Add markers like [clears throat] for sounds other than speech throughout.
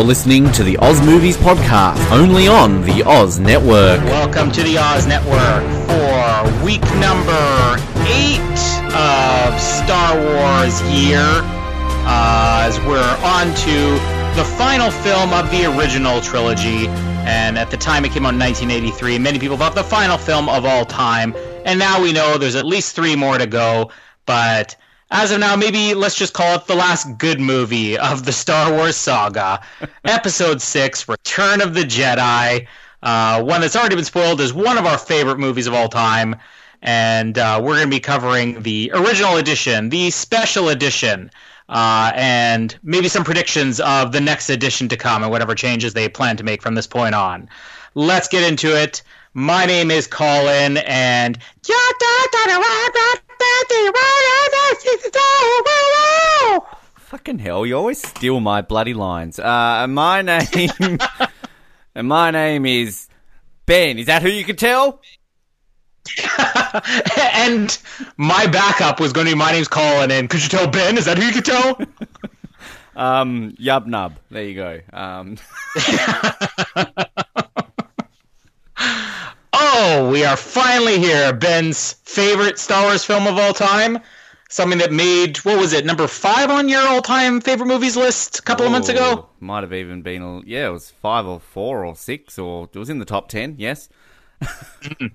You're listening to the Oz Movies Podcast, only on the Oz Network. Welcome to the Oz Network for week number eight of Star Wars year. Uh, as we're on to the final film of the original trilogy, and at the time it came out in 1983, many people thought the final film of all time. And now we know there's at least three more to go, but as of now, maybe let's just call it the last good movie of the Star Wars saga. [laughs] Episode 6, Return of the Jedi. Uh, one that's already been spoiled as one of our favorite movies of all time. And uh, we're going to be covering the original edition, the special edition, uh, and maybe some predictions of the next edition to come and whatever changes they plan to make from this point on. Let's get into it. My name is Colin, and Fucking hell, you always steal my bloody lines. Uh, my [laughs] name. and my name is Ben. Is that who you could tell? [laughs] and my backup was going to be my name's Colin, and could you tell Ben? Is that who you could tell? [laughs] um, Yub Nub. There you go. Um. Oh, we are finally here. Ben's favorite Star Wars film of all time something that made what was it number five on your all-time favorite movies list a couple of months ago might have even been yeah it was five or four or six or it was in the top ten yes [laughs]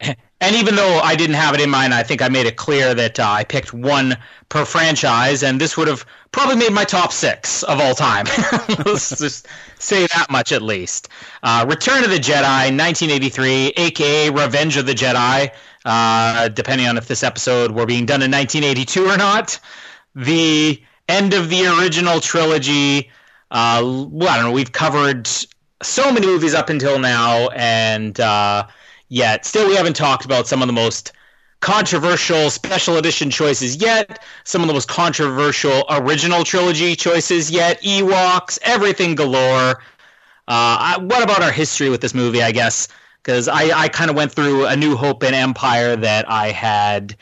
and even though I didn't have it in mind, I think I made it clear that uh, I picked one per franchise, and this would have probably made my top six of all time. [laughs] Let's just say that much at least. Uh, Return of the Jedi, 1983, aka Revenge of the Jedi uh, depending on if this episode were being done in 1982 or not. The end of the original trilogy. Uh, well, I don't know. We've covered so many movies up until now, and uh, yet still we haven't talked about some of the most controversial special edition choices yet. Some of the most controversial original trilogy choices yet. Ewoks, everything galore. Uh, what about our history with this movie? I guess because I, I kind of went through A New Hope and Empire that I had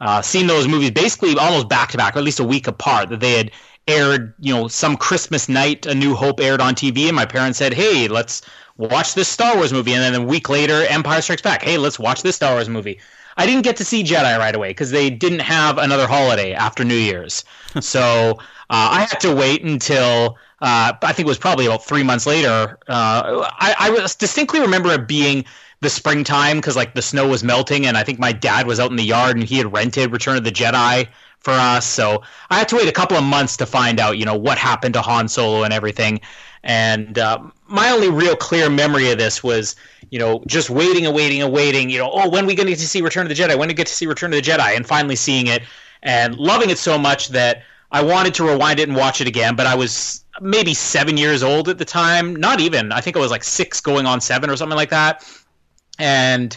uh, seen those movies basically almost back to back, or at least a week apart. That they had aired, you know, some Christmas night, A New Hope aired on TV, and my parents said, "Hey, let's watch this Star Wars movie," and then a week later, Empire Strikes Back. Hey, let's watch this Star Wars movie. I didn't get to see Jedi right away because they didn't have another holiday after New Year's, [laughs] so uh, I had to wait until uh, I think it was probably about three months later. Uh, I, I distinctly remember it being the springtime because like the snow was melting, and I think my dad was out in the yard and he had rented Return of the Jedi for us. So I had to wait a couple of months to find out, you know, what happened to Han Solo and everything. And uh, my only real clear memory of this was, you know, just waiting and waiting and waiting. You know, oh, when are we going to get to see Return of the Jedi? When do we get to see Return of the Jedi? And finally seeing it and loving it so much that I wanted to rewind it and watch it again, but I was maybe seven years old at the time. Not even. I think I was like six going on seven or something like that. And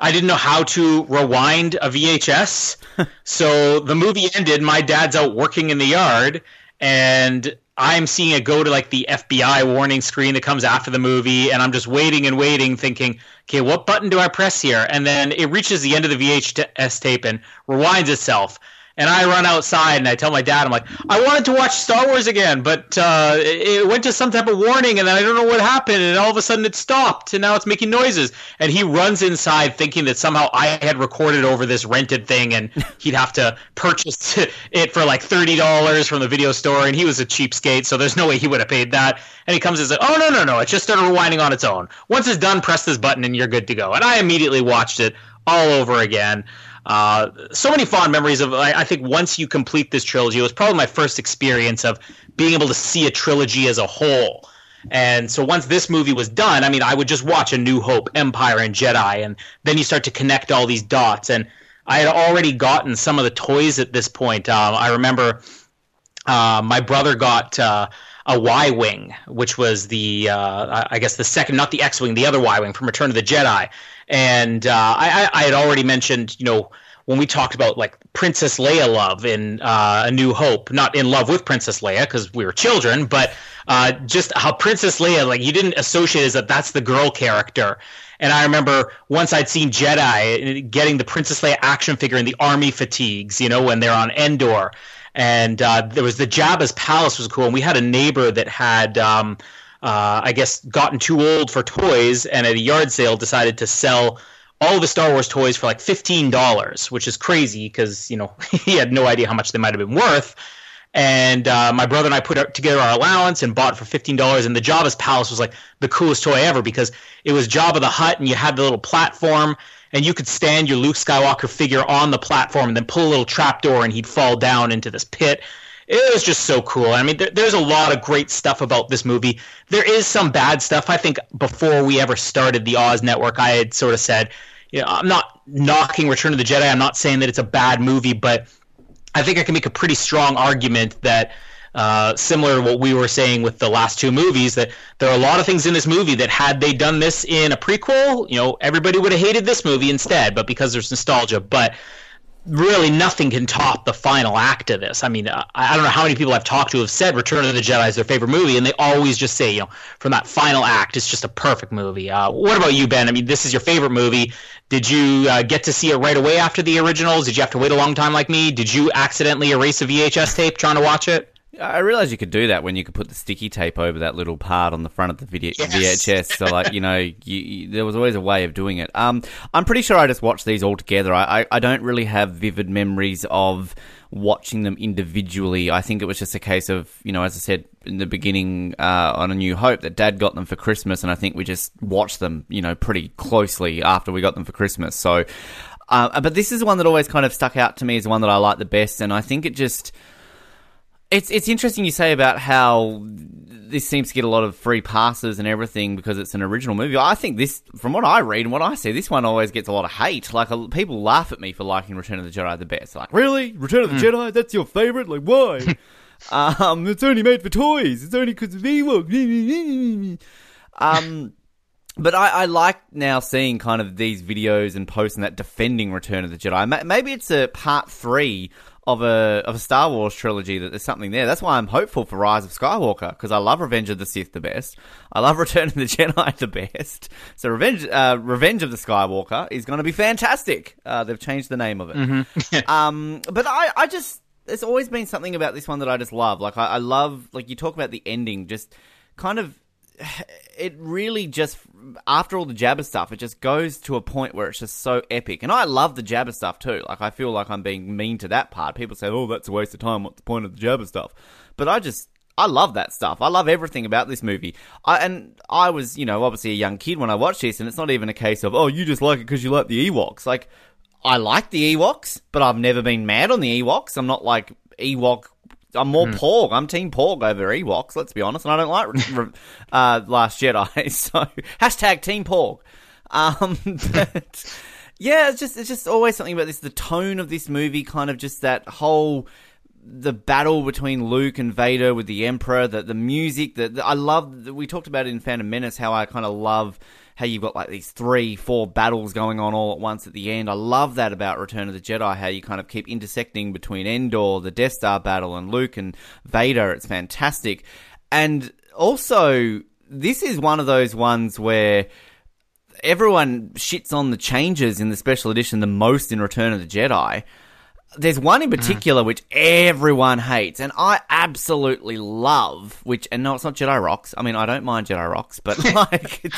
I didn't know how to rewind a VHS. [laughs] so the movie ended. My dad's out working in the yard, and I'm seeing it go to like the FBI warning screen that comes after the movie, and I'm just waiting and waiting, thinking, okay, what button do I press here? And then it reaches the end of the VHS tape and rewinds itself and I run outside and I tell my dad, I'm like, I wanted to watch Star Wars again, but uh, it went to some type of warning, and then I don't know what happened, and all of a sudden it stopped, and now it's making noises. And he runs inside thinking that somehow I had recorded over this rented thing, and [laughs] he'd have to purchase it for like thirty dollars from the video store, and he was a cheapskate, so there's no way he would have paid that. And he comes and says, "Oh no, no, no! It just started rewinding on its own. Once it's done, press this button, and you're good to go." And I immediately watched it all over again. Uh, so many fond memories of. I, I, think once you complete this trilogy, it was probably my first experience of being able to see a trilogy as a whole. And so once this movie was done, I mean, I would just watch A New Hope, Empire, and Jedi, and then you start to connect all these dots. And I had already gotten some of the toys at this point. Uh, I remember uh, my brother got uh, a Y wing, which was the uh, I guess the second, not the X wing, the other Y wing from Return of the Jedi, and uh, I, I had already mentioned, you know, when we talked about like Princess Leia love in uh, A New Hope, not in love with Princess Leia because we were children, but uh, just how Princess Leia, like you didn't associate as that that's the girl character. And I remember once I'd seen Jedi getting the Princess Leia action figure in the army fatigues, you know, when they're on Endor. And uh, there was the Jabba's palace was cool, and we had a neighbor that had. Um, uh, I guess gotten too old for toys, and at a yard sale decided to sell all the Star Wars toys for like fifteen dollars, which is crazy because you know [laughs] he had no idea how much they might have been worth. And uh, my brother and I put together our allowance and bought for fifteen dollars. And the Jabba's palace was like the coolest toy ever because it was Jabba the Hutt, and you had the little platform, and you could stand your Luke Skywalker figure on the platform and then pull a little trap door, and he'd fall down into this pit it was just so cool. I mean, there, there's a lot of great stuff about this movie. There is some bad stuff. I think before we ever started the Oz Network, I had sort of said, you know, I'm not knocking Return of the Jedi. I'm not saying that it's a bad movie, but I think I can make a pretty strong argument that. Uh, similar to what we were saying with the last two movies, that there are a lot of things in this movie that had they done this in a prequel, you know, everybody would have hated this movie instead. But because there's nostalgia, but really nothing can top the final act of this. I mean, I, I don't know how many people I've talked to have said Return of the Jedi is their favorite movie, and they always just say, you know, from that final act, it's just a perfect movie. Uh, what about you, Ben? I mean, this is your favorite movie. Did you uh, get to see it right away after the originals? Did you have to wait a long time like me? Did you accidentally erase a VHS tape trying to watch it? I realized you could do that when you could put the sticky tape over that little part on the front of the video, yes. VHS. So, like, you know, you, you, there was always a way of doing it. Um, I'm pretty sure I just watched these all together. I, I, I don't really have vivid memories of watching them individually. I think it was just a case of, you know, as I said in the beginning uh, on A New Hope, that Dad got them for Christmas, and I think we just watched them, you know, pretty closely after we got them for Christmas. So, uh, but this is one that always kind of stuck out to me as one that I like the best, and I think it just it's it's interesting you say about how this seems to get a lot of free passes and everything because it's an original movie. I think this, from what I read and what I see, this one always gets a lot of hate. Like people laugh at me for liking Return of the Jedi the best. Like, really, Return of the mm. Jedi? That's your favorite? Like, why? [laughs] um, it's only made for toys. It's only because of Ewok. um. But I, I, like now seeing kind of these videos and posts and that defending Return of the Jedi. Maybe it's a part three of a of a Star Wars trilogy that there's something there. That's why I'm hopeful for Rise of Skywalker because I love Revenge of the Sith the best. I love [laughs] Return of the Jedi the best. So Revenge uh, Revenge of the Skywalker is going to be fantastic. Uh, they've changed the name of it. Mm-hmm. [laughs] um, but I I just there's always been something about this one that I just love. Like I, I love like you talk about the ending, just kind of [sighs] it really just after all the Jabba stuff, it just goes to a point where it's just so epic. And I love the Jabba stuff too. Like I feel like I'm being mean to that part. People say, "Oh, that's a waste of time. What's the point of the Jabba stuff?" But I just I love that stuff. I love everything about this movie. I, and I was, you know, obviously a young kid when I watched this, and it's not even a case of, oh, you just like it because you like the Ewoks. Like, I like the Ewoks, but I've never been mad on the Ewoks. I'm not like Ewok I'm more mm. Porg. I'm Team Porg over Ewoks. Let's be honest, and I don't like uh, Last Jedi. [laughs] So hashtag Team Porg. Um, [laughs] but yeah, it's just it's just always something about this. The tone of this movie, kind of just that whole the battle between Luke and Vader with the Emperor. that the music. That I love. We talked about it in Phantom Menace. How I kind of love how you've got like these three, four battles going on all at once at the end. I love that about Return of the Jedi, how you kind of keep intersecting between Endor, the Death Star battle, and Luke and Vader. It's fantastic. And also, this is one of those ones where everyone shits on the changes in the special edition the most in Return of the Jedi there's one in mm. particular mm. which everyone hates, and I absolutely love. Which, and no, it's not Jedi Rocks. I mean, I don't mind Jedi Rocks, but [laughs] like,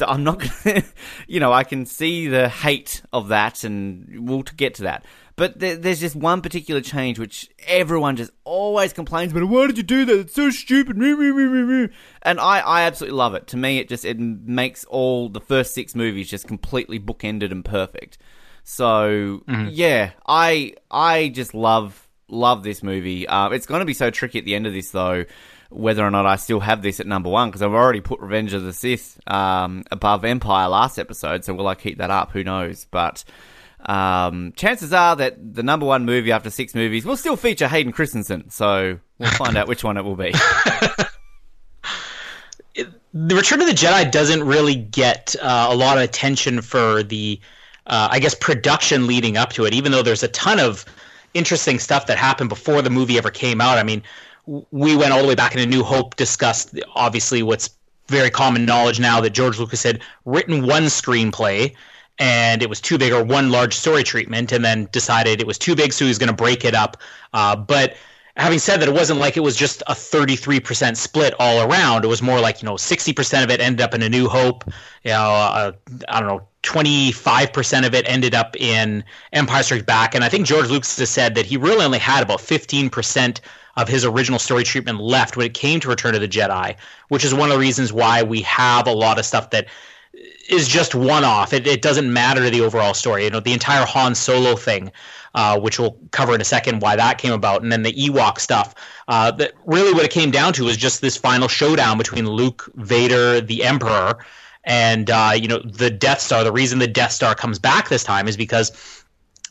I'm not gonna, [laughs] you know, I can see the hate of that, and we'll get to that. But there, there's just one particular change which everyone just always complains about. Why did you do that? It's so stupid. And I, I absolutely love it. To me, it just it makes all the first six movies just completely bookended and perfect. So mm-hmm. yeah, I I just love love this movie. Uh, it's going to be so tricky at the end of this though, whether or not I still have this at number one because I've already put Revenge of the Sith um, above Empire last episode. So will I keep that up? Who knows? But um, chances are that the number one movie after six movies will still feature Hayden Christensen. So we'll [laughs] find out which one it will be. [laughs] the Return of the Jedi doesn't really get uh, a lot of attention for the uh, I guess, production leading up to it, even though there's a ton of interesting stuff that happened before the movie ever came out. I mean, we went all the way back into New Hope, discussed obviously what's very common knowledge now that George Lucas had written one screenplay and it was too big or one large story treatment and then decided it was too big so he was going to break it up uh, but having said that it wasn't like it was just a 33% split all around it was more like you know 60% of it ended up in a new hope you know uh, i don't know 25% of it ended up in empire strikes back and i think george lucas has said that he really only had about 15% of his original story treatment left when it came to return of the jedi which is one of the reasons why we have a lot of stuff that is just one off. It, it doesn't matter to the overall story. You know, the entire Han Solo thing, uh, which we'll cover in a second, why that came about, and then the Ewok stuff. Uh, that really what it came down to was just this final showdown between Luke, Vader, the Emperor, and uh, you know the Death Star. The reason the Death Star comes back this time is because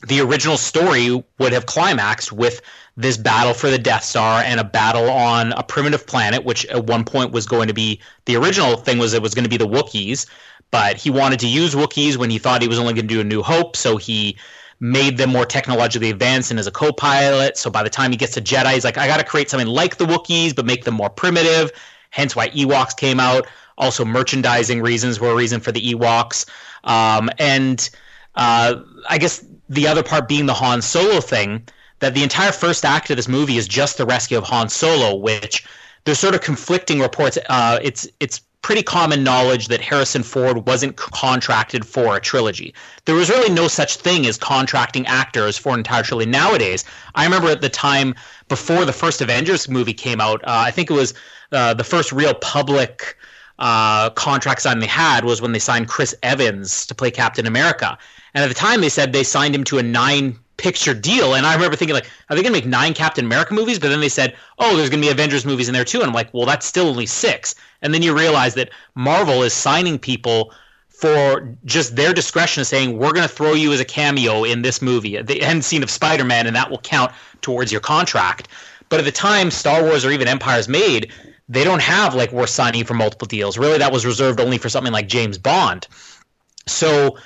the original story would have climaxed with this battle for the Death Star and a battle on a primitive planet, which at one point was going to be the original thing was it was going to be the Wookiees, but he wanted to use Wookiees when he thought he was only going to do a New Hope, so he made them more technologically advanced and as a co-pilot. So by the time he gets to Jedi, he's like, I got to create something like the Wookiees, but make them more primitive. Hence why Ewoks came out. Also, merchandising reasons were a reason for the Ewoks. Um, and uh, I guess the other part being the Han Solo thing that the entire first act of this movie is just the rescue of Han Solo, which there's sort of conflicting reports. Uh, it's it's pretty common knowledge that Harrison Ford wasn't contracted for a trilogy. There was really no such thing as contracting actors for an entire trilogy. Nowadays, I remember at the time before the first Avengers movie came out, uh, I think it was uh, the first real public uh, contract sign they had was when they signed Chris Evans to play Captain America. And at the time, they said they signed him to a nine picture deal. And I remember thinking, like, are they going to make nine Captain America movies? But then they said, oh, there's going to be Avengers movies in there too. And I'm like, well, that's still only six. And then you realize that Marvel is signing people for just their discretion of saying, we're going to throw you as a cameo in this movie, the end scene of Spider Man, and that will count towards your contract. But at the time Star Wars or even Empire's made, they don't have like we're signing for multiple deals. Really, that was reserved only for something like James Bond. So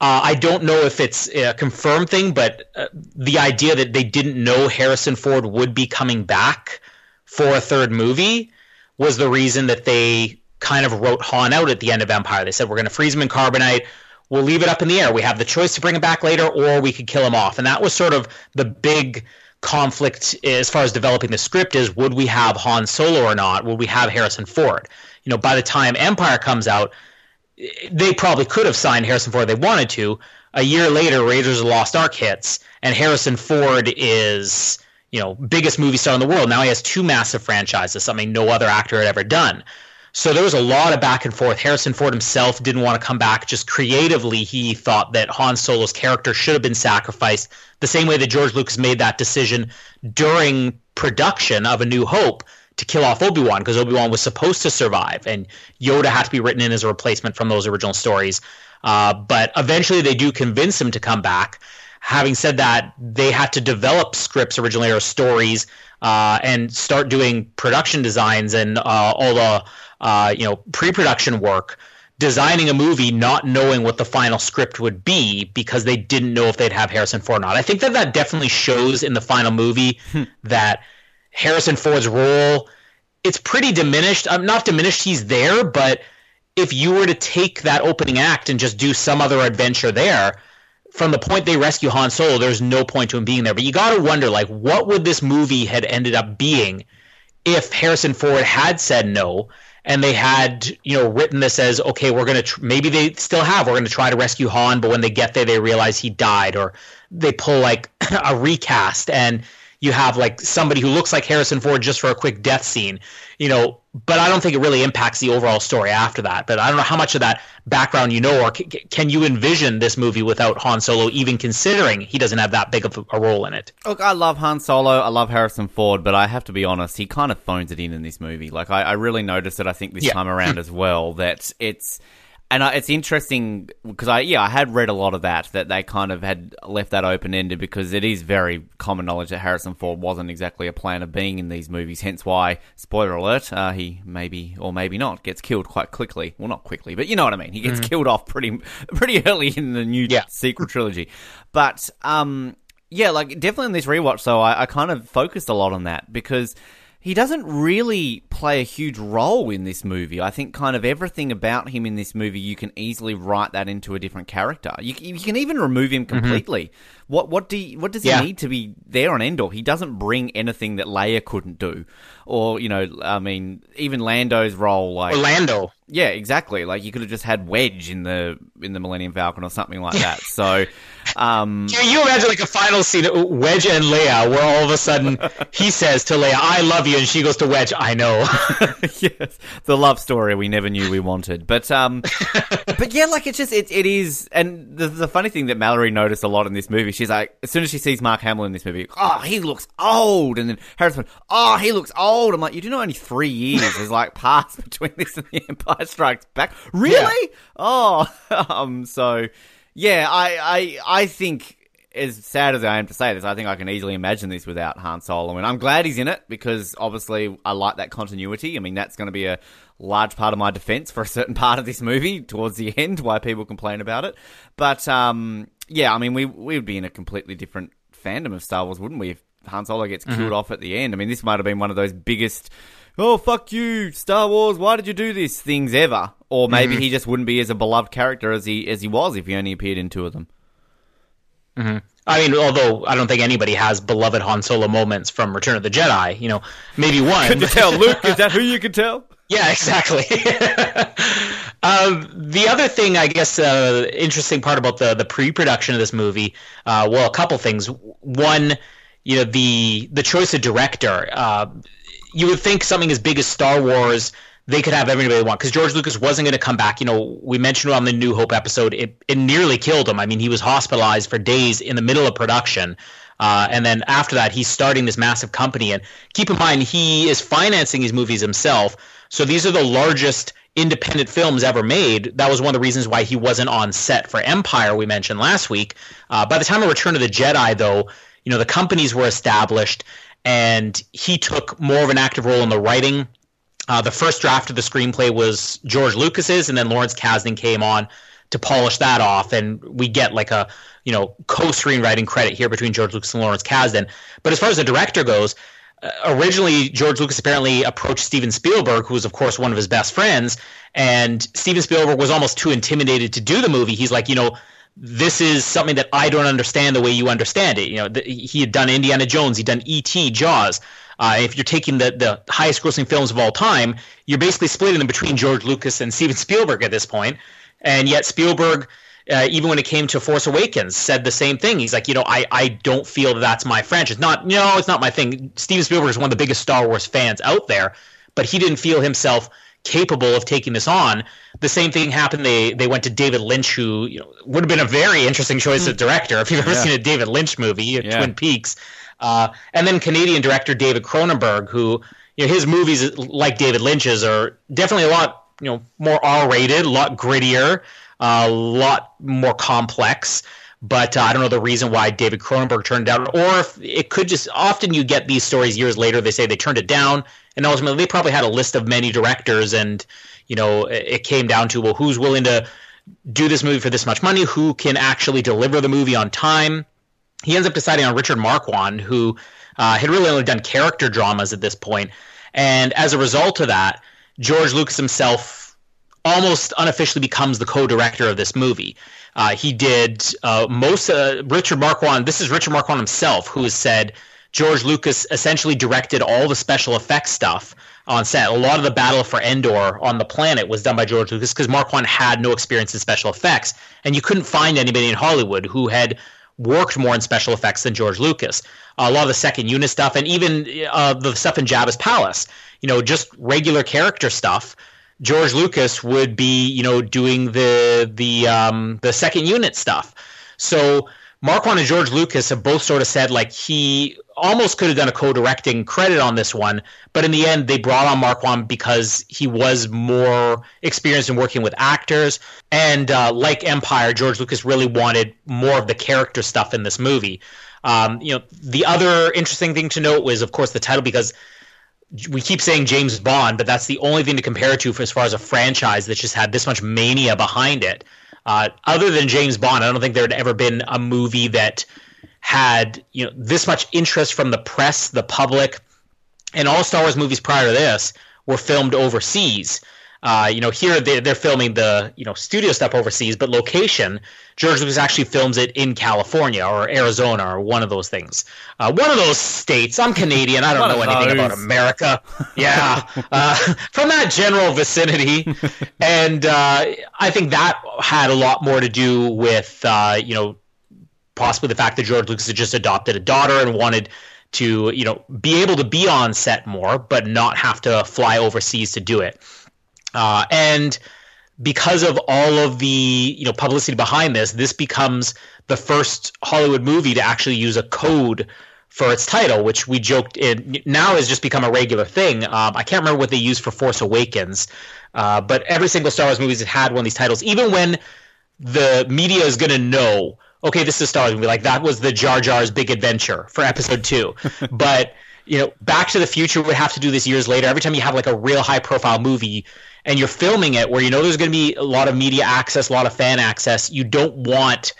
uh, I don't know if it's a confirmed thing, but uh, the idea that they didn't know Harrison Ford would be coming back for a third movie was the reason that they kind of wrote Han out at the end of Empire. They said, we're going to freeze him in carbonite. We'll leave it up in the air. We have the choice to bring him back later, or we could kill him off. And that was sort of the big conflict as far as developing the script is would we have Han Solo or not? Would we have Harrison Ford? You know, by the time Empire comes out, they probably could have signed Harrison Ford they wanted to. A year later, Raiders of the Lost Ark hits, and Harrison Ford is you know biggest movie star in the world. Now he has two massive franchises, something no other actor had ever done. So there was a lot of back and forth. Harrison Ford himself didn't want to come back. Just creatively, he thought that Han Solo's character should have been sacrificed the same way that George Lucas made that decision during production of A New Hope to kill off Obi Wan because Obi Wan was supposed to survive, and Yoda had to be written in as a replacement from those original stories. Uh, but eventually, they do convince him to come back. Having said that, they had to develop scripts originally or stories uh, and start doing production designs and uh, all the uh, you know pre-production work designing a movie not knowing what the final script would be because they didn't know if they'd have Harrison Ford or not. I think that that definitely shows in the final movie hmm. that Harrison Ford's role, it's pretty diminished. I'm not diminished, he's there, but if you were to take that opening act and just do some other adventure there, from the point they rescue Han Solo, there's no point to him being there. But you got to wonder, like, what would this movie had ended up being if Harrison Ford had said no and they had, you know, written this as, okay, we're going to, tr- maybe they still have, we're going to try to rescue Han, but when they get there, they realize he died, or they pull like [clears throat] a recast and you have like somebody who looks like Harrison Ford just for a quick death scene, you know. But I don't think it really impacts the overall story after that. But I don't know how much of that background you know, or c- can you envision this movie without Han Solo, even considering he doesn't have that big of a role in it? Look, I love Han Solo, I love Harrison Ford, but I have to be honest, he kind of phones it in in this movie. Like I, I really noticed it. I think this yeah. time around [clears throat] as well that it's and uh, it's interesting because I yeah I had read a lot of that that they kind of had left that open ended because it is very common knowledge that Harrison Ford wasn't exactly a plan of being in these movies. Hence why spoiler alert uh, he maybe or maybe not gets killed quite quickly. Well, not quickly, but you know what I mean. He gets mm-hmm. killed off pretty [laughs] pretty early in the new yeah. sequel trilogy. But um yeah, like definitely in this rewatch though I, I kind of focused a lot on that because he doesn't really play a huge role in this movie. I think kind of everything about him in this movie, you can easily write that into a different character. You, you can even remove him mm-hmm. completely. Mm-hmm. What what do you, what does yeah. he need to be there on Endor? He doesn't bring anything that Leia couldn't do, or you know, I mean, even Lando's role, like Lando. Yeah, exactly. Like you could have just had Wedge in the in the Millennium Falcon or something like that. [laughs] So, um, can you imagine like a final scene, Wedge and Leia, where all of a sudden [laughs] he says to Leia, "I love you," and she goes to Wedge, "I know." [laughs] yes, the love story we never knew we wanted. But um, but yeah, like it's just it, it is. And the, the funny thing that Mallory noticed a lot in this movie, she's like, as soon as she sees Mark Hamill in this movie, oh, he looks old, and then Harrison, oh, he looks old. I'm like, you do know only three years has like passed between this and the Empire Strikes Back. Really? Yeah. Oh, [laughs] um, so yeah, I, I, I think as sad as I am to say this, I think I can easily imagine this without Han Solo, and I'm glad he's in it because obviously I like that continuity. I mean, that's going to be a large part of my defense for a certain [laughs] part of this movie towards the [laughs] end, why people complain about it. But um, yeah, I mean, we we would be in a completely different fandom of Star Wars, wouldn't we? If Han Solo gets killed mm-hmm. off at the end, I mean, this might have been one of those biggest. Oh fuck you, Star Wars! Why did you do this? Things ever, or maybe mm-hmm. he just wouldn't be as a beloved character as he as he was if he only appeared in two of them. Mm-hmm. I mean, although I don't think anybody has beloved Han Solo moments from Return of the Jedi. You know, maybe [laughs] one. Could you tell, Luke? Is that who you could tell? Yeah, exactly. [laughs] um, the other thing, I guess, uh, interesting part about the the pre-production of this movie, uh, well, a couple things. One, you know, the the choice of director. Uh, you would think something as big as Star Wars they could have everybody they want because George Lucas wasn't going to come back. You know, we mentioned on the New Hope episode, it, it nearly killed him. I mean, he was hospitalized for days in the middle of production. Uh, and then after that, he's starting this massive company. And keep in mind, he is financing these movies himself. So these are the largest independent films ever made. That was one of the reasons why he wasn't on set for Empire, we mentioned last week. Uh, by the time of Return of the Jedi, though, you know, the companies were established and he took more of an active role in the writing uh, the first draft of the screenplay was George Lucas's, and then Lawrence Kasdan came on to polish that off, and we get like a you know co-screenwriting credit here between George Lucas and Lawrence Kasdan. But as far as the director goes, uh, originally George Lucas apparently approached Steven Spielberg, who was of course one of his best friends, and Steven Spielberg was almost too intimidated to do the movie. He's like, you know. This is something that I don't understand the way you understand it. You know, the, he had done Indiana Jones, he'd done E.T., Jaws. Uh, if you're taking the, the highest grossing films of all time, you're basically splitting them between George Lucas and Steven Spielberg at this point. And yet Spielberg, uh, even when it came to Force Awakens, said the same thing. He's like, you know, I, I don't feel that that's my franchise. Not, no, it's not my thing. Steven Spielberg is one of the biggest Star Wars fans out there, but he didn't feel himself capable of taking this on. The same thing happened. They they went to David Lynch, who you know, would have been a very interesting choice as director if you've ever yeah. seen a David Lynch movie, yeah. Twin Peaks. Uh, and then Canadian director David Cronenberg, who you know his movies like David Lynch's are definitely a lot you know more R-rated, a lot grittier, a lot more complex. But uh, I don't know the reason why David Cronenberg turned it down, or if it could just. Often you get these stories years later. They say they turned it down, and ultimately they probably had a list of many directors, and you know it came down to well, who's willing to do this movie for this much money? Who can actually deliver the movie on time? He ends up deciding on Richard Marquand, who uh, had really only done character dramas at this point. And as a result of that, George Lucas himself almost unofficially becomes the co-director of this movie. Uh, he did uh, most. Uh, Richard Marquand. This is Richard Marquand himself who has said George Lucas essentially directed all the special effects stuff on set. A lot of the battle for Endor on the planet was done by George Lucas because Marquand had no experience in special effects, and you couldn't find anybody in Hollywood who had worked more in special effects than George Lucas. A lot of the second unit stuff, and even uh, the stuff in Jabba's palace, you know, just regular character stuff. George Lucas would be, you know, doing the the um, the second unit stuff. So Marquand and George Lucas have both sort of said like he almost could have done a co-directing credit on this one, but in the end they brought on Marquand because he was more experienced in working with actors. And uh, like Empire, George Lucas really wanted more of the character stuff in this movie. Um, you know, the other interesting thing to note was, of course, the title because we keep saying James Bond, but that's the only thing to compare it to for as far as a franchise that's just had this much mania behind it. Uh, other than James Bond, I don't think there had ever been a movie that had you know this much interest from the press, the public, and all Star Wars movies prior to this were filmed overseas. Uh, you know, here they're, they're filming the you know studio stuff overseas, but location George Lucas actually films it in California or Arizona or one of those things. Uh, one of those states. I'm Canadian. I don't know anything about America. [laughs] Yeah, uh, from that general vicinity, and uh, I think that had a lot more to do with uh, you know possibly the fact that George Lucas had just adopted a daughter and wanted to you know be able to be on set more, but not have to fly overseas to do it. Uh, and because of all of the you know publicity behind this, this becomes the first Hollywood movie to actually use a code for its title, which we joked in now has just become a regular thing. Um, I can't remember what they used for Force Awakens, uh, but every single Star Wars movie has had one of these titles, even when the media is going to know. Okay, this is a Star Wars movie. Like that was the Jar Jar's Big Adventure for Episode Two, [laughs] but you know, Back to the Future would have to do this years later. Every time you have like a real high profile movie, and you're filming it where you know there's going to be a lot of media access, a lot of fan access, you don't want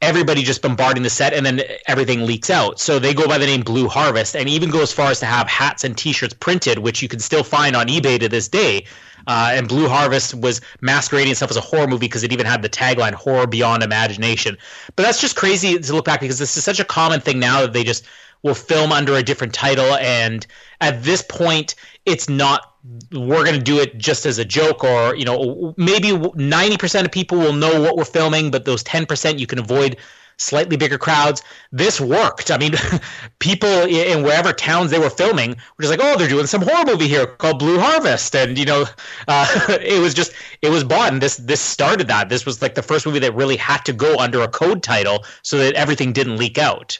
everybody just bombarding the set and then everything leaks out. So they go by the name Blue Harvest and even go as far as to have hats and t-shirts printed, which you can still find on eBay to this day. Uh, and Blue Harvest was masquerading itself as a horror movie because it even had the tagline "Horror Beyond Imagination." But that's just crazy to look back because this is such a common thing now that they just will film under a different title, and at this point, it's not we're going to do it just as a joke or you know maybe 90% of people will know what we're filming but those 10% you can avoid slightly bigger crowds. This worked. I mean [laughs] people in wherever towns they were filming were just like oh they're doing some horror movie here called blue harvest. And you know [laughs] uh, [laughs] it was just it was bought and this this started that. This was like the first movie that really had to go under a code title so that everything didn't leak out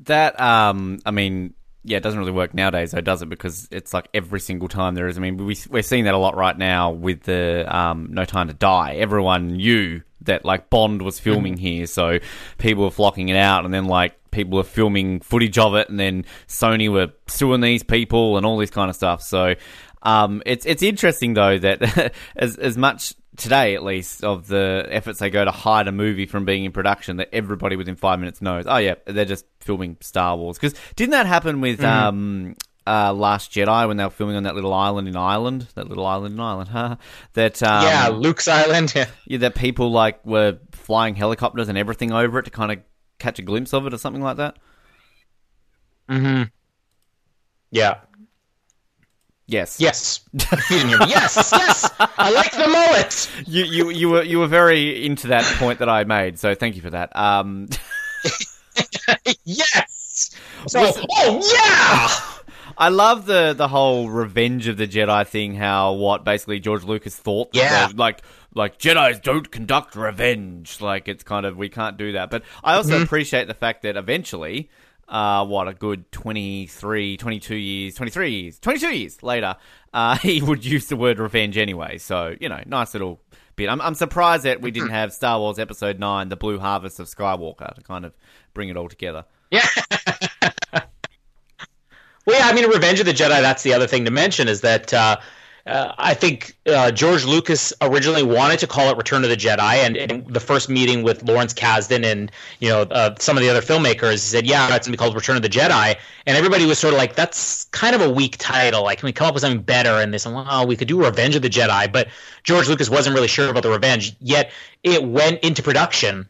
that um i mean yeah, it doesn't really work nowadays, though, does it? Because it's like every single time there is. I mean, we, we're seeing that a lot right now with the um, No Time to Die. Everyone knew that like Bond was filming mm-hmm. here, so people were flocking it out, and then like people were filming footage of it, and then Sony were suing these people and all this kind of stuff. So um, it's it's interesting though that [laughs] as as much today at least of the efforts they go to hide a movie from being in production that everybody within five minutes knows. Oh yeah, they're just filming Star Wars. Because didn't that happen with mm-hmm. um, uh, Last Jedi when they were filming on that little island in Ireland? That little island in Ireland, huh? That um, yeah, Luke's Island. Yeah. yeah, that people like were flying helicopters and everything over it to kind of catch a glimpse of it or something like that. Hmm. Yeah. Yes. Yes. yes. Yes. I like the mullet. You, you, you were you were very into that point that I made, so thank you for that. Um... [laughs] yes. [laughs] So, Was... oh yeah. I love the the whole Revenge of the Jedi thing. How what basically George Lucas thought. Yeah. Like like Jedi's don't conduct revenge. Like it's kind of we can't do that. But I also mm-hmm. appreciate the fact that eventually uh, what a good 23, 22 years, 23 years, 22 years later, uh, [laughs] he would use the word revenge anyway. So, you know, nice little bit. I'm, I'm surprised that we didn't have Star Wars Episode 9, The Blue Harvest of Skywalker, to kind of bring it all together. Yeah. [laughs] well, yeah, I mean, Revenge of the Jedi, that's the other thing to mention is that. Uh, uh, I think uh, George Lucas originally wanted to call it Return of the Jedi, and the first meeting with Lawrence Kasdan and you know uh, some of the other filmmakers, he said, "Yeah, it's gonna be called Return of the Jedi," and everybody was sort of like, "That's kind of a weak title. Like, can we come up with something better?" And they said, "Well, we could do Revenge of the Jedi," but George Lucas wasn't really sure about the revenge. Yet it went into production.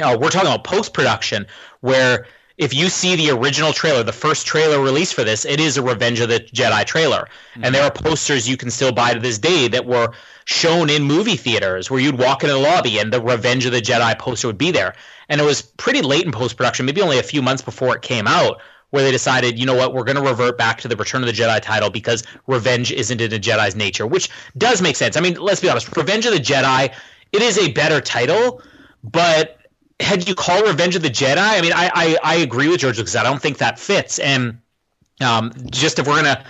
Uh, we're talking about post production, where if you see the original trailer, the first trailer released for this, it is a Revenge of the Jedi trailer. Mm-hmm. And there are posters you can still buy to this day that were shown in movie theaters where you'd walk in the lobby and the Revenge of the Jedi poster would be there. And it was pretty late in post production, maybe only a few months before it came out, where they decided, you know what, we're going to revert back to the Return of the Jedi title because revenge isn't in a Jedi's nature, which does make sense. I mean, let's be honest, Revenge of the Jedi, it is a better title, but had you call Revenge of the Jedi, I mean, I, I, I agree with George Lucas. I don't think that fits. And um, just if we're gonna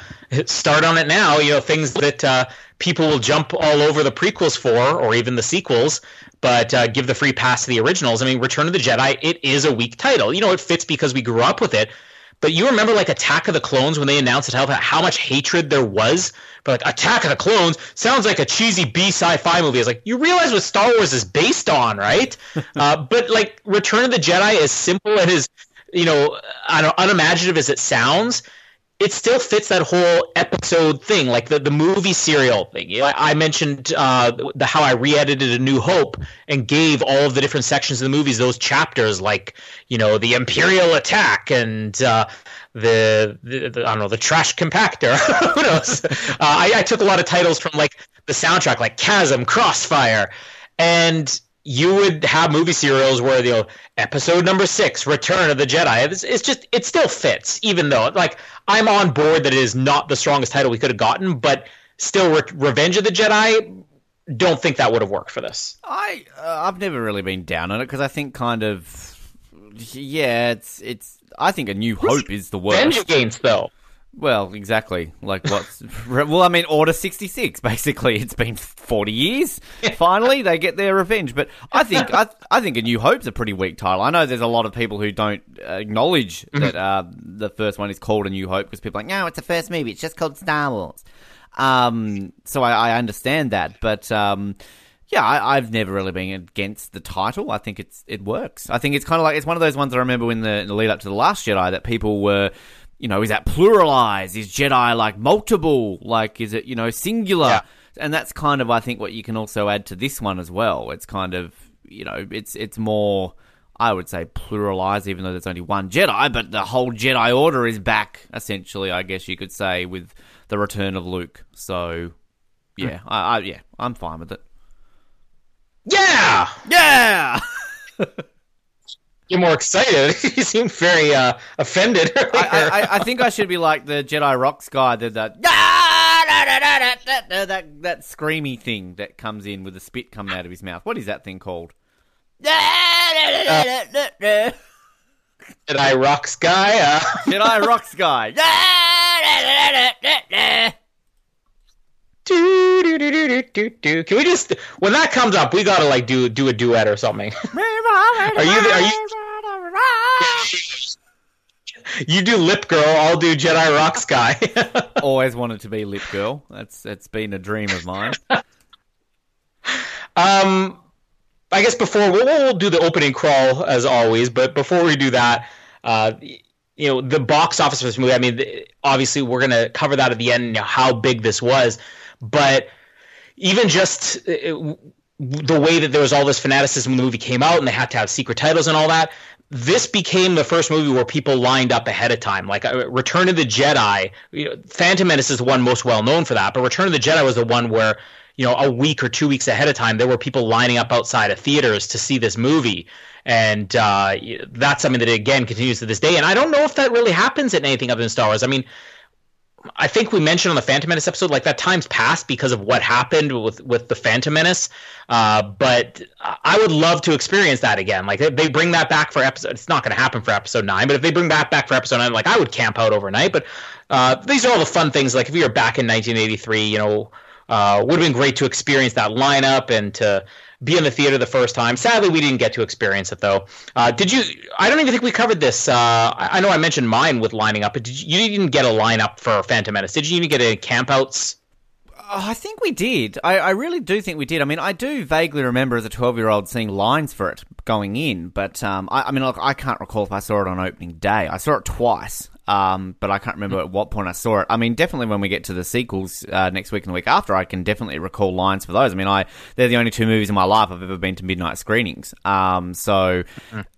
start on it now, you know, things that uh, people will jump all over the prequels for, or even the sequels, but uh, give the free pass to the originals. I mean, Return of the Jedi, it is a weak title. You know, it fits because we grew up with it. But you remember like Attack of the Clones when they announced it, how, how much hatred there was for like Attack of the Clones sounds like a cheesy B sci-fi movie. It's like you realize what Star Wars is based on, right? [laughs] uh, but like Return of the Jedi, as simple and as you know, unimaginative as it sounds, it still fits that whole episode thing, like the, the movie serial thing. You know, I, I, mentioned uh, the how I re-edited A New Hope and gave all of the different sections of the movies those chapters, like you know the Imperial attack and uh, the, the, the, I don't know the trash compactor. [laughs] Who knows? Uh, I, I took a lot of titles from like the soundtrack, like Chasm, Crossfire, and you would have movie serials where you know episode number six, Return of the Jedi. It's, it's, just it still fits, even though like I'm on board that it is not the strongest title we could have gotten, but still, Re- Revenge of the Jedi. Don't think that would have worked for this. I uh, I've never really been down on it because I think kind of yeah, it's it's. I think A New Hope is the worst. Revenge against though. Well, exactly. Like what's [laughs] well, I mean, Order sixty six. Basically, it's been forty years. Finally, they get their revenge. But I think I, I think A New Hope's a pretty weak title. I know there's a lot of people who don't acknowledge [laughs] mm-hmm. that uh, the first one is called A New Hope because people are like, no, it's the first movie. It's just called Star Wars. Um, so I, I understand that, but um, yeah, I, have never really been against the title. I think it's it works. I think it's kind of like it's one of those ones I remember in the, in the lead up to the Last Jedi that people were you know, is that pluralized? Is Jedi like multiple? Like, is it, you know, singular? Yeah. And that's kind of, I think, what you can also add to this one as well. It's kind of, you know, it's it's more, I would say, pluralized, even though there's only one Jedi, but the whole Jedi Order is back, essentially, I guess you could say, with the return of Luke. So, yeah, hmm. I, I yeah, I'm fine with it. Yeah! Yeah! [laughs] You're more excited. [laughs] you seem very uh, offended. [laughs] I, I, I, think I should be like the Jedi Rocks guy that that [laughs] that that screamy thing that comes in with the spit coming out of his mouth. What is that thing called? Uh, Jedi Rocks guy. Uh. Jedi Rocks guy. Do, do, do, do, do, do. Can we just when that comes up, we gotta like do do a duet or something. [laughs] are you are you? you do Lip Girl, I'll do Jedi Rocks [laughs] guy. Always wanted to be Lip Girl. That's that's been a dream of mine. [laughs] um, I guess before we'll, we'll do the opening crawl as always, but before we do that, uh, you know, the box office for this movie. I mean, obviously we're gonna cover that at the end. You know, how big this was. But even just uh, the way that there was all this fanaticism when the movie came out and they had to have secret titles and all that, this became the first movie where people lined up ahead of time. Like uh, Return of the Jedi, you know, Phantom Menace is the one most well known for that, but Return of the Jedi was the one where you know a week or two weeks ahead of time there were people lining up outside of theaters to see this movie. And uh, that's something that again continues to this day. And i don't know if that really happens in anything other than star wars. I mean I think we mentioned on the Phantom Menace episode, like that time's passed because of what happened with with the Phantom Menace. Uh, but I would love to experience that again. Like they bring that back for episode. It's not going to happen for episode nine, but if they bring that back for episode nine, like I would camp out overnight. But uh, these are all the fun things. Like if you were back in 1983, you know, uh, would have been great to experience that lineup and to be in the theater the first time. Sadly, we didn't get to experience it though. Uh, did you? I don't even think we covered this. Uh, I, know I mentioned mine with lining up, but did you, you didn't get a lineup for Phantom Menace? Did you even get any campouts? Oh, I think we did. I, I, really do think we did. I mean, I do vaguely remember as a 12 year old seeing lines for it going in, but um, I, I, mean, look, I can't recall if I saw it on opening day. I saw it twice, um, but I can't remember at what point I saw it. I mean, definitely when we get to the sequels uh, next week and the week after, I can definitely recall lines for those. I mean, I they're the only two movies in my life I've ever been to midnight screenings. Um, so,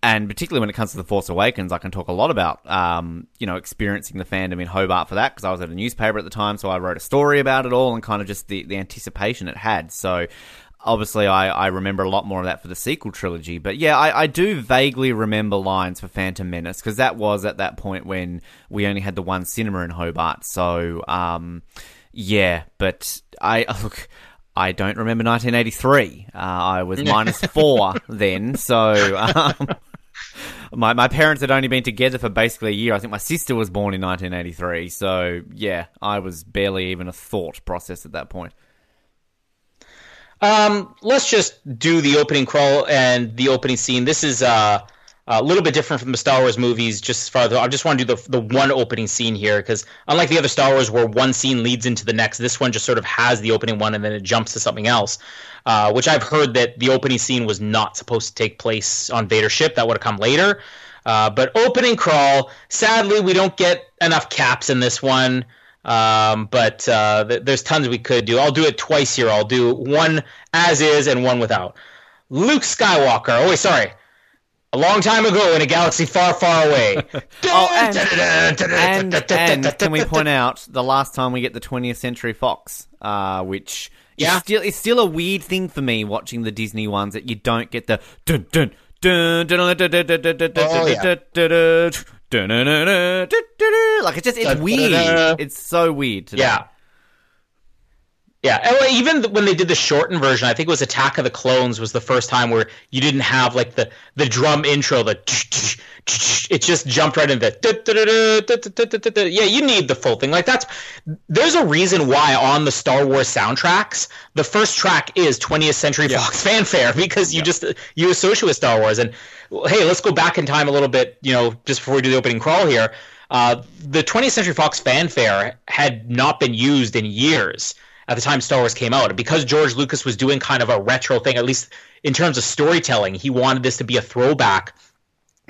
and particularly when it comes to the Force Awakens, I can talk a lot about um, you know experiencing the fandom in Hobart for that because I was at a newspaper at the time, so I wrote a story about it all and kind of just the the anticipation it had. So obviously I, I remember a lot more of that for the sequel trilogy. But yeah, I, I do vaguely remember lines for Phantom Menace because that was at that point when we only had the one cinema in Hobart. So um, yeah, but I [laughs] look. I don't remember 1983. Uh, I was minus [laughs] four then, so um, [laughs] my my parents had only been together for basically a year. I think my sister was born in 1983, so yeah, I was barely even a thought process at that point. Um, let's just do the opening crawl and the opening scene. This is uh, a little bit different from the Star Wars movies. Just as far as I just want to do the the one opening scene here because unlike the other Star Wars where one scene leads into the next, this one just sort of has the opening one and then it jumps to something else. Uh, which I've heard that the opening scene was not supposed to take place on Vader's ship. That would have come later. Uh, but opening crawl, sadly, we don't get enough caps in this one. Um, but uh, th- there's tons we could do. I'll do it twice here. I'll do one as is and one without. Luke Skywalker. Oh, wait, sorry. A long time ago in a galaxy far, far away. oh, and, and, and, can we point out the last time we get the 20th Century Fox, uh, which yeah. is still, it's still a weird thing for me watching the Disney ones that you don't get the dun dun dun dun dun dun dun dun dun dun like it's just it's weird. It's so weird. Today. Yeah. Yeah, even when they did the shortened version, I think it was Attack of the Clones was the first time where you didn't have like the the drum intro, the it just jumped right into yeah. You need the full thing. Like that's there's a reason why on the Star Wars soundtracks the first track is 20th Century Fox [laughs] fanfare because you just you associate with Star Wars. And hey, let's go back in time a little bit. You know, just before we do the opening crawl here, uh, the 20th Century Fox fanfare had not been used in years at the time Star Wars came out. Because George Lucas was doing kind of a retro thing, at least in terms of storytelling, he wanted this to be a throwback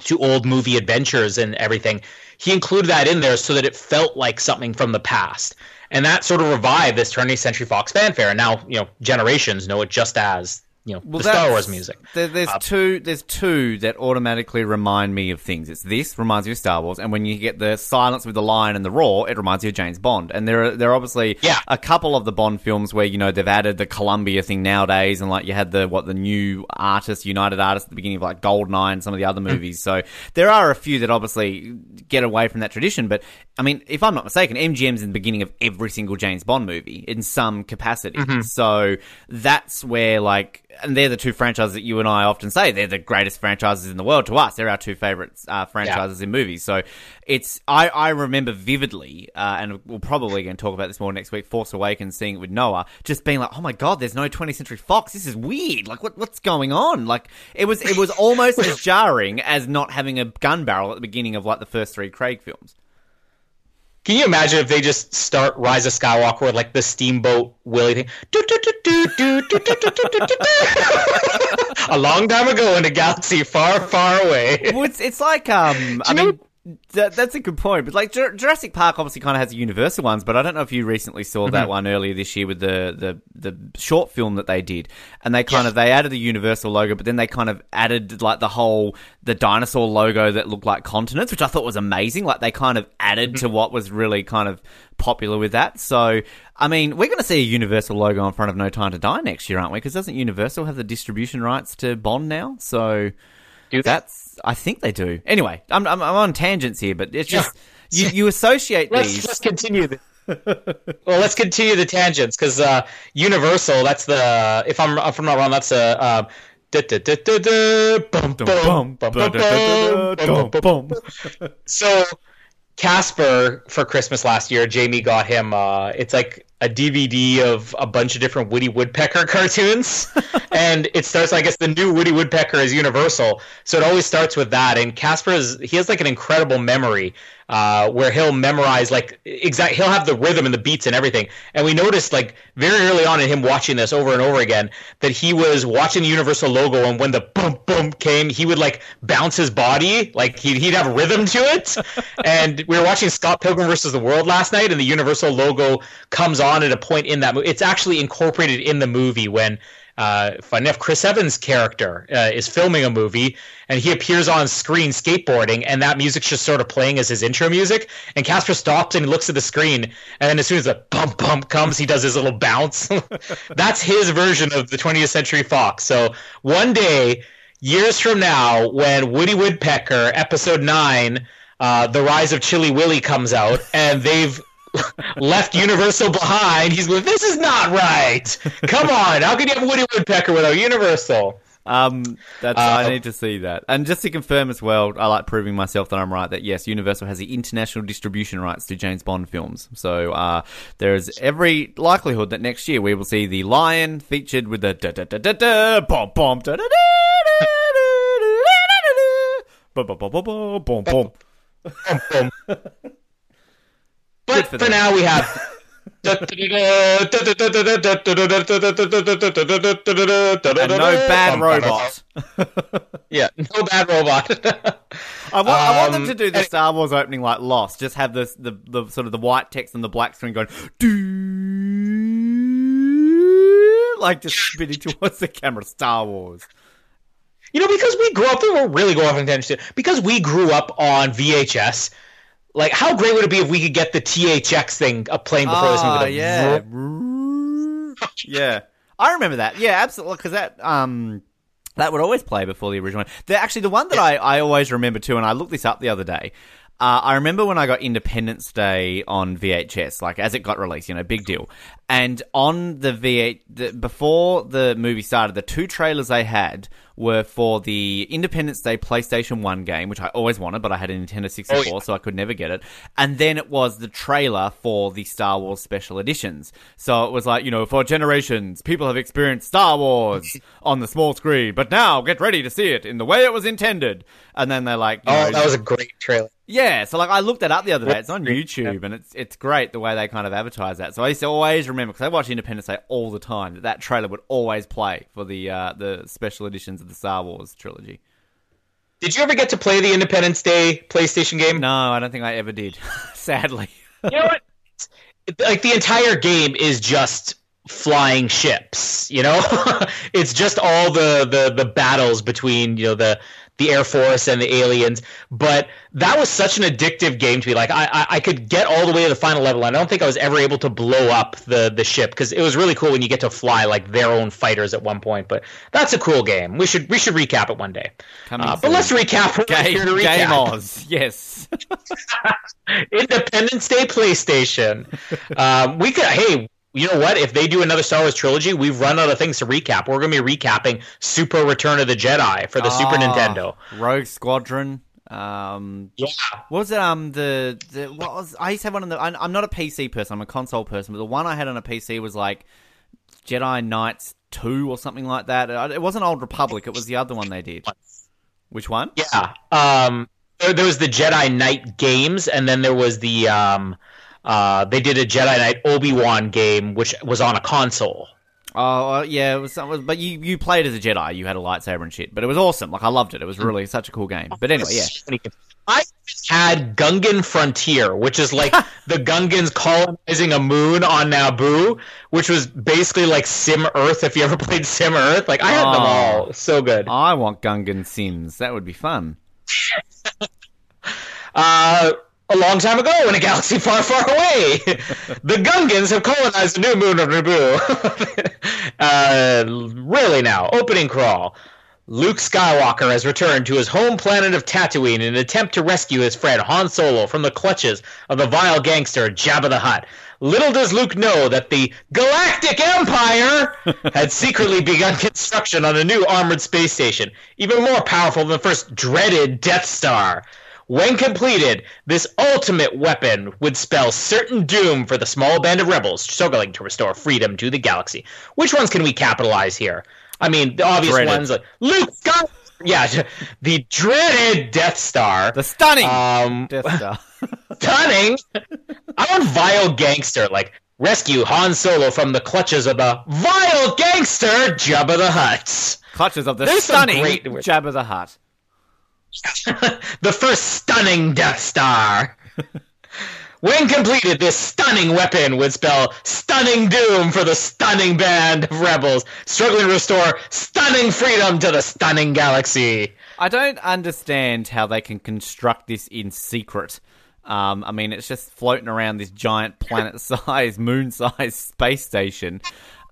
to old movie adventures and everything. He included that in there so that it felt like something from the past. And that sort of revived this 20th Century Fox fanfare. And now, you know, generations know it just as you know well, the Star Wars music. There, there's uh, two. There's two that automatically remind me of things. It's this reminds me of Star Wars, and when you get the silence with the lion and the roar, it reminds you of James Bond. And there are there are obviously yeah. a couple of the Bond films where you know they've added the Columbia thing nowadays, and like you had the what the new artist United Artists at the beginning of like Goldeneye and some of the other mm. movies. so there are a few that obviously get away from that tradition. But I mean, if I'm not mistaken, MGM's in the beginning of every single James Bond movie in some capacity. Mm-hmm. So that's where like and they're the two franchises that you and I often say they're the greatest franchises in the world to us. They're our two favorite uh, franchises yeah. in movies. So it's I, I remember vividly, uh, and we'll probably going to talk about this more next week. Force Awakens, seeing it with Noah, just being like, oh my god, there's no 20th Century Fox. This is weird. Like what what's going on? Like it was it was almost as jarring as not having a gun barrel at the beginning of like the first three Craig films. Can you imagine if they just start Rise of Skywalker with like the steamboat Willie thing? a long time ago in a galaxy far, far away. Well, it's, it's like um, I mean, that, that's a good point. But like Jurassic Park obviously kind of has the Universal ones, but I don't know if you recently saw mm-hmm. that one earlier this year with the, the, the short film that they did. And they kind yes. of they added the Universal logo, but then they kind of added like the whole the dinosaur logo that looked like continents, which I thought was amazing. Like they kind of added to mm-hmm. what was really kind of popular with that. So I mean, we're going to see a Universal logo in front of No Time to Die next year, aren't we? Because doesn't Universal have the distribution rights to Bond now? So that's I think they do. Anyway, I'm I'm, I'm on tangents here, but it's just [laughs] you you associate let's, these. Let's continue. The, [laughs] well, let's continue the tangents because uh, Universal. That's the if I'm if I'm not wrong, that's a. so Casper for Christmas last year, Jamie got him. Uh, it's like a DVD of a bunch of different Woody Woodpecker [laughs] cartoons, [laughs] and it starts. I guess the new Woody Woodpecker is Universal, so it always starts with that. And Casper is he has like an incredible memory, uh, where he'll memorize like exact. He'll have the rhythm and the beats and everything. And we noticed like very early on in him watching this over and over again that he was watching the Universal logo, and when the boom boom came, he would like bounce his body, like he'd he'd have rhythm to it. [laughs] and we were watching Scott Pilgrim versus the World last night, and the Universal logo comes on on at a point in that movie. It's actually incorporated in the movie when uh, fun enough, Chris Evans' character uh, is filming a movie and he appears on screen skateboarding, and that music's just sort of playing as his intro music. And Casper stops and looks at the screen, and then as soon as the bump bump comes, he does his little bounce. [laughs] That's his version of the 20th Century Fox. So one day, years from now, when Woody Woodpecker, episode nine, uh, The Rise of Chilly Willy comes out, and they've left Universal behind. He's going, this is not right. Come on, how can you have Woody Woodpecker without Universal? Um, that's uh, I need to see that. And just to confirm as well, I like proving myself that I'm right. That yes, Universal has the international distribution rights to James Bond films. So uh, there is every likelihood that next year we will see the Lion featured with the da da da da da bomb bomb da da da da da da da da da but for, for now, we have [laughs] And no bad [laughs] robot. yeah, no bad robot. [laughs] I want, I want them Um, to do the Star Wars opening like Lost. Just have this, the, the sort of the white text and the black screen going, doo, like just spinning towards the camera. Star Wars. You know, because we grew up, we're really going off in tangent. Because we grew up on VHS. Like, how great would it be if we could get the THX thing up playing before this movie? Ah, yeah, [laughs] yeah. I remember that. Yeah, absolutely. Because that um that would always play before the original one. The, actually, the one that I, I always remember too, and I looked this up the other day. Uh, I remember when I got Independence Day on VHS, like as it got released, you know, big deal. And on the V8, the, before the movie started, the two trailers they had were for the Independence Day PlayStation 1 game, which I always wanted, but I had a Nintendo 64, Oh, yeah. so I could never get it. And then it was the trailer for the Star Wars special editions. So it was like, you know, for generations, people have experienced Star Wars [laughs] on the small screen, but now get ready to see it in the way it was intended. And then they're like, Oh, know, that was a great trailer. Yeah, so like I looked that up the other day. It's on YouTube, and it's it's great the way they kind of advertise that. So I used to always remember because I watch Independence Day all the time that that trailer would always play for the uh, the special editions of the Star Wars trilogy. Did you ever get to play the Independence Day PlayStation game? No, I don't think I ever did. [laughs] Sadly. You know what? Like the entire game is just flying ships. You know, [laughs] it's just all the, the the battles between you know the the Air Force and the aliens. But that was such an addictive game to me. Like I, I, I could get all the way to the final level. and I don't think I was ever able to blow up the the ship because it was really cool when you get to fly like their own fighters at one point. But that's a cool game. We should we should recap it one day. Uh, but let's recap. Game, here to Game. Oz, yes. [laughs] Independence Day PlayStation. um, [laughs] we could. Hey, you know what? If they do another Star Wars trilogy, we've run out of things to recap. We're going to be recapping Super Return of the Jedi for the Super Ah, Nintendo. Rogue Squadron. Um, Yeah. what was it? Um, the the what was I used to have one of the. I'm, not a PC person. I'm a console person, but the one I had on a PC was like Jedi Knights Two or something like that. It wasn't Old Republic. It was the other one they did. Which one? Yeah. Um, there, there was the Jedi Knight games, and then there was the. Um, uh, they did a Jedi Knight Obi Wan game, which was on a console. Oh uh, yeah, it was. But you you played as a Jedi. You had a lightsaber and shit. But it was awesome. Like I loved it. It was really such a cool game. But anyway, yeah. I had Gungan Frontier, which is like [laughs] the Gungans colonizing a moon on Naboo, which was basically like Sim Earth. If you ever played Sim Earth, like I had them Oh. all, so good. I want Gungan Sims. That would be fun. [laughs] Uh, a long time ago, in a galaxy [laughs] far, far away, [laughs] the Gungans have colonized the new moon of Naboo. [laughs] uh, really now, opening crawl. Luke Skywalker has returned to his home planet of Tatooine in an attempt to rescue his friend Han Solo from the clutches of the vile gangster Jabba the Hutt. Little does Luke know that the Galactic Empire had secretly begun construction on a new armored space station, even more powerful than the first dreaded Death Star. When completed, this ultimate weapon would spell certain doom for the small band of rebels struggling to restore freedom to the galaxy. Which ones can we capitalize here? I mean, the obvious Dreaded. ones like Luke Skywalker. Yeah, [laughs] the dreaded Death Star. The stunning Um, Death [laughs] Star. stunning. I want vile gangster, like rescue Han Solo from the clutches of the vile gangster Jabba the Hutt. Clutches of the There's stunning great- Jabba the Hutt. [laughs] the first stunning Death Star. [laughs] when completed, this stunning weapon would spell stunning doom for the stunning band of rebels struggling to restore stunning freedom to the stunning galaxy. I don't understand how they can construct this in secret. Um, I mean, it's just floating around this giant planet-sized, [laughs] moon-sized space station.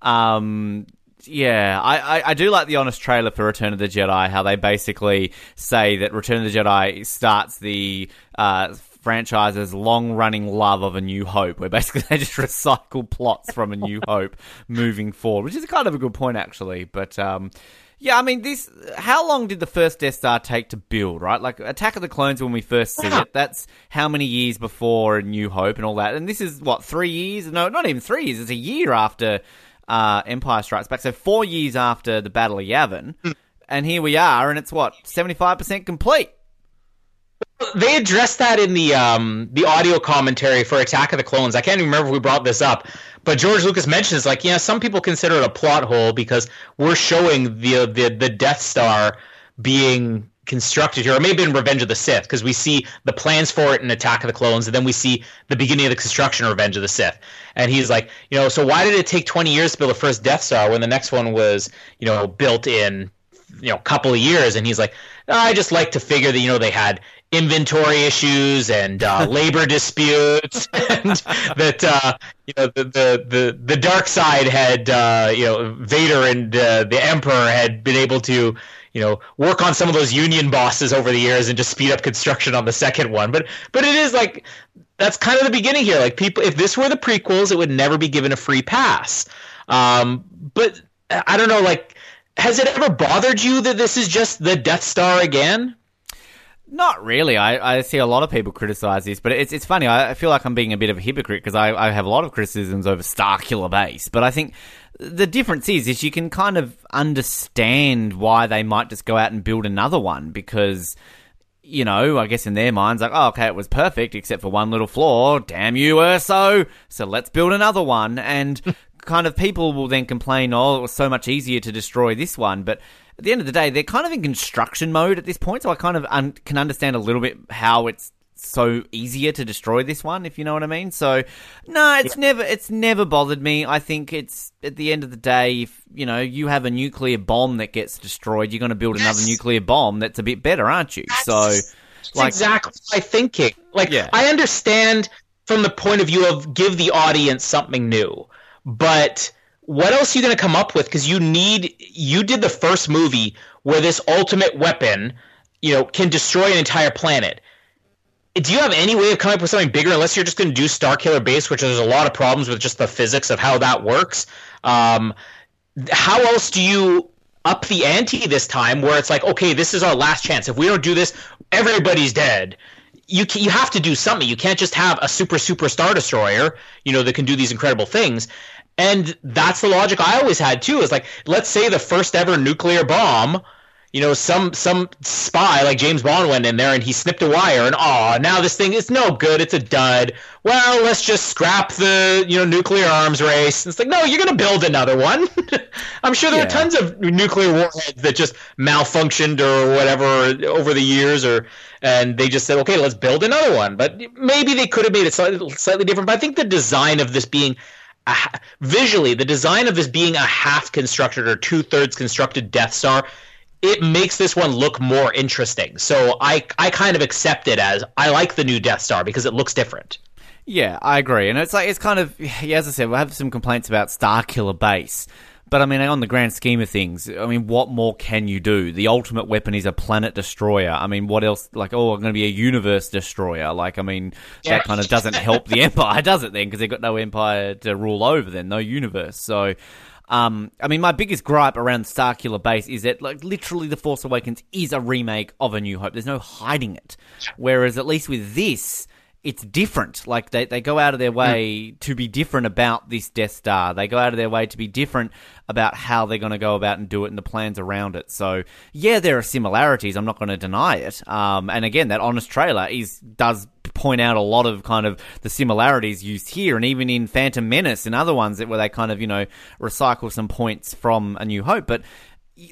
Um, yeah, I, I, I do like the honest trailer for Return of the Jedi. How they basically say that Return of the Jedi starts the uh, franchise's long-running love of A New Hope, where basically [laughs] they just recycle plots from A New [laughs] Hope moving forward, which is kind of a good point actually. But um, yeah, I mean, this. How long did the first Death Star take to build? Right, like Attack of the Clones when we first see it. That's how many years before A New Hope and all that. And this is what three years? No, not even three years. It's a year after uh, Empire Strikes Back. So four years after the Battle of Yavin. and here we are, and it's what seventy five percent complete. they addressed that in the um, the audio commentary for Attack of the Clones. I can't even remember if we brought this up, but George Lucas mentions like, yeah, some people consider it a plot hole because we're showing the the, the Death Star being constructed here, or maybe in Revenge of the Sith, because we see the plans for it in Attack of the Clones, and then we see the beginning of the construction of Revenge of the Sith. And he's like, you know, so why did it take 20 years to build the first Death Star when the next one was, you know, built in, you know, a couple of years? And he's like, I just like to figure that, you know, they had inventory issues and uh, [laughs] labor disputes, [laughs] and that uh, you know the, the the the dark side had uh, you know Vader and uh, the Emperor had been able to you know work on some of those union bosses over the years and just speed up construction on the second one but but it is like that's kind of the beginning here like people if this were the prequels it would never be given a free pass um, but i don't know like has it ever bothered you that this is just the death star again not really. I, I see a lot of people criticize this, but it's it's funny. I, feel like I'm being a bit of a hypocrite because I, I have a lot of criticisms over Starkiller Base, but I think the difference is is you can kind of understand why they might just go out and build another one because you know, I guess in their minds, like, oh, okay, it was perfect except for one little flaw. Damn you, Erso! So let's build another one. And [laughs] kind of people will then complain, oh, it was so much easier to destroy this one. But at the end of the day, they're kind of in construction mode at this point, so I kind of un- can understand a little bit how it's so easier to destroy this one, if you know what I mean. So, no, it's yeah. never it's never bothered me. I think it's at the end of the day, if you know you have a nuclear bomb that gets destroyed, you're going to build yes. another nuclear bomb that's a bit better, aren't you? That's, so, that's like, exactly my thinking. Like, yeah. I understand from the point of view of give the audience something new, but what else are you going to come up with? Because you need you did the first movie where this ultimate weapon, you know, can destroy an entire planet do you have any way of coming up with something bigger unless you're just going to do Star Killer Base, which there's a lot of problems with just the physics of how that works? Um, how else do you up the ante this time where it's like, okay, this is our last chance. If we don't do this, everybody's dead. You you have to do something. You can't just have a super super star destroyer, you know, that can do these incredible things. And that's the logic I always had too. Is like, let's say the first ever nuclear bomb you know, some some spy like James Bond went in there and he snipped a wire and oh, now this thing is no good. It's a dud. Well, let's just scrap the you know nuclear arms race. it's like no, you're gonna build another one. [laughs] I'm sure there yeah. are tons of nuclear warheads that just malfunctioned or whatever over the years, or and they just said okay, let's build another one. But maybe they could have made it slightly, slightly different. But I think the design of this being a, visually, the design of this being a half constructed or two thirds constructed Death Star it makes this one look more interesting. So I I kind of accept it as I like the new Death Star because it looks different. Yeah, I agree, and it's like it's kind of yeah, as I said, we have some complaints about Star Killer Base. But I mean, on the grand scheme of things, I mean, what more can you do? The ultimate weapon is a planet destroyer. I mean, what else? Like, oh, I'm going to be a universe destroyer. Like, I mean, yeah. that kind of doesn't help the [laughs] empire, does it? Then, because they've got no empire to rule over. Then, no universe. So, um, I mean, my biggest gripe around Starkiller Base is that, like, literally, The Force Awakens is a remake of A New Hope. There's no hiding it. Whereas, at least with this, it's different. Like they, they go out of their way mm. to be different about this Death Star. They go out of their way to be different about how they're going to go about and do it and the plans around it. So yeah, there are similarities. I'm not going to deny it. Um, and again, that honest trailer is does point out a lot of kind of the similarities used here, and even in Phantom Menace and other ones that where they kind of you know recycle some points from A New Hope, but.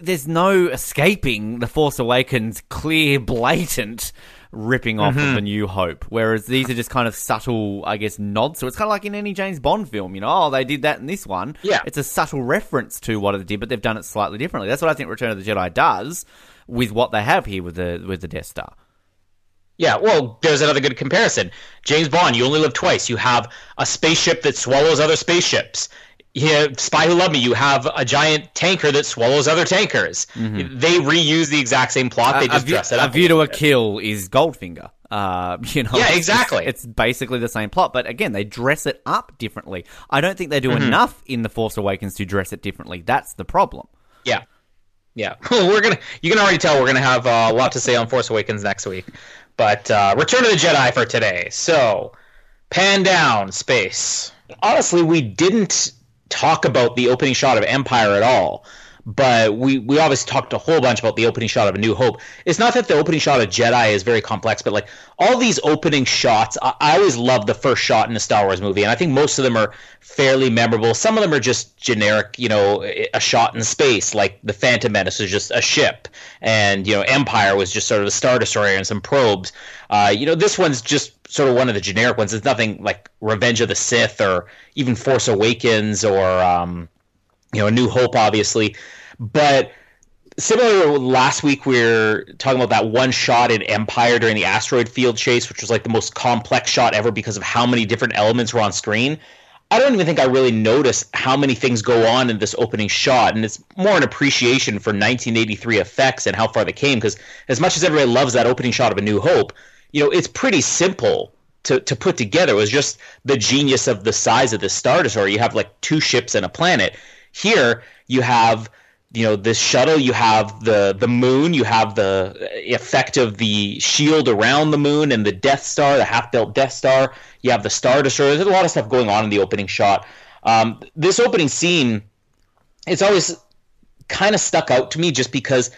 There's no escaping the Force Awakens clear, blatant ripping off mm-hmm. of A New Hope. Whereas these are just kind of subtle, I guess, nods. So it's kind of like in any James Bond film, you know, oh, they did that in this one. Yeah. It's a subtle reference to what they did, but they've done it slightly differently. That's what I think Return of the Jedi does with what they have here with the with the Death Star. Yeah, well, there's another good comparison. James Bond, you only live twice. You have a spaceship that swallows other spaceships yeah, Spy Who Loved Me, you have a giant tanker that swallows other tankers. Mm-hmm. They reuse the exact same plot. They just dress it up. A View to a Kill is Goldfinger. Uh, [laughs] you know, yeah, exactly. It's, it's, basically the same plot, but again, they dress it up differently. I don't think they do mm-hmm. enough in The Force Awakens to dress it differently. That's the problem. Yeah, yeah. [laughs] we're gonna. You can already tell we're gonna have uh, a lot to say on Force Awakens next week, but uh, Return of the Jedi for today. So, pan down space. Honestly, we didn't talk about the opening shot of Empire at all. But we we obviously talked a whole bunch about the opening shot of A New Hope. It's not that the opening shot of Jedi is very complex, but like all these opening shots, I, I always love the first shot in a Star Wars movie, and I think most of them are fairly memorable. Some of them are just generic, you know, a shot in space, like the Phantom Menace is just a ship, and you know, Empire was just sort of a star destroyer and some probes. Uh, you know, this one's just sort of one of the generic ones. It's nothing like Revenge of the Sith or even Force Awakens or um, you know, A New Hope, obviously. But similar last week, we are talking about that one shot in Empire during the asteroid field chase, which was like the most complex shot ever because of how many different elements were on screen. I don't even think I really noticed how many things go on in this opening shot, and it's more an appreciation for 1983 effects and how far they came. Because as much as everybody loves that opening shot of A New Hope, you know, it's pretty simple to, to put together. It was just the genius of the size of the Star Destroyer. You have like two ships and a planet. Here you have you know this shuttle you have the the moon you have the effect of the shield around the moon and the death star the half built death star. You have the star destroyer. There's a lot of stuff going on in the opening shot. Um, this opening scene it's always kind of stuck out to me just because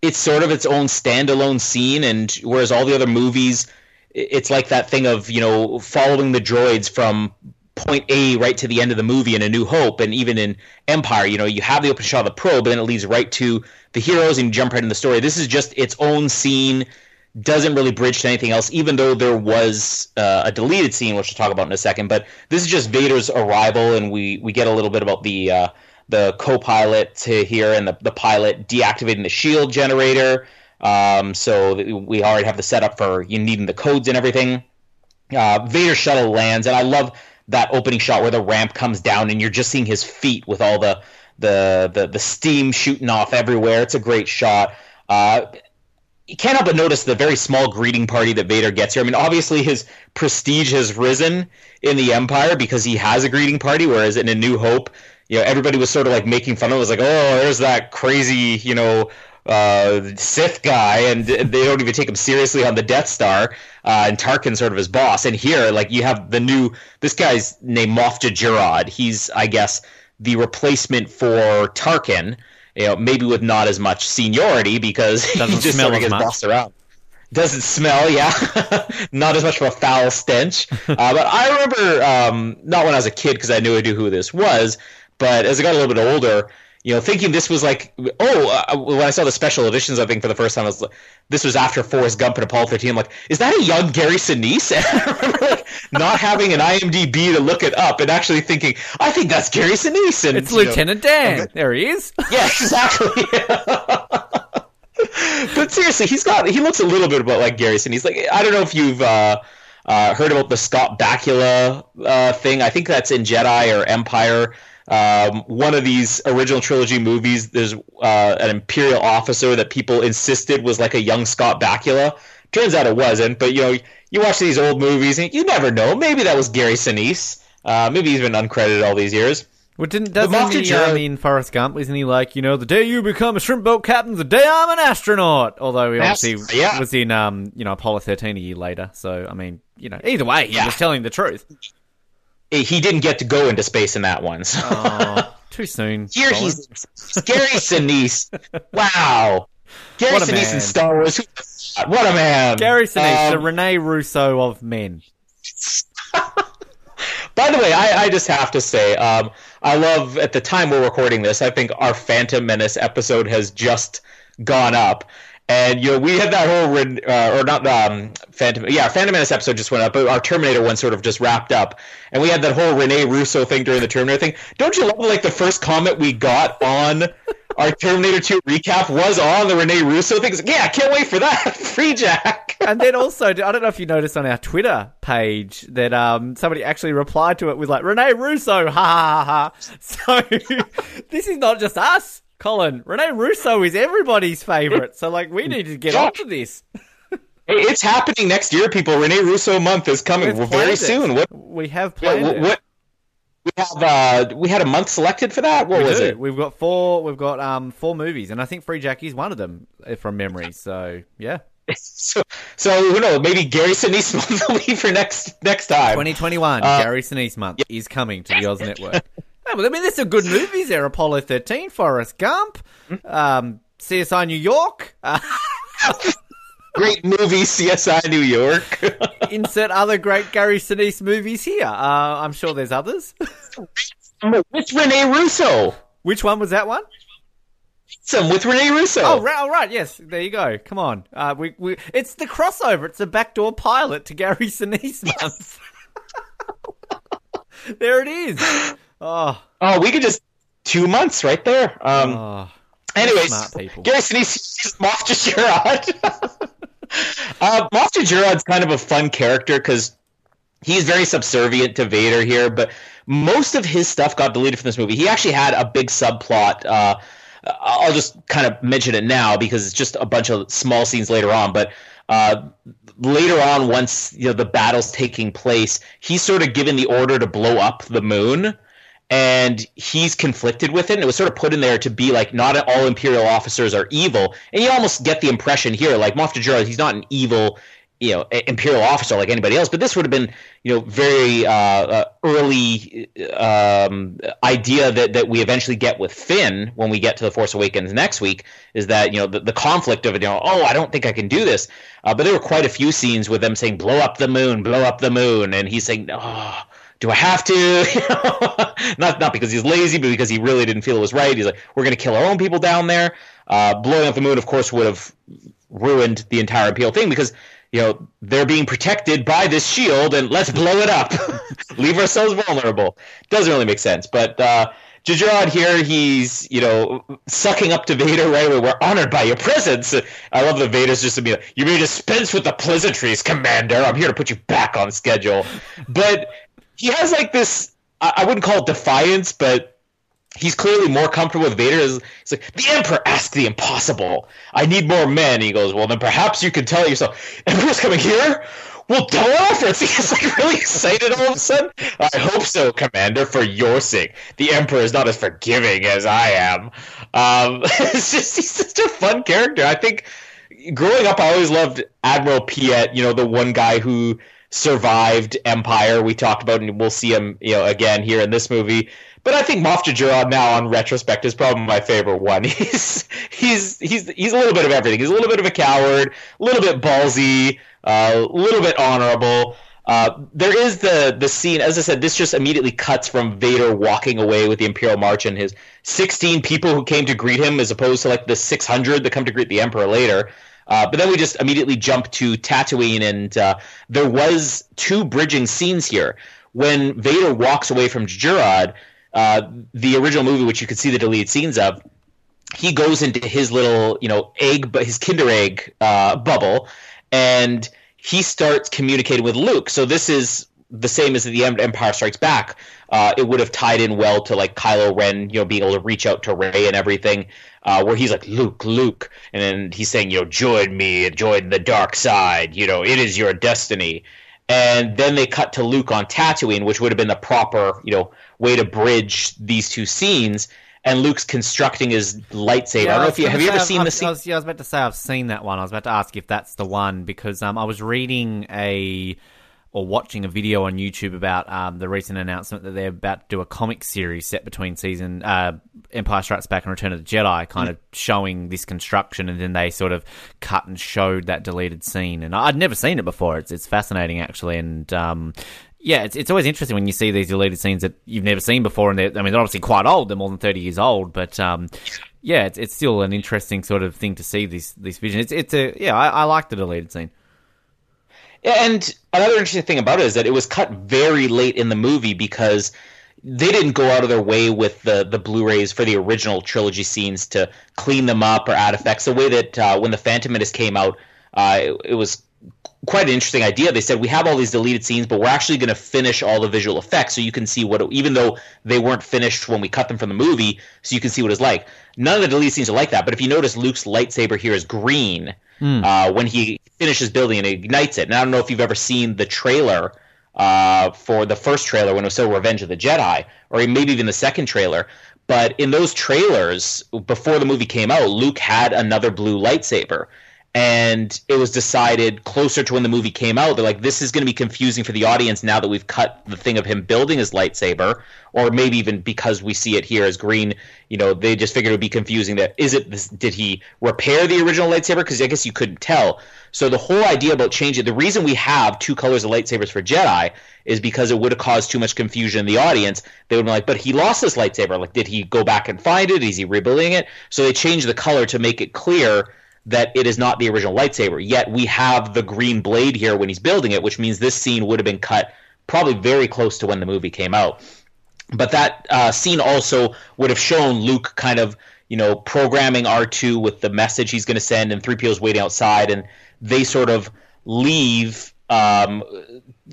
it's sort of its own standalone scene and whereas all the other movies it's like that thing of you know following the droids from point A right to the end of the movie in A New Hope and even in Empire, you know, you have the open shot of the probe, but then it leads right to the heroes and you jump right in the story. This is just its own scene, doesn't really bridge to anything else, even though there was uh, a deleted scene, which we'll talk about in a second. But this is just Vader's arrival, and we we get a little bit about the uh, the co-pilot to here and the, the pilot deactivating the shield generator. Um, so we already have the setup for you needing the codes and everything. Uh, Vader shuttle lands, and I love that opening shot where the ramp comes down and you're just seeing his feet with all the the the, the steam shooting off everywhere. It's a great shot. Uh, you can't help but notice the very small greeting party that Vader gets here. I mean, obviously his prestige has risen in the Empire because he has a greeting party, whereas in A New Hope, you know, everybody was sort of like making fun of. It. it was like, oh, there's that crazy, you know, uh, Sith guy, and they don't even take him seriously on the Death Star. Uh, and Tarkin sort of his boss. And here, like you have the new this guy's named Moff Jerjerrod. He's, I guess, the replacement for Tarkin. You know, maybe with not as much seniority because [laughs] Doesn't he just smell sort of gets much. bossed around. Doesn't smell, yeah. [laughs] not as much of a foul stench. [laughs] uh, but I remember, um, not when I was a kid because I knew I knew who this was, but as I got a little bit older, you know, thinking this was like, oh, uh, when I saw the special editions, I think for the first time, I was like, this was after Forrest Gump and Apollo 13. I'm like, is that a young Gary Sinise? [laughs] And I remember like not having an IMDb to look it up and actually thinking, I think that's Gary Sinise. And, It's you know, Lieutenant Dan. There he is. [laughs] yeah, exactly. [laughs] but seriously, he's got he looks a little bit about like Gary Sinise. Like I don't know if you've uh, uh, heard about the Scott Bakula uh, thing. I think that's in Jedi or Empire. Um, one of these original trilogy movies, there's uh, an Imperial officer that people insisted was like a young Scott Bakula. Turns out it wasn't, but you know, you watch these old movies and you never know. Maybe that was Gary Sinise. Uh, maybe he's been uncredited all these years. Well, didn't doesn't Moff he? I mean, Forrest Gump isn't he like you know the day you become a shrimp boat captain, the day I'm an astronaut. Although he obviously yeah. was in um you know Apollo 13 a year later. So I mean you know either way he was telling the truth. He didn't get to go into space in that one. [laughs] So. Oh, too soon. Here Colin. he's, he's Gary Sinise. [laughs] Wow. Gary What Sinise in Star Wars. Who does that? What a man. Gary Sinise, the Um, Rene Russo of men. [laughs] by the way, I, I just have to say, um, I love at the time we're recording this, I think our Phantom Menace episode has just gone up. And you know, we had that whole uh, or not um, Phantom, yeah, Phantom Menace episode just went up, but our Terminator one sort of just wrapped up, and we had that whole Rene Russo thing during the Terminator thing. Don't you love like the first comment we got on our Terminator 2 recap was on the Rene Russo thing? Like, yeah, can't wait for that. [laughs] Freejack. And then also, I don't know if you noticed on our Twitter page that um, somebody actually replied to it with like Rene Russo, ha ha ha. ha. So [laughs] this is not just us, Colin. Rene Russo is everybody's favorite. So like, we need to get Yeah. onto this. It's happening next year, people. Rene Russo month is coming We've very soon. What? We have planned what, what we have uh we had a month selected for that what We was do. it We've got four. We've got um four movies, and I think Free Jackie's one of them uh, from memory. So yeah, [laughs] so so who knows maybe gary sinise [laughs] month will be for next next time 2021 Uh, Gary Sinise month is coming to the Oz Network. [laughs] Well, I mean, there's some good movies there. Apollo 13, Forrest Gump, um, CSI New York. Uh, [laughs] Great movie, CSI New York. [laughs] insert other great Gary Sinise movies here. Uh, I'm sure there's others. with Rene Russo. Which one was that one? Some with Rene Russo. Oh, right, oh, right, yes. There you go. Come on. Uh, we, we, it's the crossover. It's the backdoor pilot to Gary [laughs] Sinise month. there it is. Oh, Oh, we could just two months right there. Um, oh. anyways. Gary Sinise is Moff Jerjerrod. [laughs] uh, Moff Jerjerrod's kind of a fun character because he's very subservient to Vader here, but most of his stuff got deleted from this movie. He actually had a big subplot. Uh, I'll just kind of mention it now because it's just a bunch of small scenes later on, but. Uh, later on, once you know the battle's taking place, he's sort of given the order to blow up the moon, and he's conflicted with it. And it was sort of put in there to be like not all Imperial officers are evil, and you almost get the impression here, like Moff Gideon, he's not an evil, you know, Imperial officer like anybody else. But this would have been, you know, very uh, uh, early um, idea that that we eventually get with Finn when we get to the Force Awakens next week is that you know the, the conflict of it. You know, oh, I don't think I can do this. Uh, but there were quite a few scenes with them saying, "Blow up the moon, blow up the moon," and he's saying, "Oh." Do I have to? [laughs] not not because he's lazy, but because he really didn't feel it was right. He's like, we're going to kill our own people down there. Uh, blowing up the moon, of course, would have ruined the entire appeal thing because you know they're being protected by this shield, and let's blow it up, [laughs] leave ourselves vulnerable. Doesn't really make sense, but. Uh, here, he's you know sucking up to Vader right away. We're honored by your presence. I love that Vader's just to be like, you may dispense with the pleasantries, Commander. I'm here to put you back on schedule. But he has like this I, wouldn't call it defiance, but he's clearly more comfortable with Vader. He's like, the Emperor asked the impossible. I need more men. He goes, well, then perhaps you can tell yourself, Emperor's coming here? Well, double efforts. [laughs] He's like really excited all of a sudden. I hope so, Commander, for your sake. The Emperor is not as forgiving as I am. Um, [laughs] it's just he's such a fun character. I think growing up, I always loved Admiral Piet. You know, the one guy who survived Empire. We talked about, and we'll see him, you know, again here in this movie. But I think Moff Gideon now, on retrospect, is probably my favorite one. [laughs] He's he's he's he's a little bit of everything. He's a little bit of a coward, a little bit ballsy, uh, a little bit honorable. Uh, there is the the scene, as I said, this just immediately cuts from Vader walking away with the Imperial March and his 16 people who came to greet him, as opposed to like the 600 that come to greet the Emperor later. Uh, but then we just immediately jump to Tatooine, and uh, there was two bridging scenes here. When Vader walks away from Jerrod, uh, the original movie, which you could see the deleted scenes of, he goes into his little, you know, egg, but his Kinder egg uh, bubble, and he starts communicating with Luke. So this is the same as the Empire Strikes Back. Uh, it would have tied in well to like Kylo Ren, you know, being able to reach out to Rey and everything uh, where he's like Luke, Luke, and then he's saying, you know, join me, join the dark side. You know, it is your destiny. And then they cut to Luke on Tatooine, which would have been the proper, you know, way to bridge these two scenes. And Luke's constructing his lightsaber. Yeah, I don't know if you have you ever I've, seen I've, the scene. I was, yeah, I was about to say I've seen that one. I was about to ask if that's the one because um, I was reading a or watching a video on YouTube about um, the recent announcement that they're about to do a comic series set between season uh, Empire Strikes Back and Return of the Jedi, kind of showing this construction, and then they sort of cut and showed that deleted scene. And I'd never seen it before. It's it's fascinating actually, and um, yeah, it's it's always interesting when you see these deleted scenes that you've never seen before, and they're I mean they're obviously quite old. They're more than thirty years old, but um, yeah, it's it's still an interesting sort of thing to see this this vision. It's it's a yeah, I, I like the deleted scene. And another interesting thing about it is that it was cut very late in the movie because they didn't go out of their way with the the Blu-rays for the original trilogy scenes to clean them up or add effects. The way that uh, when the Phantom Menace came out, uh, it, it, was quite an interesting idea. They said we have all these deleted scenes, but we're actually going to finish all the visual effects so you can see what, it, even though they weren't finished when we cut them from the movie, so you can see what it's like. None of the deleted scenes are like that. But if you notice, Luke's lightsaber here is green mm. uh, when he finishes building and ignites it. And I don't know if you've ever seen the trailer uh, for the first trailer when it was still Revenge of the Jedi, or maybe even the second trailer. But in those trailers, before the movie came out, Luke had another blue lightsaber. And it was decided closer to when the movie came out they're like this is going to be confusing for the audience now that we've cut the thing of him building his lightsaber or maybe even because we see it here as green you know they just figured it would be confusing that is it this, did he repair the original lightsaber? Because i guess you couldn't tell. So the whole idea about changing the reason we have two colors of lightsabers for jedi is because it would have caused too much confusion in the audience. They would be like but he lost his lightsaber. Like did he go back and find it? Is he rebuilding it? So they changed the color to make it clear that it is not the original lightsaber. Yet we have the green blade here when he's building it, which means this scene would have been cut probably very close to when the movie came out. But that uh, scene also would have shown Luke kind of, you know, programming R2 with the message he's going to send, and 3PO's waiting outside, and they sort of leave um,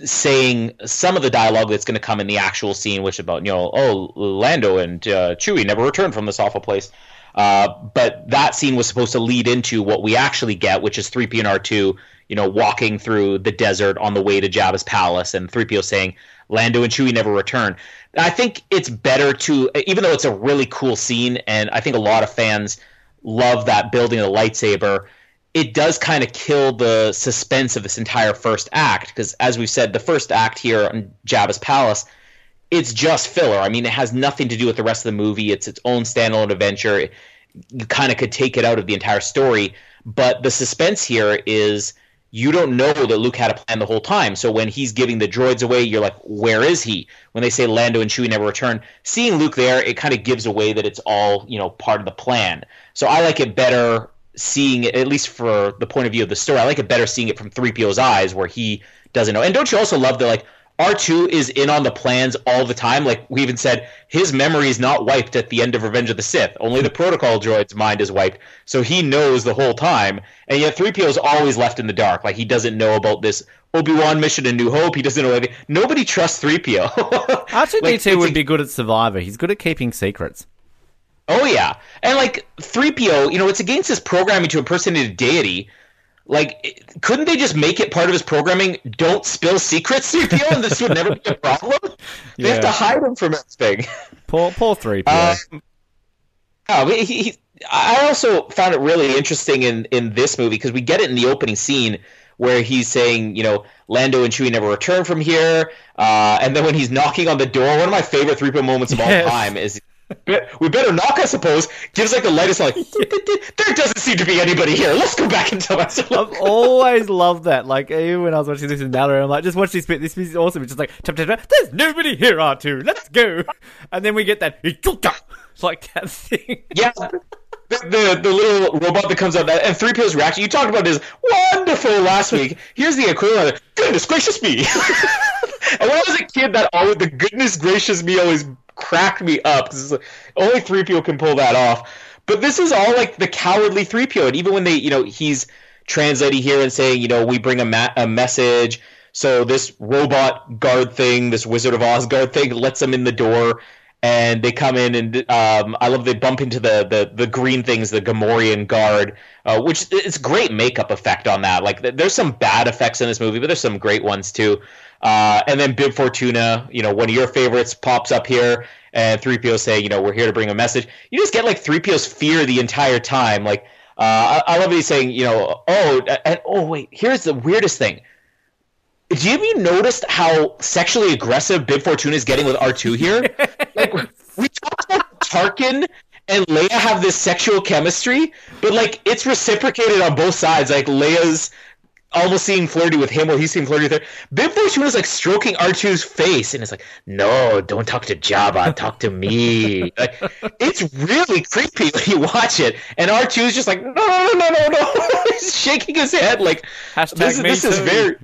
saying some of the dialogue that's going to come in the actual scene, which about, you know, oh, Lando and uh, Chewie never returned from this awful place. Uh, but that scene was supposed to lead into what we actually get, which is 3PO and R2, you know, walking through the desert on the way to Jabba's palace, and 3PO saying, Lando and Chewie never return. I think it's better to, even though it's a really cool scene, and I think a lot of fans love that building of the lightsaber, it does kind of kill the suspense of this entire first act, because as we've said, the first act here on Jabba's palace it's just filler. I mean, it has nothing to do with the rest of the movie. It's its own standalone adventure. You kind of could take it out of the entire story, but the suspense here is you don't know that Luke had a plan the whole time. So when he's giving the droids away, you're like, where is he? When they say Lando and Chewie never return, seeing Luke there, it kind of gives away that it's all you know part of the plan. So I like it better seeing it, at least for the point of view of the story. I like it better seeing it from 3PO's eyes, where he doesn't know. And don't you also love the like? R2 is in on the plans all the time. Like we even said, his memory is not wiped at the end of Revenge of the Sith. Only the protocol droid's mind is wiped. So he knows the whole time. And yet 3PO is always left in the dark. Like he doesn't know about this Obi-Wan mission in New Hope. He doesn't know anything. Nobody trusts 3PO. [laughs] R2D2 like, would be good at Survivor. He's good at keeping secrets. Oh yeah. And like 3PO, you know, it's against his programming to impersonate a deity like, couldn't they just make it part of his programming? Don't spill secrets, CPO, and this would never be a problem. They yeah. have to hide him from everything. Poor, poor three Um, oh, he, he, I also found it really interesting in in this movie because we get it in the opening scene where he's saying, you know, Lando and Chewie never return from here, uh, and then when he's knocking on the door, one of my favorite three PO moments of yes. all time is we better knock, I suppose. Gives like the lightest, like [laughs] there doesn't seem to be anybody here. Let's go back and tell us. I've always loved that. Like even when I was watching this in Mallory, I'm like, just watch this bit. This bit is awesome. It's just like, tap, tap, tap. there's nobody here, R2. Let's go. And then we get that, it's like that thing. Yeah. The, the, the little robot that comes out that and three PO's reaction. You talked about this wonderful last week. Here's the equivalent. Goodness gracious me! [laughs] and when I was a kid, that always the goodness gracious me always cracked me up because like, only three PO can pull that off. But this is all like the cowardly three PO, and even when they, you know, he's translating here and saying, you know, we bring a, ma- a message. So this robot guard thing, this Wizard of Oz guard thing, lets them in the door, and they come in and um, I love they bump into the the, the green things, the Gamorrean guard, uh, which it's great makeup effect on that. Like there's some bad effects in this movie, but there's some great ones too. Uh, and then Bib Fortuna, you know, one of your favorites pops up here, and 3PO say, you know, we're here to bring a message. You just get like 3PO's fear the entire time. Like, uh, I, I, love he's saying, you know, oh, and oh, wait, here's the weirdest thing. Have you even noticed how sexually aggressive Bib Fortuna is getting with R2 here? [laughs] like, we talked about Tarkin and Leia have this sexual chemistry, but like it's reciprocated on both sides. Like Leia's almost seeing flirty with him while he's seeing flirty with her. Bib Fortuna's like stroking R2's face and it's like, no, don't talk to Jabba, talk to me. [laughs] like, it's really creepy when you watch it. And R2's just like, no, no, no, no, no. [laughs] he's shaking his head like, Hashtag this, this is very,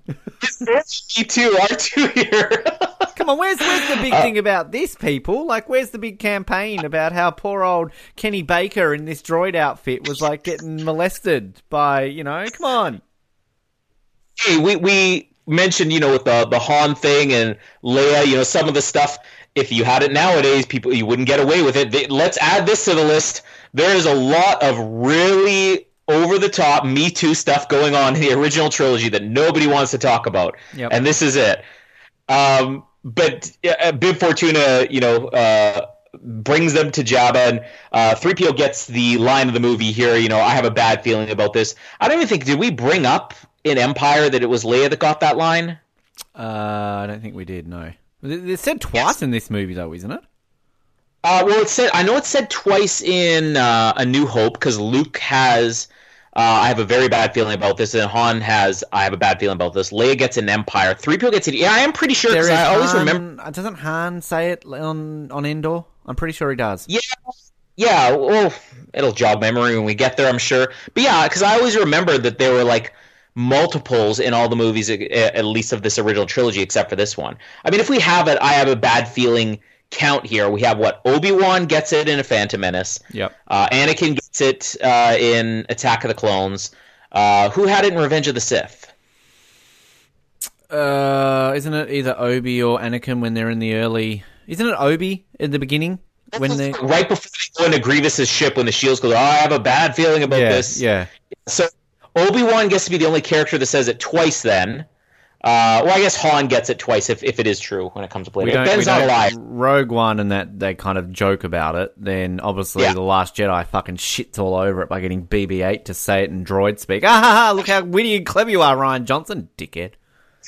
it's me too, R2 here. [laughs] Come on, where's where's the big uh, thing about this, people? Like, where's the big campaign about how poor old Kenny Baker in this droid outfit was like getting molested by, you know, come on hey, we we mentioned you know with the the Han thing and Leia, you know some of the stuff. If you had it nowadays, people you wouldn't get away with it. They, let's add this to the list. There is a lot of really over the top Me Too stuff going on in the original trilogy that nobody wants to talk about, yep. and this is it. Um, but uh, Bib Fortuna, you know, uh, brings them to Jabba, and uh, 3PO gets the line of the movie here. You know, I have a bad feeling about this. I don't even think did we bring up in Empire that it was Leia that got that line. Uh, I don't think we did. No, it's said twice yes. in this movie, though, isn't it? Uh, well, it said I know it said twice in uh, A New Hope because Luke has. Uh, I have a very bad feeling about this, and Han has. I have a bad feeling about this. Leia gets an Empire. 3PO gets it. Yeah, I am pretty sure. Because I always remember. Doesn't Han say it on on Endor? I'm pretty sure he does. Yeah, yeah. Well, it'll jog memory when we get there, I'm sure. But yeah, because I always remember that there were like multiples in all the movies, at least of this original trilogy, except for this one. I mean, if we have it, I have a bad feeling count here. We have what Obi Wan gets it in a Phantom Menace. Yep. Uh, Anakin gets it uh, in Attack of the Clones. Uh, who had it in Revenge of the Sith? Uh, isn't it either Obi or Anakin when they're in the early? Isn't it Obi in the beginning when they right before they go into Grievous's ship when the shields go? Oh, I have a bad feeling about yeah, this. Yeah. So Obi Wan gets to be the only character that says it twice. Then uh, well, I guess Han gets it twice if, if it is true when it comes to play. If Ben's not alive. Rogue One and that they kind of joke about it. Then obviously yeah. the Last Jedi fucking shits all over it by getting BB-8 to say it in droid speak. [laughs] Ah, ha, ha, look how witty and clever you are, Rian Johnson, dickhead.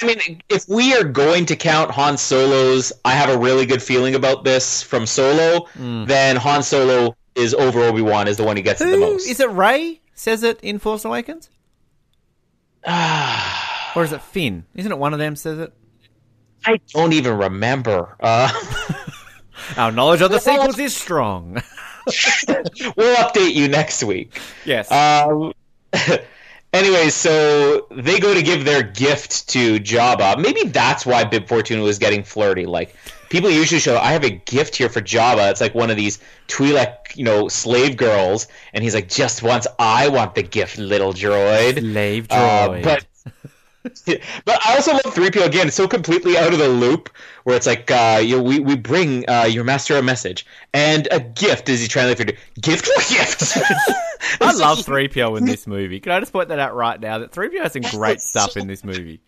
I mean, if we are going to count Han Solo's, I have a really good feeling about this from Solo. Mm. Then Han Solo is over Obi Wan is the one who gets Who, it the most. Is it Rey Says it in Force Awakens. Ah. Or is it Finn? Isn't it one of them says it? I don't even remember. Uh, [laughs] Our knowledge of the sequels is strong. [laughs] we'll update you next week. Yes. Um, [laughs] anyway, so they go to give their gift to Jabba. Maybe that's why Bib Fortuna was getting flirty. Like people usually show, I have a gift here for Jabba. It's like one of these Twi'lek, you know, slave girls, and he's like, just once I want the gift, little droid. Slave droid. Uh, but [laughs] but I also love 3PO again. It's so completely out of the loop where it's like, uh, you know, we, we bring uh, your master a message and a gift as he translates for gift. Gift? [laughs] [laughs] I love 3PO in this movie. Can I just point that out right now? That 3PO has some great stuff in this movie.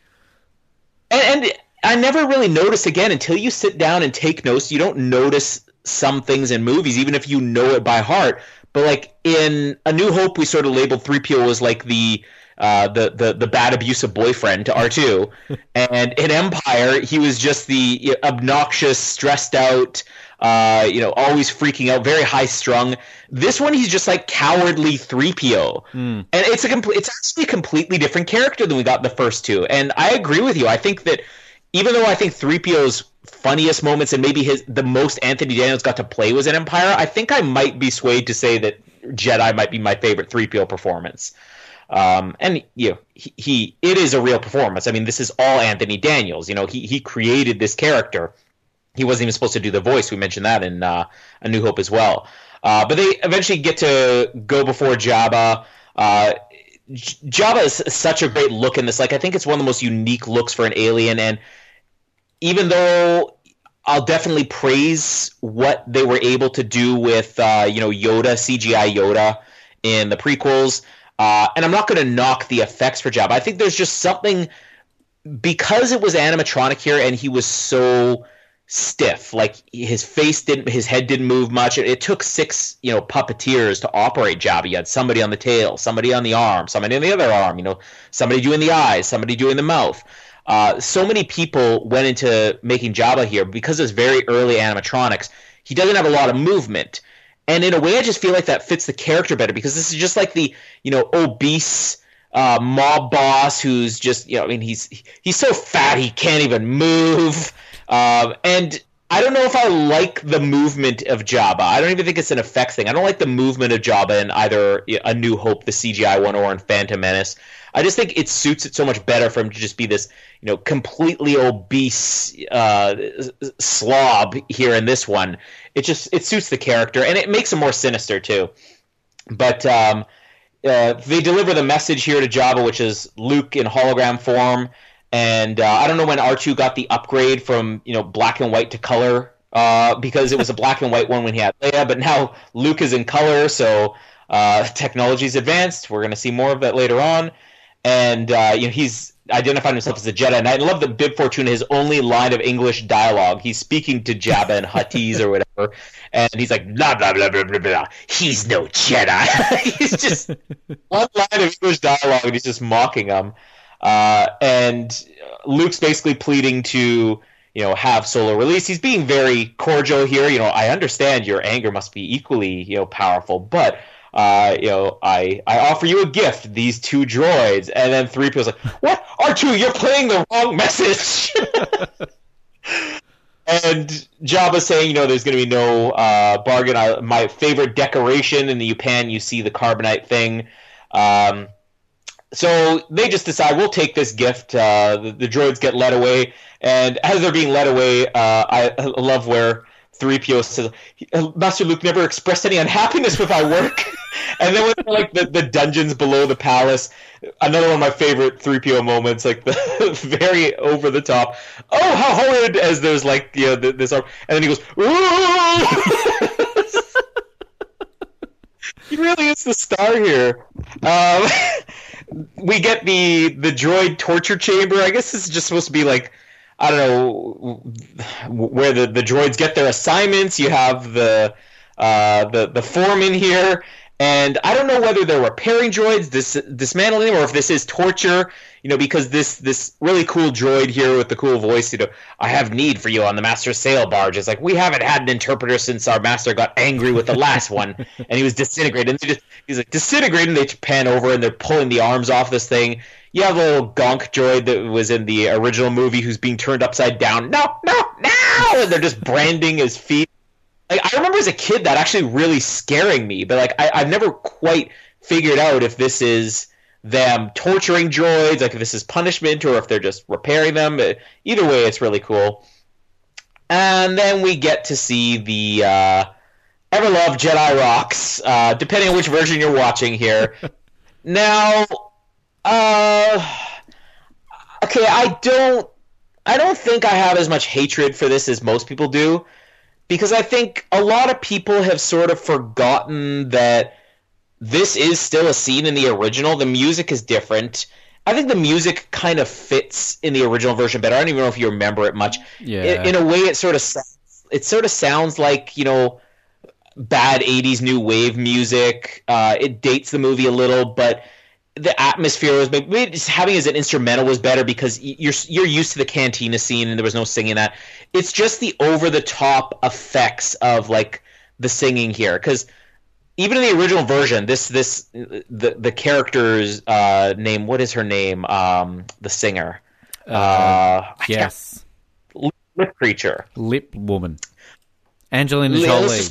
And, and I never really noticed again until you sit down and take notes. You don't notice some things in movies, even if you know it by heart. But like in A New Hope, we sort of labeled 3PO as like the uh, the, the the bad abusive boyfriend to R two, [laughs] and in Empire he was just the obnoxious, stressed out, uh, you know, always freaking out, very high strung. This one he's just like cowardly three PO, mm. and it's a complete, it's actually a completely different character than we got in the first two. And I agree with you. I think that even though I think three PO's funniest moments and maybe his the most Anthony Daniels got to play was in Empire, I think I might be swayed to say that Jedi might be my favorite three PO performance. Um, and you know, he, he, it is a real performance. I mean, this is all Anthony Daniels. You know, he he created this character. He wasn't even supposed to do the voice. We mentioned that in uh, A New Hope as well. Uh, but they eventually get to go before Jabba. Uh, Jabba is such a great look in this. Like, I think it's one of the most unique looks for an alien. And even though I'll definitely praise what they were able to do with, uh, you know, Yoda, CGI Yoda in the prequels. Uh, and I'm not going to knock the effects for Jabba. I think there's just something because it was animatronic here, and he was so stiff. Like his face didn't, his head didn't move much. It, it took six, you know, puppeteers to operate Jabba. You had somebody on the tail, somebody on the arm, somebody on the other arm. You know, somebody doing the eyes, somebody doing the mouth. Uh, so many people went into making Jabba here because it's very early animatronics. He doesn't have a lot of movement. And in a way, I just feel like that fits the character better because this is just like the you know obese uh, mob boss who's just you know I mean he's he's so fat he can't even move, um, and I don't know if I like the movement of Jabba. I don't even think it's an effects thing. I don't like the movement of Jabba in either A New Hope, the CGI one, or in Phantom Menace. I just think it suits it so much better for him to just be this, you know, completely obese uh, slob here in this one. It just it suits the character and it makes him more sinister too. But um, uh, they deliver the message here to Jabba, which is Luke in hologram form. And uh, I don't know when R2 got the upgrade from you know black and white to color uh, because it was a [laughs] black and white one when he had Leia, but now Luke is in color, so uh, technology's advanced. We're going to see more of that later on and uh, you know he's identified himself as a Jedi. And I love that Bib Fortuna, his only line of English dialogue, he's speaking to Jabba and Huttese or whatever, and he's like, blah, blah, blah, blah, blah, blah. He's no Jedi. [laughs] he's just one line of English dialogue, and he's just mocking him. Uh, and Luke's basically pleading to, you know, have Solo release. He's being very cordial here. You know, I understand your anger must be equally, you know, powerful, but uh, you know, I I offer you a gift, these two droids, and then three people's like, what? R two, you're playing the wrong message. [laughs] and Jabba saying, you know, there's going to be no uh, bargain. I, my favorite decoration in the Upan, you see the carbonite thing. Um, so they just decide we'll take this gift. Uh, the, the, droids get led away, and as they're being led away, uh, I, I love where 3PO says, Master Luke never expressed any unhappiness with our work. [laughs] and then with like the, the dungeons below the palace, another one of my favorite 3PO moments, like [laughs] the very over the top. Oh, how horrid! As there's like you know this arm, and then he goes, [laughs] he really is the star here. Um, we get the the droid torture chamber. I guess this is just supposed to be like I don't know where the, the droids get their assignments. You have the uh, the the foreman here, and I don't know whether they're repairing droids, dis- dismantling them, or if this is torture. You know, because this this really cool droid here with the cool voice, you know, I have need for you on the master sail barge. It's like we haven't had an interpreter since our master got angry with the last one, [laughs] and he was disintegrated. And just, he's like disintegrating. They pan over and they're pulling the arms off this thing you have a little gonk droid that was in the original movie who's being turned upside down. No, no, no! And they're just branding his feet. Like I remember as a kid that actually really scaring me, but like I, I've never quite figured out if this is them torturing droids, like if this is punishment or if they're just repairing them. Either way, it's really cool. And then we get to see the uh, ever love Jedi Rocks, uh, depending on which version you're watching here. [laughs] now, uh, okay, I don't. I don't think I have as much hatred for this as most people do, because I think a lot of people have sort of forgotten that this is still a scene in the original. The music is different. I think the music kind of fits in the original version better. I don't even know if you remember it much. Yeah. In, in a way, it sort of it sort of sounds like you know bad '80s new wave music. Uh, it dates the movie a little, but the atmosphere was maybe just having as an instrumental was better because you're you're used to the cantina scene and there was no singing that. It's just the over the top effects of like the singing here. Because even in the original version, this this the the character's uh, name what is her name? Um, the singer. Uh, uh yes. Lip creature. Lip woman. Angelina Jolie.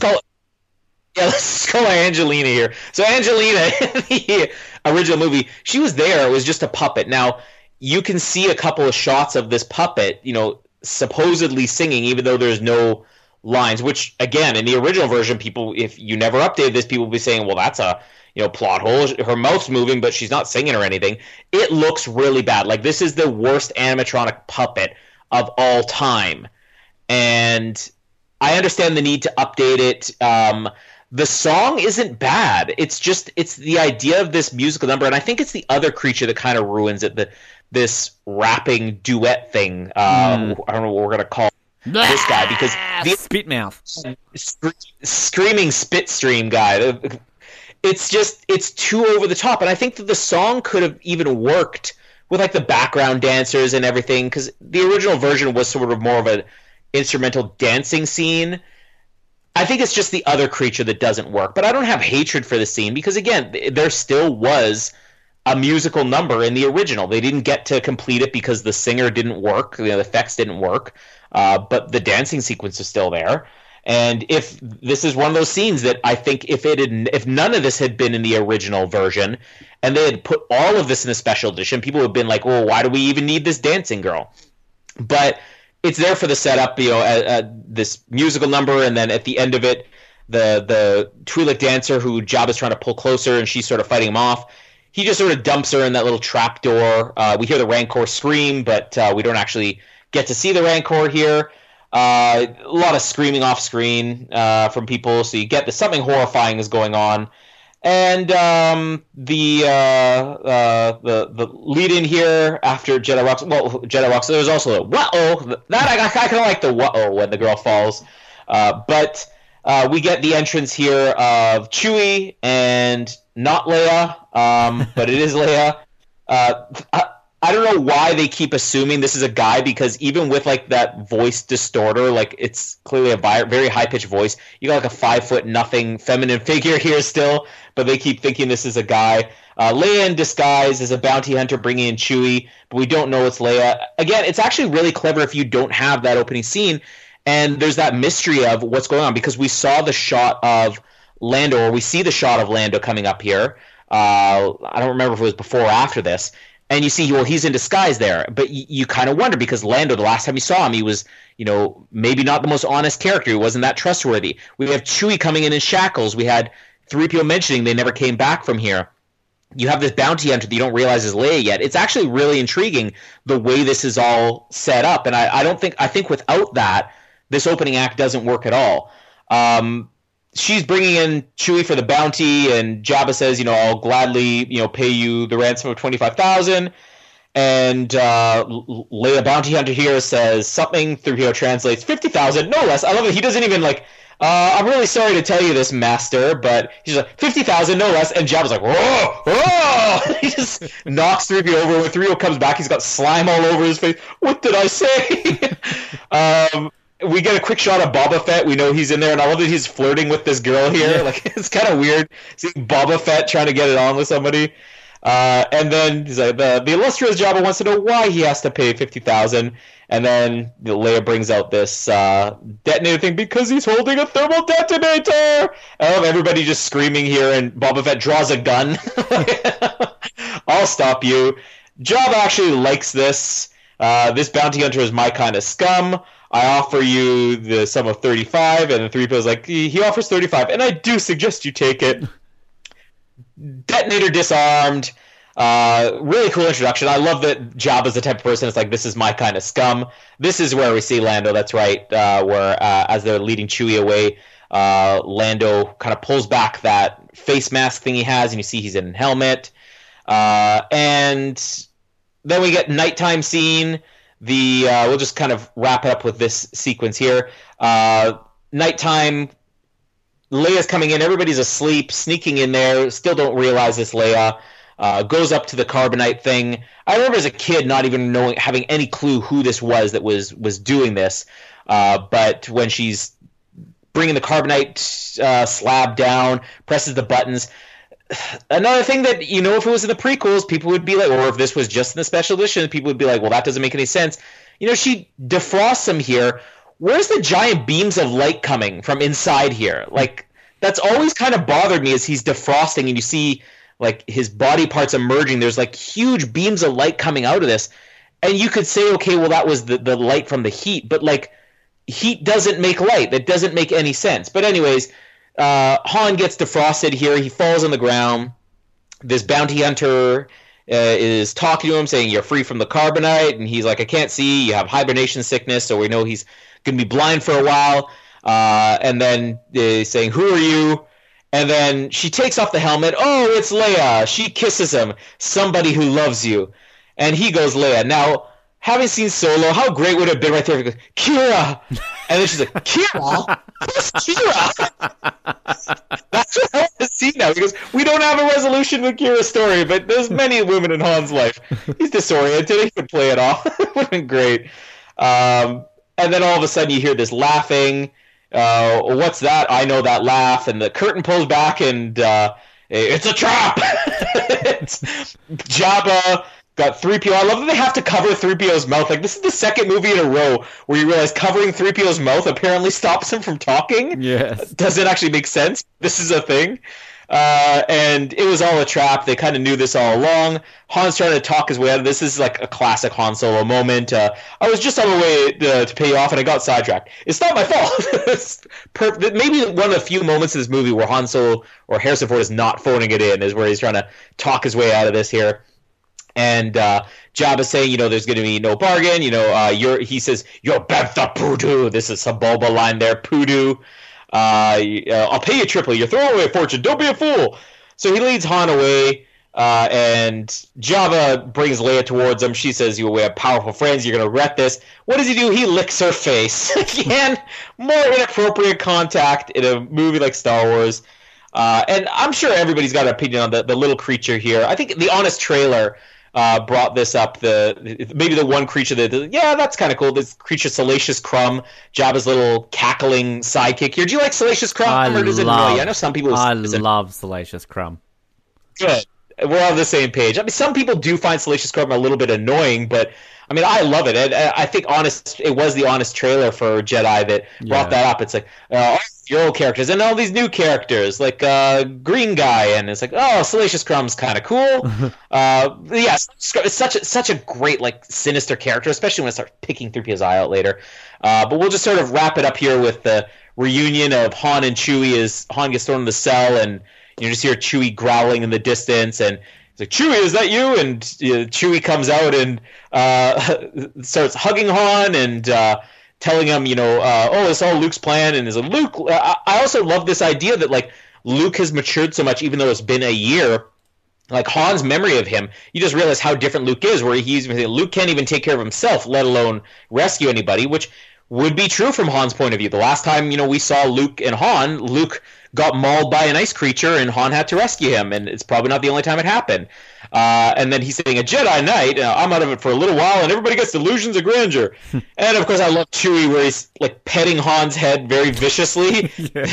Yeah, [laughs] let's call her Angelina here. So Angelina in [laughs] the original movie, she was there. It was just a puppet. Now you can see a couple of shots of this puppet, you know, supposedly singing, even though there's no lines. Which again, in the original version, people, if you never updated this, people would be saying, "Well, that's a you know plot hole. Her mouth's moving, but she's not singing or anything." It looks really bad. Like this is the worst animatronic puppet of all time, and I understand the need to update it. Um, the song isn't bad. It's just it's the idea of this musical number, and I think it's the other creature that kind of ruins it. The this rapping duet thing. Uh, mm. I don't know what we're gonna call this guy because the spit mouth, screaming spit stream guy. It's just it's too over the top, and I think that the song could have even worked with like the background dancers and everything because the original version was sort of more of an instrumental dancing scene I think it's just the other creature that doesn't work. But I don't have hatred for the scene because again, there still was a musical number in the original. They didn't get to complete it because the singer didn't work, you know, the effects didn't work. Uh, but the dancing sequence is still there. And if this is one of those scenes that I think if it had, if none of this had been in the original version, and they had put all of this in a special edition, people would have been like, "Well, why do we even need this dancing girl?" But it's there for the setup, you know, uh, uh, this musical number, and then at the end of it, the the Twi'lek dancer who Jabba is trying to pull closer, and she's sort of fighting him off. He just sort of dumps her in that little trap door. Uh, we hear the Rancor scream, but uh, we don't actually get to see the Rancor here. Uh, a lot of screaming off screen uh, from people, so you get that something horrifying is going on. And um, the uh, uh, the the lead in here after Jedi Rocks. Well, Jedi Rocks. There's also a whoa. That I, I kind of like the whoa oh, when the girl falls. Uh, but uh, we get the entrance here of Chewie and not Leia, um, but it is Leia. I, I don't know why they keep assuming this is a guy because even with like that voice distorter, like it's clearly a very high pitched voice. You got like a five foot nothing feminine [laughs] figure here still, but they keep thinking this is a guy. Uh, Leia in disguise is a bounty hunter bringing in Chewie, but we don't know it's Leia. Again, it's actually really clever if you don't have that opening scene, and there's that mystery of what's going on because we saw the shot of Lando, or we see the shot of Lando coming up here. Uh, I don't remember if it was before or after this, and you see, well, he's in disguise there, but you, you kind of wonder because Lando, the last time you saw him, he was, you know, maybe not the most honest character. He wasn't that trustworthy. We have Chewie coming in in shackles. We had three people mentioning they never came back from here. You have this bounty hunter that you don't realize is Leia yet. It's actually really intriguing the way this is all set up, and I, I don't think I think without that, this opening act doesn't work at all. Um, she's bringing in Chewie for the bounty, and Jabba says, you know, I'll gladly, you know, pay you the ransom of twenty five thousand. And uh, Leia Bounty Hunter here says something. 3PO translates fifty thousand, no less. I love it. He doesn't even like. Uh, I'm really sorry to tell you this, Master, but he's like fifty thousand, no less. And Jabba's like, whoa, whoa! [laughs] he just knocks 3PO over. When 3PO comes back, he's got slime all over his face. What did I say? [laughs] um, we get a quick shot of Boba Fett. We know he's in there, and I love that he's flirting with this girl here. Yeah. Like [laughs] it's kind of weird seeing Boba Fett trying to get it on with somebody. Uh, and then he's like, the, the illustrious Jabba wants to know why he has to pay fifty thousand. And then Leia brings out this uh, detonator thing because he's holding a thermal detonator. I love everybody just screaming here, and Boba Fett draws a gun. [laughs] I'll stop you. Jabba actually likes this. Uh, this bounty hunter is my kind of scum. I offer you the sum of 35, and the 3 is like, he offers 35, and I do suggest you take it. Detonator disarmed. Uh, really cool introduction. I love that Jabba's the type of person that's like, this is my kind of scum. This is where we see Lando, that's right, uh, where uh, as they're leading Chewie away, uh, Lando kind of pulls back that face mask thing he has, and you see he's in a helmet. Uh, and then we get nighttime scene the uh, we'll just kind of wrap it up with this sequence here. Uh, nighttime. Leia's coming in. Everybody's asleep, sneaking in there. Still don't realize this. Leia uh, goes up to the carbonite thing. I remember as a kid not even knowing, having any clue who this was that was was doing this. Uh, but when she's bringing the carbonite uh, slab down, presses the buttons another thing that you know if it was in the prequels people would be like or if this was just in the special edition people would be like well that doesn't make any sense. You know she defrosts him here. Where's the giant beams of light coming from inside here? Like that's always kind of bothered me as he's defrosting and you see like his body parts emerging. There's like huge beams of light coming out of this. And you could say okay well that was the, the light from the heat but like heat doesn't make light. That doesn't make any sense. But anyways uh, Han gets defrosted here. He falls on the ground. This bounty hunter uh, is talking to him, saying, You're free from the carbonite. And he's like, I can't see. You have hibernation sickness. So we know he's going to be blind for a while. Uh, and then uh, saying, Who are you? And then she takes off the helmet. Oh, it's Leia. She kisses him. Somebody who loves you. And he goes, Leia. Now, having seen Solo, how great would it have been right there goes, Qi'ra! [laughs] And then she's like, Qi'ra? Who's Qi'ra? [laughs] That's what I want see now because we don't have a resolution with Qi'ra's story, but there's many women in Han's life. He's disoriented. He could play it off. [laughs] it would have been great. Um, and then all of a sudden you hear this laughing. Uh, what's that? I know that laugh. And the curtain pulls back and uh, it's a trap. [laughs] it's Jabba got 3PO. I love that they have to cover 3PO's mouth. Like, this is the second movie in a row where you realize covering 3PO's mouth apparently stops him from talking. Yes. Doesn't actually make sense. This is a thing. Uh, and it was all a trap. They kind of knew this all along. Han's trying to talk his way out of this. This is like a classic Han Solo moment. Uh, I was just on the way to, to pay you off and I got sidetracked. It's not my fault. [laughs] Maybe one of the few moments in this movie where Han Solo or Harrison Ford is not phoning it in is where he's trying to talk his way out of this here and uh, Jabba saying, you know, there's going to be no bargain. You know, uh, you're. He says, "You're Bantha Poodoo." This is some Boba line there, Poodoo. Uh, uh, I'll pay you triple. You're throwing away a fortune. Don't be a fool. So he leads Han away. Uh, and Jabba brings Leia towards him. She says, "You we have powerful friends. You're gonna wreck this." What does he do? He licks her face. [laughs] Again, more inappropriate contact in a movie like Star Wars. Uh, and I'm sure everybody's got an opinion on the, the little creature here. I think the honest trailer uh, brought this up. The maybe the one creature that yeah, that's kind of cool. This creature, Salacious Crumb, Jabba's little cackling sidekick here. Do you like Salacious Crumb, I or does it love- annoy you? I know some people. I love Salacious Crumb. good. We're on the same page. I mean, some people do find Salacious Crumb a little bit annoying, but I mean, I love it. Uh, I think honest, it was the honest trailer for Jedi that Yeah. brought that up. It's like uh, your old characters and all these new characters, like uh, Green Guy, and it's like, oh, Salacious Crumb's kind of cool. [laughs] uh, yes, it's such a, such a great like sinister character, especially when I start picking through people's eye out later. Uh, but we'll just sort of wrap it up here with the reunion of Han and Chewie as Han gets thrown in the cell, and you just hear Chewie growling in the distance, and it's like Chewie, is that you? And Chewie comes out and uh, [laughs] starts hugging Han and uh, telling him, you know, uh, oh, it's all Luke's plan. And is a Luke. I I also love this idea that like Luke has matured so much, even though it's been a year. Like Han's memory of him, you just realize how different Luke is. Where he's Luke can't even take care of himself, let alone rescue anybody, which would be true from Han's point of view. The last time you know we saw Luke and Han, Luke got mauled by an ice creature, and Han had to rescue him, and it's probably not the only time it happened. Uh, and then he's saying a Jedi Knight. Uh, I'm out of it for a little while, and everybody gets delusions of grandeur. [laughs] and of course, I love Chewie, where he's like petting Han's head very viciously. [laughs] [laughs]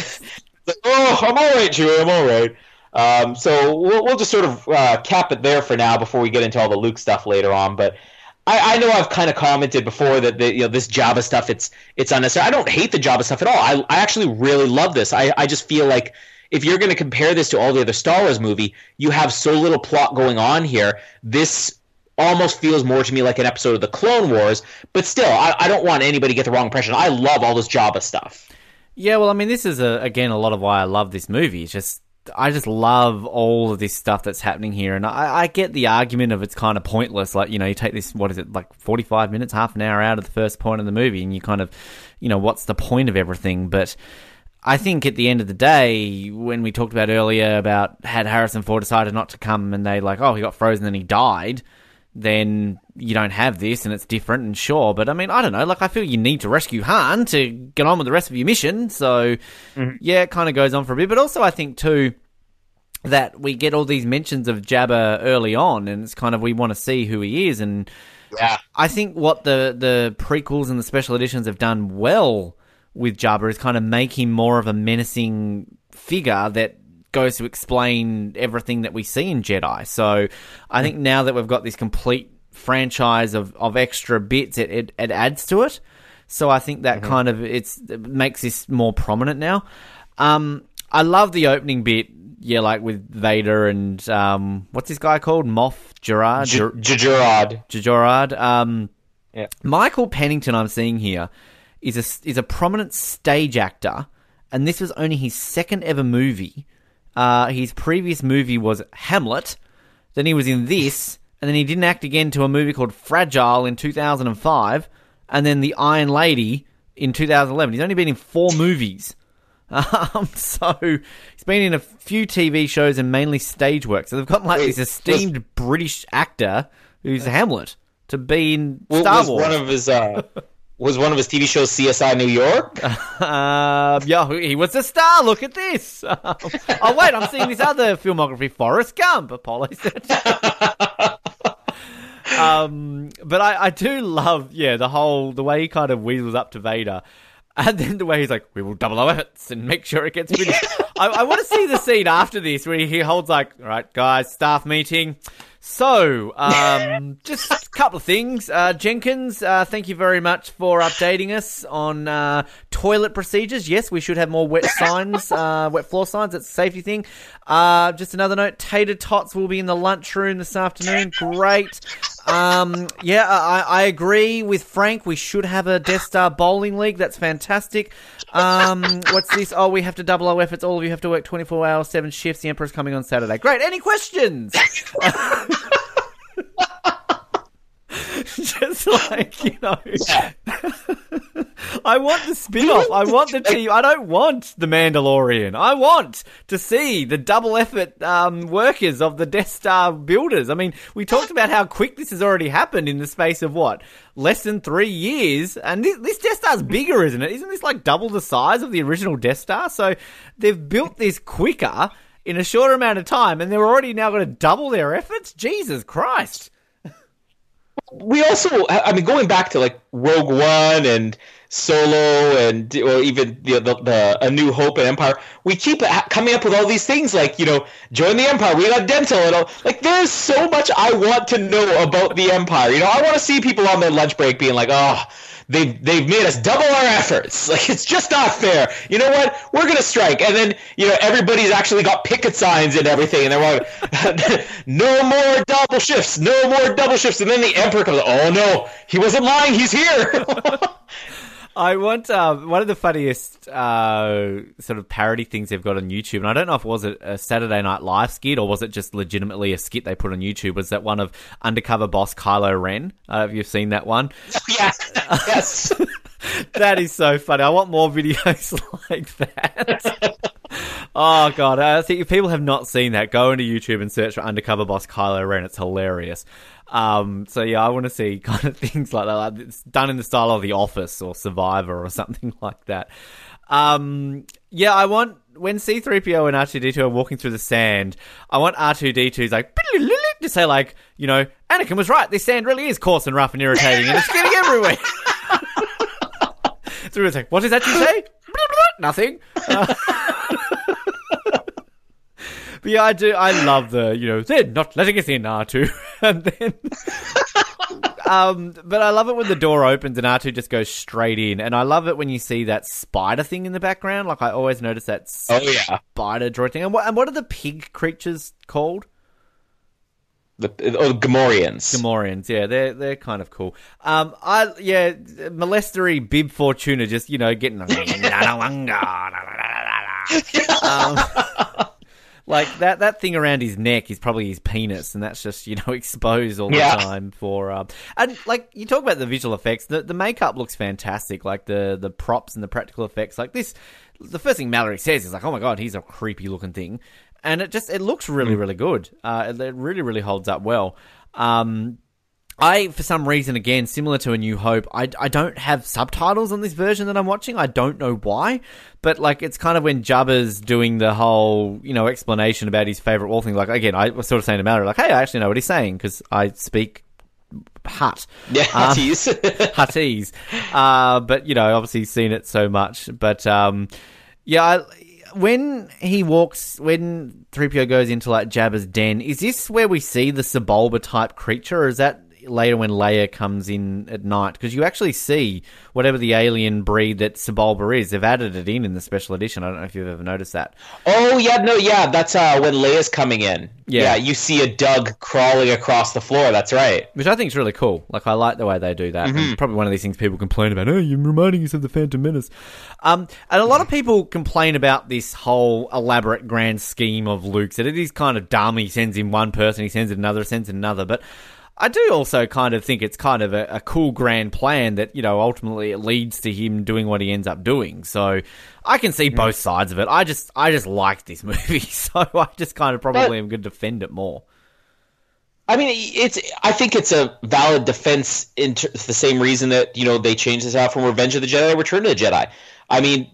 Like, oh, I'm all right, Chewie. I'm all right. Um, so we'll, we'll just sort of uh, cap it there for now before we get into all the Luke stuff later on. But I, I know I've kind of commented before that the, you know this Jabba stuff it's it's unnecessary. I don't hate the Jabba stuff at all. I, I actually really love this. I, I just feel like if you're going to compare this to all the other Star Wars movie, you have so little plot going on here. This almost feels more to me like an episode of the Clone Wars. But still, I, I don't want anybody to get the wrong impression. I love all this Jabba stuff. Yeah, well, I mean, this is a, again a lot of why I love this movie. It's just I just love all of this stuff that's happening here, and I, I get the argument of it's kind of pointless. Like you know, you take this what is it like forty five minutes, half an hour out of the first point of the movie, and you kind of you know what's the point of everything? But I think at the end of the day, when we talked about earlier about had Harrison Ford decided not to come, and they like oh he got frozen and he died. Then you don't have this, and it's different, and sure. But I mean, I don't know. Like, I feel you need to rescue Han to get on with the rest of your mission. So, mm-hmm. yeah, it kind of goes on for a bit. But also, I think too that we get all these mentions of Jabba early on, and it's kind of we want to see who he is. And Yeah. I think what the the prequels and the special editions have done well with Jabba is kind of make him more of a menacing figure that goes to explain everything that we see in Jedi. So I think now that we've got this complete franchise of, of extra bits, it, it, it adds to it. So I think that kind of it's it makes this more prominent now. Um, I love the opening bit, yeah, like with Vader and um, what's this guy called? Moff Gerard. Jerjerrod. Gerard. Um, Yeah. Michael Pennington, I'm seeing here, is a is a prominent stage actor, and this was only his second ever movie. Uh, his previous movie was Hamlet. Then he was in this, and then he didn't act again to a movie called Fragile in 2005, and then The Iron Lady in 2011. He's only been in four movies. [laughs] Um, so he's been in a few TV shows and mainly stage work. So they've got like this esteemed British actor who's Hamlet to be in Star Wars. one of his uh, [laughs] was one of his TV shows CSI New York? [laughs] Um, yeah, he was a star. Look at this. Um, [laughs] oh wait, I'm seeing this other filmography, Forrest Gump. Apollo said. [laughs] um, but I, I do love, yeah, the whole the way he kind of weasels up to Vader, and then the way he's like, "We will double our efforts and make sure it gets finished." I, I want to see the scene after this where he holds like, "All right, guys, staff meeting." So, um, [laughs] just a couple of things. Uh, Jenkins, uh, thank you very much for updating us on uh, toilet procedures. Yes, we should have more wet signs, uh, wet floor signs. It's a safety thing. Uh, just another note: Tater Tots will be in the lunchroom this afternoon. Great. Um, yeah, I, I agree with Frank. We should have a Death Star bowling league. That's fantastic. Um, what's this? Oh, we have to double our efforts. All of you have to work 24 hours, seven shifts. The Emperor's coming on Saturday. Great. Any questions? [laughs] [laughs] Just like, you know. I want the spin-off. I want the team. I don't want the Mandalorian. I want to see the double effort um, workers of the Death Star builders. I mean, we talked about how quick this has already happened in the space of what less than three years, and this, this Death Star's bigger, isn't it? Isn't this like double the size of the original Death Star? So they've built this quicker in a shorter amount of time, and they're already now going to double their efforts. Jesus Christ! We also, I mean, going back to like Rogue One and Solo and or even the, the, the A New Hope and Empire, we keep coming up with all these things like you know, join the Empire. We got dental and all. Like, there's so much I want to know about the Empire. You know, I want to see people on their lunch break being like, oh they've they've made us double our efforts. [laughs] Like it's just not fair. You know what? We're gonna strike, and then you know everybody's actually got picket signs and everything, and they're like, [laughs] no more double shifts, no more double shifts, and then the emperor comes. Oh no, he wasn't lying. He's here. [laughs] I want uh, one of the funniest uh, sort of parody things they've got on YouTube, and I don't know if it was a, a, Saturday Night Live skit or was it just legitimately a skit they put on YouTube. Was that one of undercover boss Kylo Ren? Uh, have you seen that one? [laughs] Yeah, yes. [laughs] that is so funny. I want more videos [laughs] like that. oh god, I think if people have not seen that, go into YouTube and search for undercover boss Kylo Ren. It's hilarious. Um, so yeah, I want to see [laughs] kind of things like that. Like it's done in the style of The Office or Survivor or [laughs] something like that. Um, yeah, I want when C3PO and R2D2 are walking through the sand, I want R2D2's like [laughs] to say like, you know, Anakin was right. This sand really is coarse and rough and irritating, and it's getting everywhere. it's like, what does that you say? Nothing. Uh, but yeah, I do. I love the you know they're not letting us in R2, [laughs] and then. um, but I love it when the door opens and R2 just goes straight in, and I love it when you see that spider thing in the background. Like I always notice that. Oh yeah, spider droid thing. And what, and what are the pig creatures called? The oh, Gamorreans. Gamorreans, yeah, they're they're kind of cool. Um, I yeah, molestery Bib Fortuna just you know getting. [laughs] um, [laughs] like that that thing around his neck is probably his penis, and that's just you know [laughs] exposed all yeah. the time for. Uh, and like you talk about the visual effects, the the makeup looks fantastic. Like the the props and the practical effects, like this. The first thing Mallory says is like, "Oh my god, he's a creepy looking thing," and it just it looks really mm. really good. Uh, it, really really holds up well. Um, I, for some reason, again, similar to A New Hope, I, I don't have subtitles on this version that I'm watching. I don't know why, but like it's kind of when Jabba's doing the whole, you know, explanation about his favorite wall thing. Like again, I was sort of saying to Mallory, like, hey, I actually know what he's saying because I speak Hut. [laughs] Yeah. Uh, Huttese. [laughs] [laughs] Uh, but you know, obviously seen it so much. But um, yeah, I, when he walks, when 3PO goes into like Jabba's den, is this where we see the Sebulba type creature, or is that later when Leia comes in at night because you actually see whatever the alien breed that Sebulba is. They've added it in in the special edition. I don't know if you've ever noticed that. Oh yeah, no, yeah, that's uh, when Leia's coming in. Yeah. yeah, you see a Dug crawling across the floor. That's right. Which I think is really cool. Like I like the way they do that. Mm-hmm. Probably one of these things people complain about. Oh, you're reminding us of the Phantom Menace. Um, and a lot of people complain about this whole elaborate grand scheme of Luke's. That it is kind of dumb. He sends in one person, he sends in another, sends in another. But I do also kind of think it's kind of a, a, cool grand plan that, you know, ultimately it leads to him doing what he ends up doing. So I can see mm. both sides of it. I just I just like this [laughs] movie, so I just kind of probably but, am going to defend it more. I mean, it's. I think it's a valid defense in t- the same reason that you know they changed this out from Revenge of the Jedi to Return of the Jedi. I mean,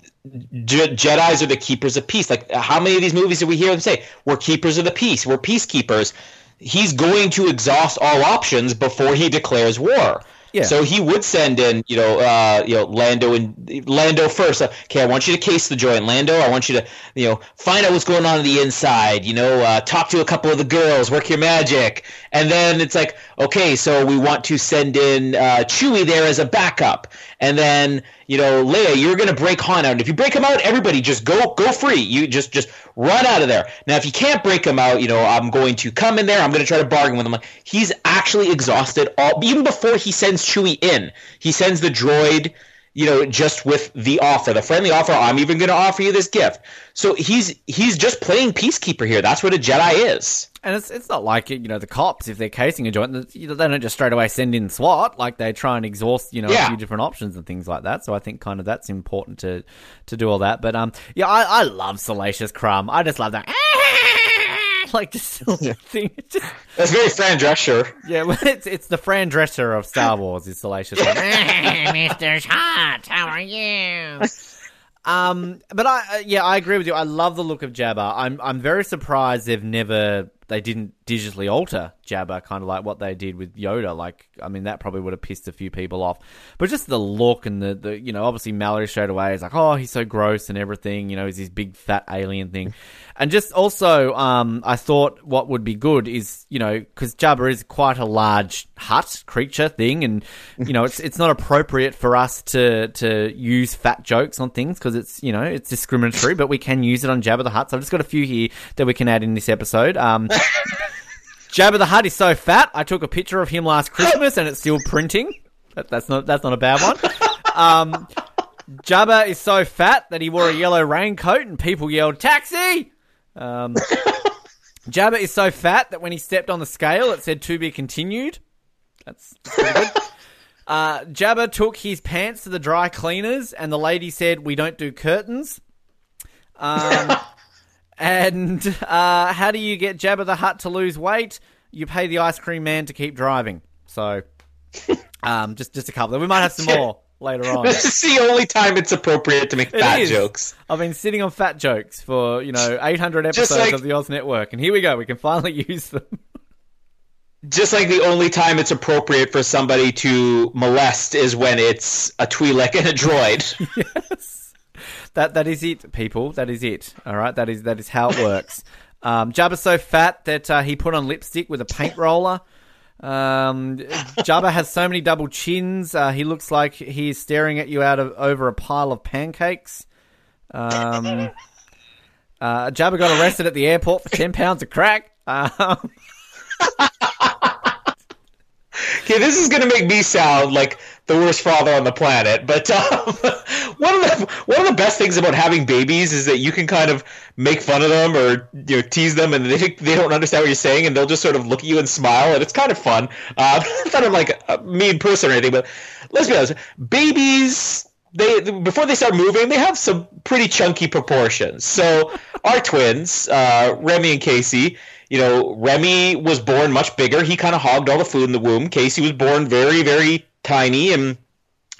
Je- Jedi's are the keepers of peace. Like, how many of these movies do we hear them say? We're keepers of the peace. We're peacekeepers he's going to exhaust all options before he declares war. Yeah. So he would send in, you know, uh, you know, Lando and Lando first. Uh, okay, I want you to case the joint, Lando. I want you to, you know, find out what's going on on the inside. You know, uh, talk to a couple of the girls, work your magic, and then it's like, okay, so we want to send in uh, Chewie there as a backup, and then you know, Leia, you're going to break Han out. And if you break him out, everybody just go go free. You just just run out of there. Now, if you can't break him out, you know, I'm going to come in there. I'm going to try to bargain with him. He's actually exhausted all even before he sends Chewie in. He sends the droid you know, just with the offer, the friendly offer. I'm even going to offer you this gift. So he's he's just playing peacekeeper here. That's what a Jedi is. And it's it's not like you know the cops if they're casing a joint, they don't just straight away send in SWAT. Like they try and exhaust you know yeah. a few different options and things like that. So I think kind of that's important to to do all that. But um, yeah, I, I love Salacious Crumb. I just love that. [laughs] [laughs] like just [laughs] yeah. thing. Just... That's very Fran Drescher. Yeah, well, it's it's the Fran Drescher of Star Wars. Is Salacious. Mr. Hart, how are you? Um, but I uh, yeah, I agree with you. I love the look of Jabba. I'm I'm very surprised they've never they didn't digitally alter Jabba, kind of like what they did with Yoda. Like, I mean, that probably would have pissed a few people off. But just the look and the, the you know, obviously Mallory straight away is like, oh, he's so gross and everything. You know, he's this big fat alien thing. [laughs] And just also, um, I thought what would be good is, you know, because Jabba is quite a large Hutt creature thing, and you know, it's it's not appropriate for us to to use fat jokes on things because it's you know it's discriminatory, but we can use it on Jabba the Hutt. So I've just got a few here that we can add in this episode. Um, [laughs] Jabba the Hutt is so fat. I took a picture of him last Christmas, and it's still printing. That, that's not that's not a bad one. Um, Jabba is so fat that he wore a yellow raincoat, and people yelled "taxi." Um, [laughs] Jabba is so fat that when he stepped on the scale, it said to be continued. That's, pretty good. Uh, Jabba took his pants to the dry cleaners, and the lady said, "We don't do curtains." Um, [laughs] and uh, how do you get Jabba the Hutt to lose weight? You pay the ice cream man to keep driving. So, [laughs] um, just just a couple. We might have some more [laughs] later on. This is the only time it's appropriate to make it fat is. jokes. I've been sitting on fat jokes for, you know, 800 episodes like, of the Oz Network, and here we go. We can finally [laughs] use them. Just like the only time it's appropriate for somebody to molest is when it's a Twi'lek and a droid. yes. That that is it, people. That is it. All right. That is that is how it works. [laughs] Um, Jabba's so fat that uh, he put on lipstick with a paint roller. Um, Jabba has so many double chins. Uh, he looks like he's staring at you out of over a pile of pancakes. Um, [laughs] uh, Jabba got arrested at the airport for ten pounds of crack. Um, [laughs] okay, this is gonna make me sound like the worst father on the planet. But um, [laughs] one of the one of the best things about having babies is that you can kind of make fun of them or you know tease them, and they they don't understand what you're saying, and they'll just sort of look at you and smile, and it's kind of fun. Uh, [laughs] not I'm like a mean person or anything, but let's be honest, babies. They before they start moving, they have some pretty chunky proportions. So our twins, uh, Remy and Casey, you know, Remy was born much bigger. He kind of hogged all the food in the womb. Casey was born very, very tiny and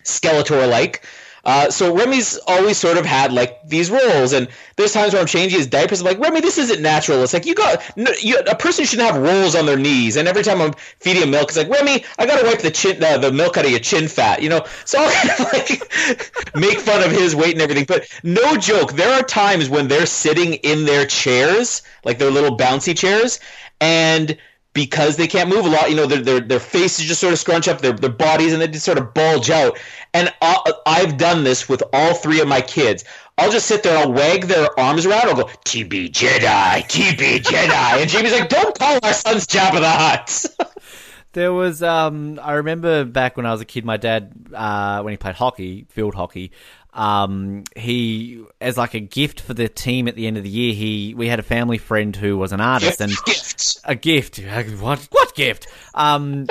Skeletor like. Uh, so Remy's always sort of had like these roles, and there's times where I'm changing his diapers. I'm like, Remy, this isn't natural. It's like you got you, a person shouldn't have rolls on their knees, and every time I'm feeding him milk, it's like Remy, I gotta wipe the chin, uh, the milk out of your chin fat, you know. So I'll kind of like [laughs] make fun of his weight and everything. But no joke, there are times when they're sitting in their chairs, like their little bouncy chairs, and because they can't move a lot, you know, their their, their faces just sort of scrunch up, their their bodies, and they just sort of bulge out. And I, I've done this with all three of my kids. I'll just sit there I'll wag their arms around. I'll go, TB Jedi, TB Jedi. And Jamie's like, don't call our sons Jabba the Hutt. There was, um, I remember back when I was a kid, my dad, uh, when he played hockey, field hockey, um, he as like a gift for the team at the end of the year. He we had a family friend who was an artist and a gift. What what gift? Um,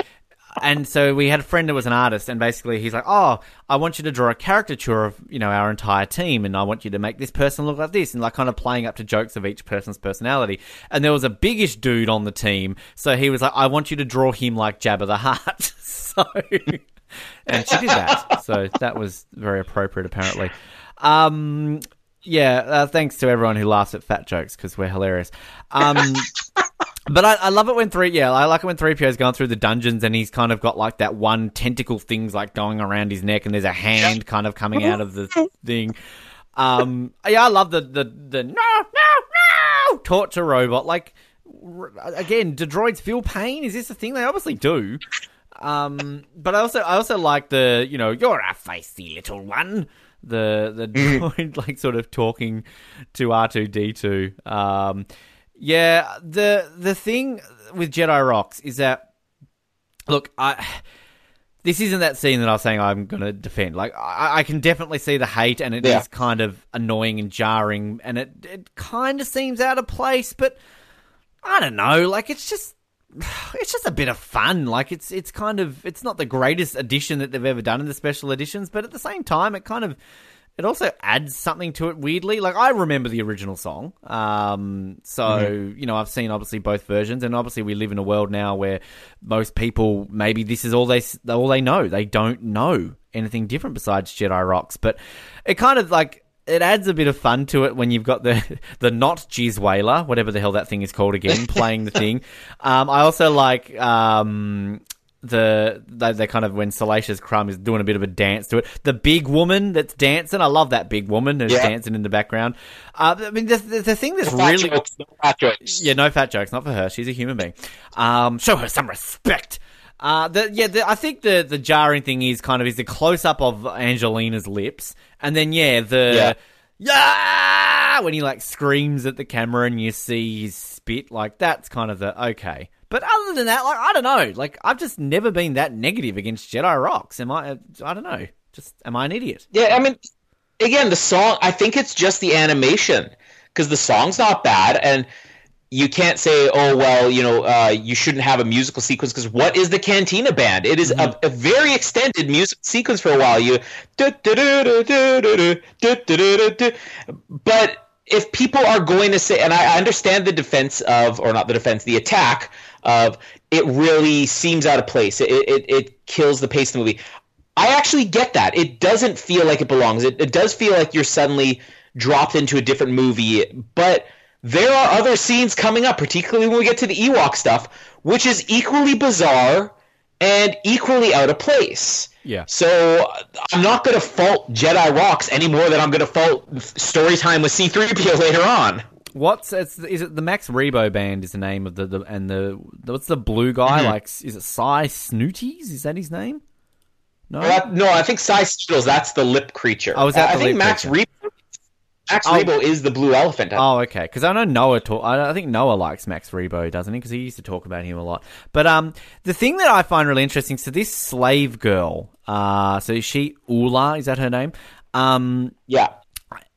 and so we had a friend that was an artist, and basically he's like, "Oh, I want you to draw a caricature of you know our entire team, and I want you to make this person look like this, and like kind of playing up to jokes of each person's personality." And there was a biggish dude on the team, so he was like, "I want you to draw him like Jabba the Hutt." [laughs] so and she did that. [laughs] so that was very appropriate, apparently. Um, yeah, uh, thanks to everyone who laughs at fat jokes because we're hilarious. Um, [laughs] but I, I, love it when three. Yeah, I like it when three PO's going through the dungeons and he's kind of got like that one tentacle thing's like going around his neck and there's a hand kind of coming out of the [laughs] thing. Um, yeah, I love the the the no no no torture robot. Like again, do droids feel pain? Is this a thing? They obviously do. Um, but I also I also like the you know you're a feisty little one. The the [laughs] mm-hmm. droid like sort of talking to R two D two. Um, yeah. The the thing with Jedi Rocks is that look I. this isn't that scene that I was saying I'm going to defend. Like, I, I, can definitely see the hate, and it yeah. is kind of annoying and jarring, and it it kind of seems out of place. But I don't know. Like, it's just [sighs] it's just a bit of fun. Like, it's it's kind of it's not the greatest addition that they've ever done in the special editions, but at the same time, it kind of it also adds something to it weirdly. Like I remember the original song, um, so mm-hmm. you know I've seen obviously both versions, and obviously we live in a world now where most people maybe this is all they all they know. They don't know anything different besides Jedi rocks, but it kind of like it adds a bit of fun to it when you've got the [laughs] the not Jizz Whaler, whatever the hell that thing is called again, [laughs] playing the thing. Um, I also like um, the they, they kind of when Salacious Crumb is doing a bit of a dance to it. The big woman that's dancing, I love that big woman who's yeah. dancing in the background. Uh, I mean, the, the, the thing that's no really jokes, no fat jokes. yeah, no fat jokes, not for her. She's a human being. Um, show her some respect. Uh, the, yeah, the, I think the the jarring thing is kind of is the close up of Angelina's lips, and then yeah, the yeah. yeah when he like screams at the camera and you see his spit, like that's kind of the okay. But other than that, like I don't know. Like I've just never been that negative against Jedi Rocks. Am I? I don't know. Just am I an idiot? Yeah, I mean, again, the song. I think it's just the animation because the song's not bad, and you can't say, oh well, you know, uh, you shouldn't have a musical sequence because what is the Cantina Band? It is mm-hmm. a, a, very extended music sequence for a while. You, but if people are going to say, and I understand the defense of, or not the defense, the attack of it really seems out of place. It, it, it kills the pace of the movie. I actually get that. It doesn't feel like it belongs. It, it does feel like you're suddenly dropped into a different movie, but there are other scenes coming up, particularly when we get to the Ewok stuff, which is equally bizarre and equally out of place. Yeah. So I'm not going to fault Jedi Rocks any more than I'm going to fault story time with C3PO [laughs] later on. What's it's, is it the Max Rebo band is the name of the, the and the what's the blue guy mm-hmm. like is it Sy Snooties is that his name? No, uh, no, I think Sy Snootles that's the lip creature. Oh, is that I think Max Rebo Max oh. Rebo is the blue elephant. Oh, okay. Because I know Noah talk. I think Noah likes Max Rebo, doesn't he? Because he used to talk about him a lot. But um, the thing that I find really interesting. So this slave girl. Uh, so is she Oola? Is that her name? Um, yeah.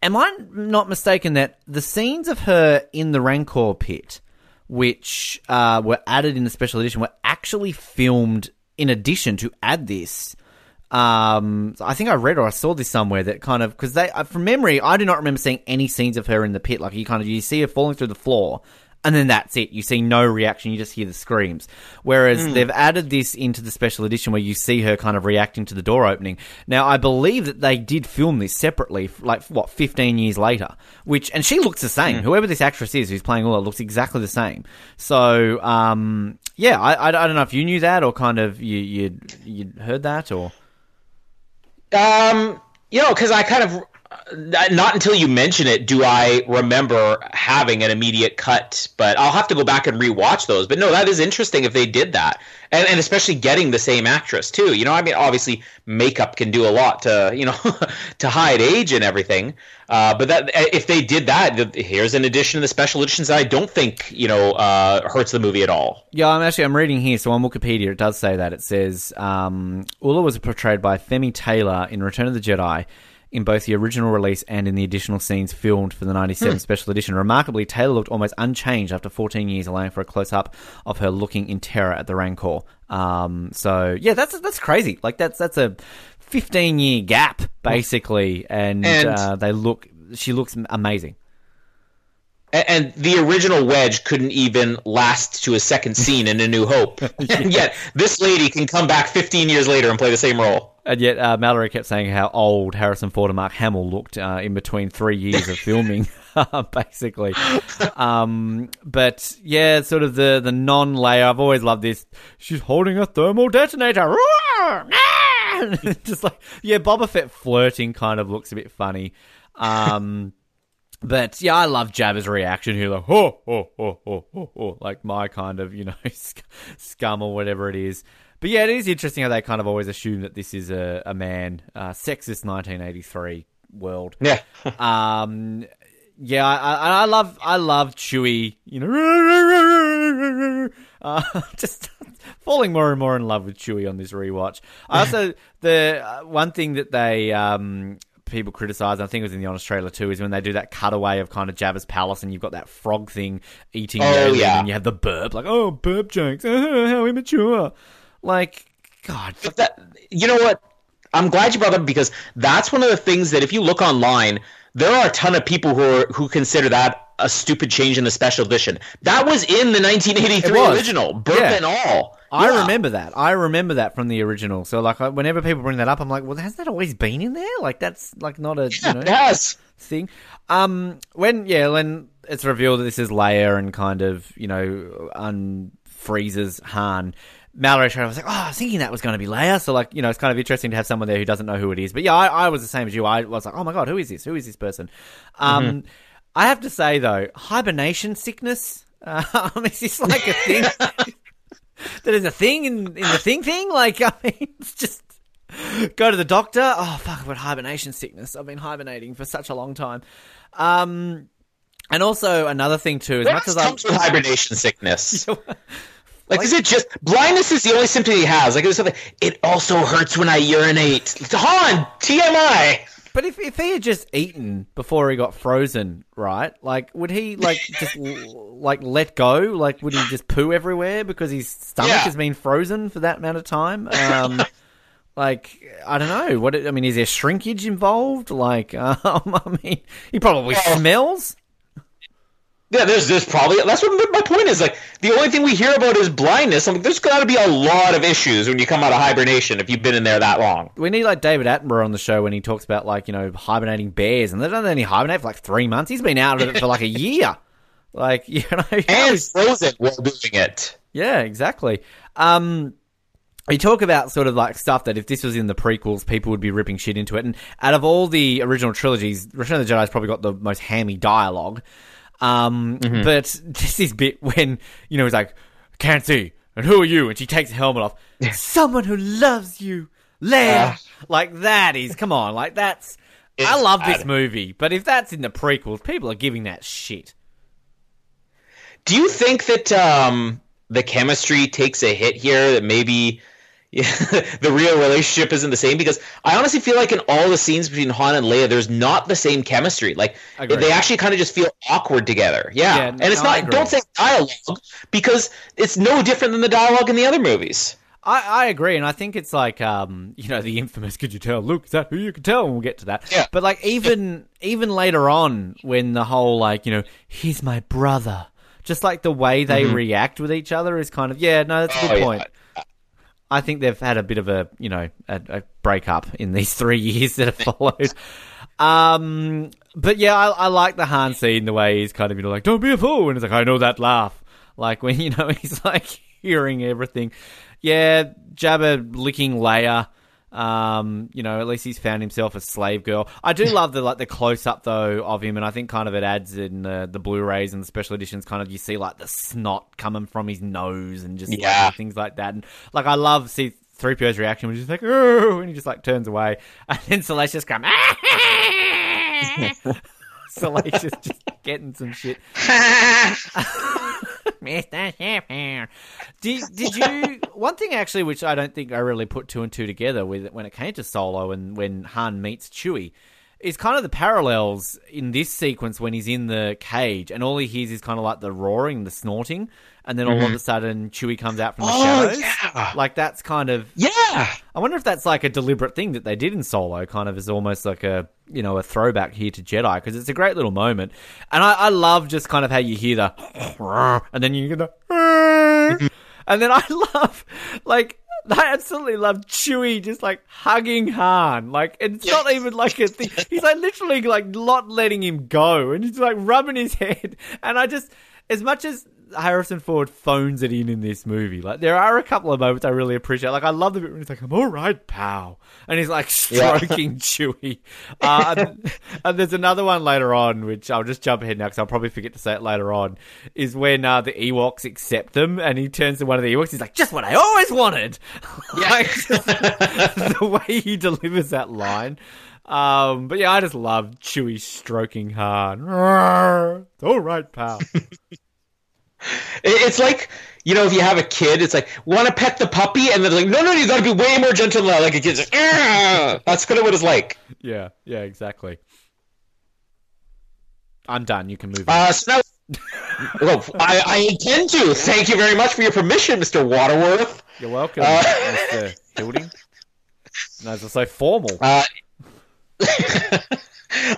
Am I not mistaken that the scenes of her in the Rancor pit, which uh, were added in the special edition, were actually filmed in addition to add this? Um, I think I read or I saw this somewhere that kind of because they, uh, from memory, I do not remember seeing any scenes of her in the pit. Like you kind of you see her falling through the floor, and then that's it. You see no reaction. You just hear the screams. Whereas mm. they've added this into the special edition where you see her kind of reacting to the door opening. Now, I believe that they did film this separately, like what, 15 years later. Which, and she looks the same. Mm. Whoever this actress is who's playing Oola looks exactly the same. So, um, yeah, I, I, I, don't know if you knew that or kind of you you you heard that or. Um, you know, because I kind of not until you mention it do I remember having an immediate cut, but I'll have to go back and rewatch those. But no, that is interesting if they did that, and and especially getting the same actress too. You know, I mean, obviously makeup can do a lot to you know [laughs] to hide age and everything. Uh, but that if they did that, here's an addition to the special editions that I don't think you know uh, hurts the movie at all. Yeah, I'm actually I'm reading here, so on Wikipedia it does say that it says um, Oola was portrayed by Femi Taylor in Return of the Jedi in both the original release and in the additional scenes filmed for the 97 hmm. special edition. Remarkably, Taylor looked almost unchanged after 14 years, allowing for a close up of her looking in terror at the Rancor. Um, so yeah, that's that's crazy. Like that's that's a 15 year gap basically, and, and uh, they look. She looks amazing and the original Wedge couldn't even last to a second scene in A New Hope, and [laughs] [laughs] yet this lady can come back 15 years later and play the same role. And yet, uh, Mallory kept saying how old Harrison Ford and Mark Hamill looked uh, in between three years of filming, [laughs] basically. Um, but yeah, sort of the the non layer. I've always loved this. She's holding a thermal detonator. [laughs] Just like yeah, Boba Fett flirting kind of looks a bit funny. Um, but yeah, I love Jabba's reaction here, like oh oh oh oh oh, oh like my kind of you know [laughs] scum or whatever it is. But yeah, it is interesting how they kind of always assume that this is a, a man, uh, sexist 1983 world. Yeah. [laughs] um, yeah, I, I, I, love I love Chewie. You know, [laughs] uh, [laughs] just falling more and more in love with Chewie on this rewatch. I also the uh, one thing that they um, people criticize, I think it was in the Honest trailer too, is when they do that cutaway of kind of Jabba's palace and you've got that frog thing eating Oh, yeah. and you have the burp, like, oh, burp jokes, oh, how immature. Like, God, But that you know what? I'm glad you brought that up because that's one of the things that if you look online, there are a ton of people who are who consider that a stupid change in the special edition. That was in the 1983 original, burp Yeah. and all. I Yeah. remember that. I remember that from the original. So, like, whenever people bring that up, I'm like, well, has that always been in there? Like, that's like not a you know, Yes. thing. Um, when yeah, when it's revealed that this is Leia and kind of you know unfreezes Han. Mallory I was like, oh, I was thinking that was going to be Leia. So, like, you know, it's kind of interesting to have someone there who doesn't know who it is. But yeah, I, I was the same as you. I was like, oh my God, who is this? Who is this person? Um, I have to say, though, hibernation sickness, um, [laughs] is this like a thing? [laughs] that is a thing in, in the thing thing? Like, I mean, [laughs] it's just go to the doctor. Oh fuck, I've got hibernation sickness. I've been hibernating for such a long time. Um, and also another thing too, as What much as I comes with hibernation sickness? Like, is it just blindness? Is the only symptom he has? Like, it was something. It also hurts when I urinate. Han, TMI. But if if he had just eaten before he got frozen, right? Like, would he like [laughs] just like let go? Like, would he just poo everywhere because his stomach Yeah. has been frozen for that amount of time? Um, [laughs] like, I don't know. What I mean, is there shrinkage involved? Like, [laughs] um, I mean, he probably Well- smells. Yeah, there's there's probably that's what my point is. Like the only thing we hear about is blindness. I'm like, there's got to be a lot of issues when you come out of hibernation if you've been in there that long. We need like David Attenborough on the show when he talks about like you know hibernating bears, and they don't only hibernate for like three months. He's been out of it for like a [laughs] year. Like you know, And frozen while doing it. Yeah, exactly. Um, you talk about sort of like stuff that if this was in the prequels, people would be ripping shit into it. And out of all the original trilogies, Return of the Jedi's probably got the most hammy dialogue. Um, but [laughs] this is bit when you know he's like, "Can't see," and who are you? And she takes the helmet off. [laughs] Someone who loves you, Leia. like that is come on, like that's. I love this movie, but if that's in the prequels, people are giving that shit. Do you think that um, the chemistry takes a hit here? That maybe yeah, [laughs] the real relationship isn't the same? Because I honestly feel like in all the scenes between Han and Leia, there's not the same chemistry. Like Agreed. they actually kind of just feel awkward together. Yeah, Yeah, and it's no, I not. Don't say dialogue because it's no different than the dialogue in the other movies. I, I agree, and I think it's like um, you know, the infamous "Could you tell, Luke? Is that who you could tell?" And we'll get to that. Yeah. But like even even later on, when the whole like you know, he's my brother, just like the way they react with each other is kind of yeah, no, that's a good Mm-hmm. Oh, yeah. I think they've had a bit of a you know a, a breakup in these [laughs] three years that have followed. Um, but yeah, I, I like the Han scene the way he's kind of you know like don't be a fool, and it's like I know that laugh, like when [laughs] you know he's like hearing everything. Yeah, Jabba licking Leia. Um, you know, at least he's found himself a slave girl. I do [laughs] love the like the close up though of him, and I think kind of it adds in the the Blu-rays and the special editions. Kind of you see like the snot coming from his nose and just like, Yeah. things like that. And like I love see three PO's reaction, which is like oh, and he just like turns away, [laughs] and then Salacious Crumb. [laughs] Salacious just getting some shit. [laughs] Mr. Did, did you one thing actually which I don't think I really put two and two together with when it came to Solo and when Han meets Chewie is kind of the parallels in this sequence when he's in the cage and all he hears is kind of like the roaring, the snorting, and then all of mm-hmm. a sudden Chewie comes out from the Oh, shadows. yeah. Like that's kind of Yeah, I wonder if that's like a deliberate thing that they did in Solo, kind of as almost like a you know a throwback here to Jedi because it's a great little moment, and I, I love just kind of how you hear the and then you get the mm-hmm. and then I [laughs] love like. [laughs] I absolutely love Chewie just like hugging Han. Like it's not even like a thing. He's like literally like not letting him go, and he's like rubbing his [laughs] head. And I just, as much as Harrison Ford phones it in in this movie, like there are a couple of moments I really appreciate. Like I love the bit when he's like, "I'm all right, pal," and he's like [laughs] stroking Chewie. Uh, and, [laughs] and there's another one later on, which I'll just jump ahead now because I'll probably forget to say it later on. Is when uh, the Ewoks accept them, and he turns to one of the Ewoks. He's like, "Just what I always wanted." [laughs] like just the way he delivers that line. Um, but yeah, I just love Chewie stroking hard. It's all right, pal. It's like you know, if you have a kid, it's like want to pet the puppy, and they're like, no, no, you got to be way more gentle than that. Like a kid's like, that's kind of what it's like. Yeah, yeah, exactly. I'm done. You can move. On. Uh, so now, well, I, I intend to. Thank you very much for your permission, Mister Waterworth. You're welcome, uh, Mr. Fielding. No, it's so formal. Uh, [laughs]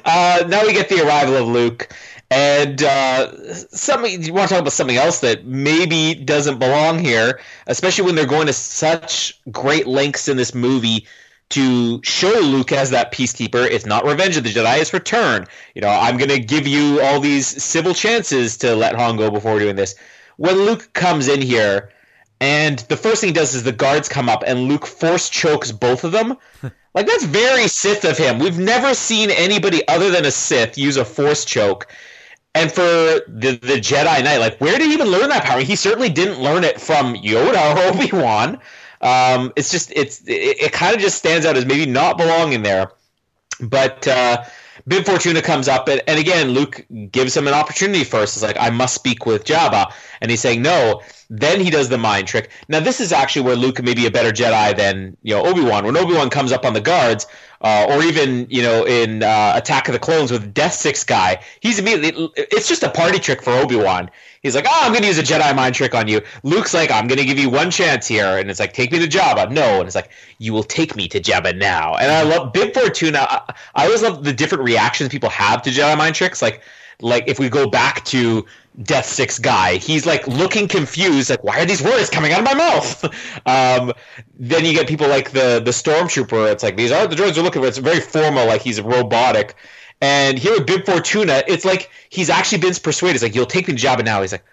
uh, now we get the arrival of Luke, and uh, something you want to talk about something else that maybe doesn't belong here, especially when they're going to such great lengths in this movie to show Luke as that peacekeeper. It's not Revenge of the Jedi; it's Return. You know, I'm going to give you all these civil chances to let Han go before doing this. When Luke comes in here, and the first thing he does is the guards come up, and Luke force chokes both of them. [laughs] like that's very Sith of him. We've never seen anybody other than a Sith use a force choke. And for the the Jedi Knight, like where did he even learn that power? He certainly didn't learn it from Yoda or [laughs] Obi Wan. Um, it's just it's it, it kind of just stands out as maybe not belonging there. But uh, Bib Fortuna comes up, and, and again, Luke gives him an opportunity first. It's like, I must speak with Jabba. And he's saying no. Then he does the mind trick. Now, this is actually where Luke may be a better Jedi than you know Obi Wan. When Obi Wan comes up on the guards, uh, or even you know in uh, Attack of the Clones with Death Sticks guy, he's immediately. It's just a party trick for Obi Wan. He's like, "Oh, I'm going to use a Jedi mind trick on you." Luke's like, "I'm going to give you one chance here," and it's like, "Take me to Jabba." No, and it's like, "You will take me to Jabba now." And I love Bib Fortuna. I, I always love the different reactions people have to Jedi mind tricks. Like, like if we go back to Death Sticks guy. He's like looking confused, like why are these words coming out of my mouth? [laughs] um, then you get people like the the stormtrooper. It's like these are the droids are looking for. It's very formal, like he's robotic. And here with Bib Fortuna, it's like he's actually been persuaded. It's like you'll take me to Jabba now. He's like,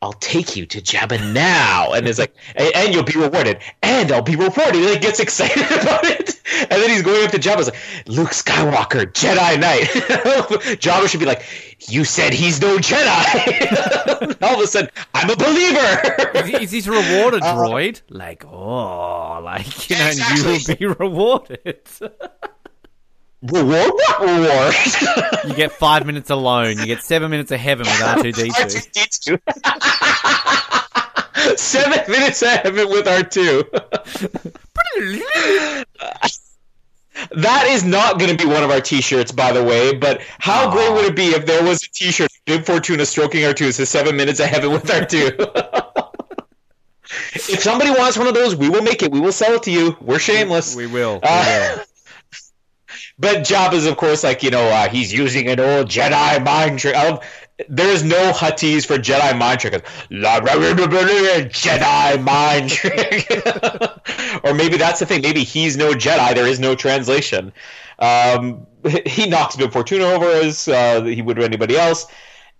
I'll take you to Jabba now. And it's like, [laughs] and, and, you'll be rewarded. And I'll be rewarded. And He like gets excited [laughs] about it. And then he's going up to Jabba. He's like, Luke Skywalker, Jedi Knight. [laughs] Jabba should be like, you said he's no Jedi. All of a sudden, I'm a believer. is, he a rewarded uh, droid? like, oh, like, you know, exactly. you will be rewarded. Reward what reward? you get five minutes alone. You get seven minutes of heaven with R2D2. [laughs] R2D2. [laughs] seven minutes of heaven with R2. [laughs] that is not going to be one of our T-shirts, by the way. But how Aww. great would it be if there was a T-shirt, Bib Fortuna stroking R2 says seven minutes of heaven with R2. if somebody wants one of those, we will make it. We will sell it to you. We're shameless. We will. We uh, will. But Jabba is, of course, like you know, uh, he's using an old Jedi mind trick. there is no Huttese for Jedi mind trick. Jedi mind trick, [laughs] or maybe that's the thing. Maybe he's no Jedi. There is no translation. Um, [laughs] he knocks Bib Fortuna over as uh, he would anybody else,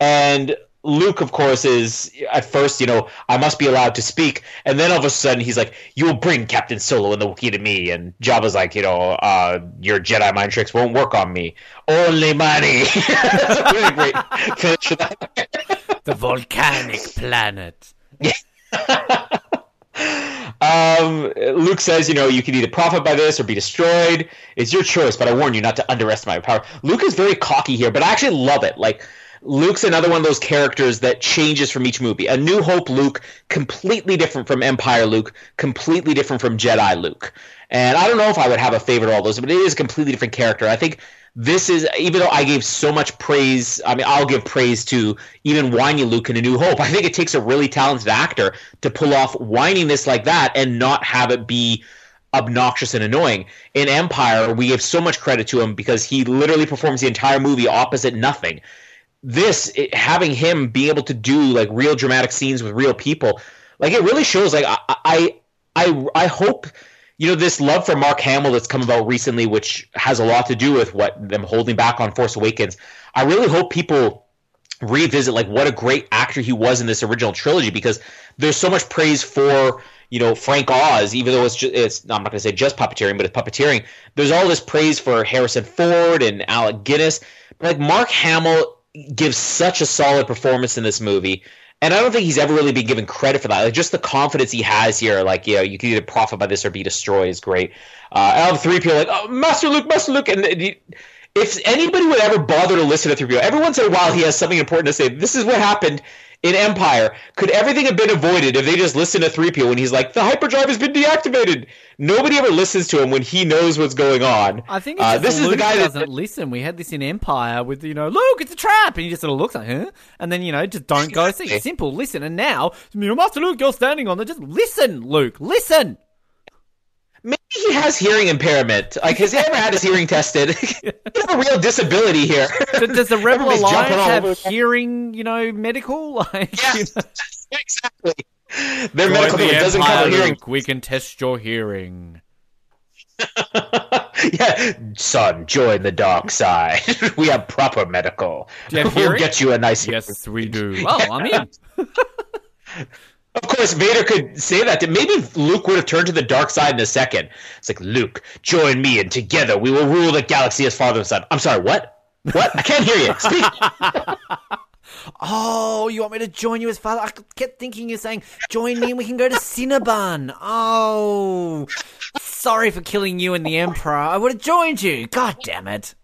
and Luke, of course, is at first, you know, I must be allowed to speak, and then all of a sudden he's like, "You will bring Captain Solo and the Wookiee to me," and Jabba's like, "You know, uh, your Jedi mind tricks won't work on me. Only money." [laughs] That's a really great finish that. the volcanic planet. [laughs] um, Luke says, you know, you can either profit by this or be destroyed. It's your choice, but I warn you not to underestimate my power. Luke is very cocky here, but I actually love it. Like Luke's another one of those characters that changes from each movie. A New Hope Luke, completely different from Empire Luke, completely different from Jedi Luke. And I don't know if I would have a favorite of all those, but it is a completely different character. I think this is even though I gave so much praise. I mean, I'll give praise to even whiny Luke in A New Hope. [laughs] I think it takes a really talented actor to pull off whininess like that and not have it be obnoxious and annoying. In Empire, we give so much credit to him because he literally performs the entire movie opposite nothing this it, having him be able to do like real dramatic scenes with real people like it really shows like i i i, I hope you know this love for mark hamill that's come about recently which has a lot to do with what them holding back on force awakens i really hope people revisit like what a great actor he was in this original trilogy because there's so much praise for you know Frank Oz, even though it's just, it's I'm not going to say just puppeteering, but it's puppeteering. There's all this praise for Harrison Ford and Alec Guinness. But like Mark Hamill gives such a solid performance in this movie. And I don't think he's ever really been given credit for that. Like just the confidence he has here, like you know, you can either profit by this or be destroyed is great. Uh, three PO, like oh, Master Luke, Master Luke, and it, if anybody would ever bother to listen to 3PO, every once in a while he has something important to say. This is what happened in Empire. Could everything have been avoided if they just listened to 3PO when he's like, the hyperdrive has been deactivated? Nobody ever listens to him when he knows what's going on. I think it's Uh, this is the guy that doesn't that. listen. We had this in Empire with you know, Luke, it's a trap, and he just sort of looks like, huh? And then you know, just don't go see. Simple, listen. And now, you know, Master Luke, you're standing on there. Just listen, Luke, listen. Maybe he has hearing impairment. Like, has he ever had his hearing tested? [laughs] he has a real disability here. Does, does the [laughs] Rebel Alliance have hearing, you know, medical? [laughs] Like, you know, exactly. Their join medical the doesn't Empire, cover hearing. We can test your hearing. yeah, son, join the dark side. we have proper medical. Do you have we'll get you a nice. Yes, we do. Well, I'm in. Of course, Vader could say that. Maybe Luke would have turned to the dark side in a second. It's like, Luke, join me, and together we will rule the galaxy as father and son. I'm sorry, what? What? I can't hear you. Speak. [laughs] Oh, you want me to join you as father? I kept thinking you're saying, join me and we can go to Cinnabon. Oh, sorry for killing you and the Emperor. I would have joined you. God damn it.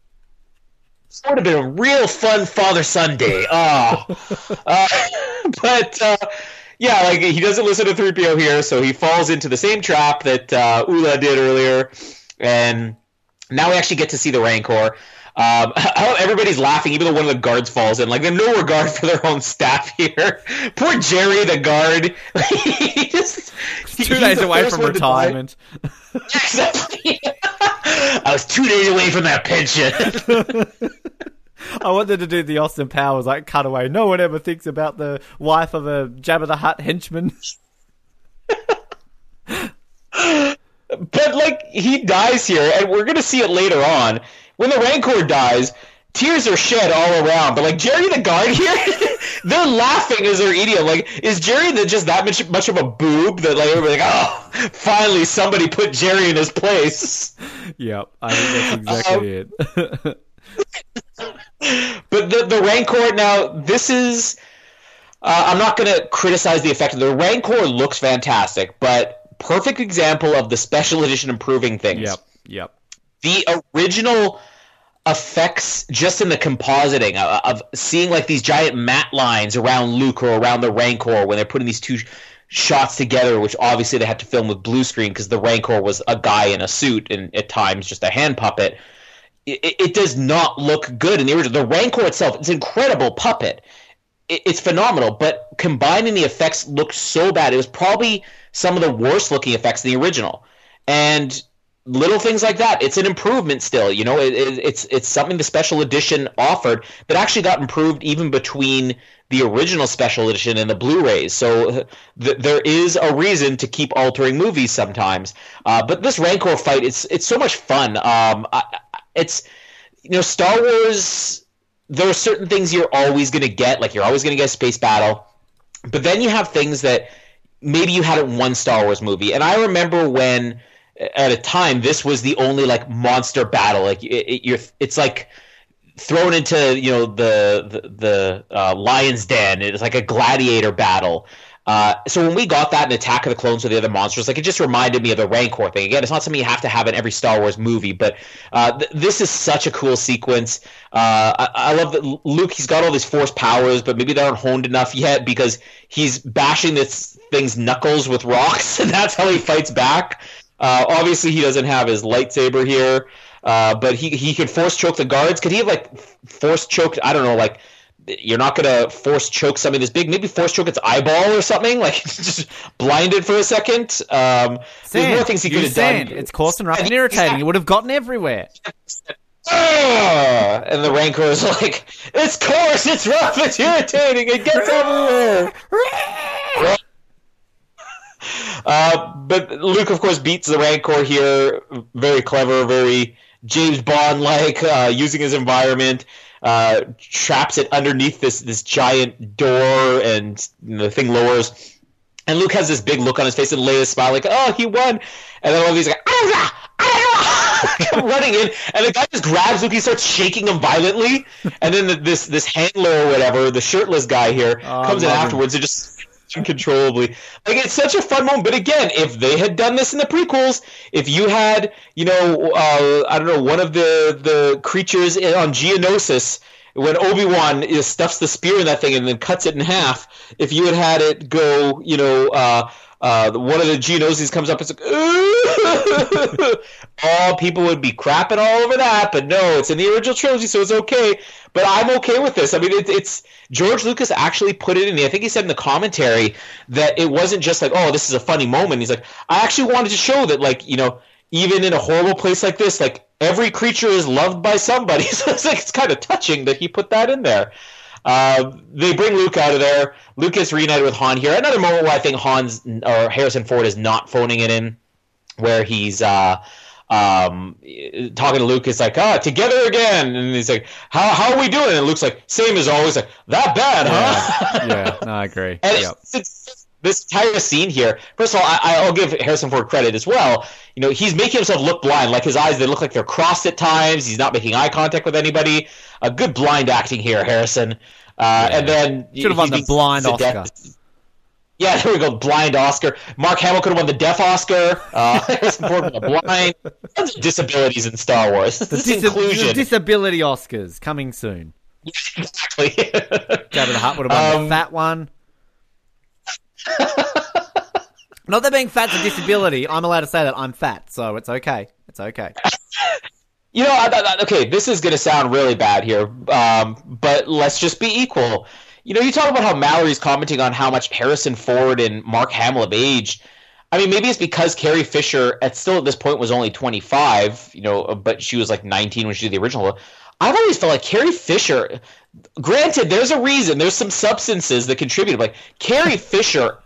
This would have been a real fun father son day. Oh. [laughs] Uh, [laughs] but uh, yeah, like he doesn't listen to 3PO here, so he falls into the same trap that uh, Oola did earlier. And now we actually get to see the Rancor. Um, [laughs] everybody's laughing, even though one of the guards falls in. Like they have no regard for their own staff [laughs] here. Poor Jerry, the guard. [laughs] he just, Two he's days away from one to die. retirement. Exactly. I was two days away from that pension. I wanted to do the Austin Powers like cutaway. No one ever thinks about the wife of a Jabba the Hutt henchman. But like he dies here, and we're gonna see it later on. When the Rancor dies, tears are shed all around. But like Jerry the guard here, [laughs] they're laughing as they're eating. Like, is Jerry the, just that much much of a boob that like everybody's like, oh, finally somebody put Jerry in his place. [laughs] yep, I think that's exactly um, it. [laughs] But the the Rancor now, this is. Uh, I'm not going to criticize the effect. The Rancor looks fantastic, but perfect example of the special edition improving things. yep, yep. the original effects just in the compositing of, of seeing like these giant matte lines around Luke or around the Rancor when they're putting these two sh- shots together, which obviously they had to film with blue screen because the Rancor was a guy in a suit and at times just a hand puppet. It, it does not look good in the original. The Rancor itself, it's an incredible puppet. It, it's phenomenal, but combining the effects looked so bad. It was probably some of the worst looking effects in the original. And little things like that. It's an improvement still. You know, it, it, it's it's something the special edition offered that actually got improved even between the original special edition and the Blu-rays. So th- there is a reason to keep altering movies sometimes. Uh, but this Rancor fight, it's it's so much fun. Um, I- it's you know Star Wars. There are certain things you're always going to get, like you're always going to get a space battle. But then you have things that maybe you had in one Star Wars movie. And I remember when at a time this was the only like monster battle. Like it, it, you're, it's like thrown into you know the the, the uh, lion's den. It's like a gladiator battle. Uh, so when we got that in Attack of the Clones with the other monsters, like it just reminded me of the Rancor thing. Again, it's not something you have to have in every Star Wars movie, but uh, th- this is such a cool sequence. Uh, I-, I love that Luke. He's got all these force powers, but maybe they aren't honed enough yet because he's bashing this thing's knuckles with rocks, [laughs] and that's how he fights back. Uh, obviously, he doesn't have his lightsaber here, uh, but he he could force choke the guards. Could he have like force choked? I don't know, like you're not gonna force choke something this big. Maybe force choke its eyeball or something, [laughs] like just blinded for a second. Um, Sand. more things he could have done. It's coarse and rough and irritating. It would have gotten everywhere. Ah! and the Rancor is like, it's coarse, it's rough, it's irritating, it gets everywhere. [laughs] Uh, but Luke, of course, beats the Rancor here. Very clever, very James Bond like, uh, using his environment. Uh, traps it underneath this this giant door, and the thing lowers. And Luke has this big look on his face and Leia's smile, like, "Oh, he won!" And then all of these like, "Ah, [laughs] ah," running in, and the guy just grabs Luke. He starts shaking him violently, and then the, this this handler or whatever, the shirtless guy here, Oh, comes in love him. afterwards and just uncontrollably. Like it's such a fun moment. But again, if they had done this in the prequels, if you had, you know, uh, I don't know, one of the the creatures on Geonosis when Obi Wan stuffs the spear in that thing and then cuts it in half, if you had had it go, you know, uh, uh, one of the Geonosians comes up and says, "Oh, [laughs] people would be crapping all over that." But no, it's in the original trilogy, so it's okay. But I'm okay with this. I mean, it, it's George Lucas actually put it in. I think he said in the commentary that it wasn't just like, "Oh, this is a funny moment." He's like, "I actually wanted to show that, like, you know." Even in a horrible place like this, like every creature is loved by somebody. [laughs] So it's like it's kind of touching that he put that in there. Uh, they bring Luke out of there. Luke gets reunited with Han here. Another moment where I think Han's or Harrison Ford is not phoning it in, where he's uh, um, talking to Luke. It's like, ah, together again, and he's like, how how are we doing? And Luke's like, same as always. Like that bad, huh? Yeah, [laughs] yeah no, I agree. and Yep. it's, it's, this entire scene here. First of all, I, I'll give Harrison Ford credit as well. You know, he's making himself look blind. Like his eyes, they look like they're crossed at times. He's not making eye contact with anybody. A good blind acting here, Harrison. Uh, And then Should have won the blind Oscar. deaf- yeah, there we go. Blind Oscar. Mark Hamill could have won the deaf Oscar. Uh, [laughs] Harrison Ford won the blind. Tons of disabilities in Star Wars. The, dis- inclusion. the disability Oscars coming soon. [laughs] exactly. The Hutt would have won Um, the fat one. [laughs] Not that being fat's a disability. I'm allowed to say that I'm fat, so it's okay. It's okay. You know, I, I, okay, this is going to sound really bad here, um, but let's just be equal. You know, you talk about how Mallory's commenting on how much Harrison Ford and Mark Hamill have aged. I mean, maybe it's because Carrie Fisher, at still at this point, was only 25, you know, but she was like 19 when she did the original. I've always felt like Carrie Fisher, granted, there's a reason, there's some substances that contributed, like Carrie [laughs] Fisher,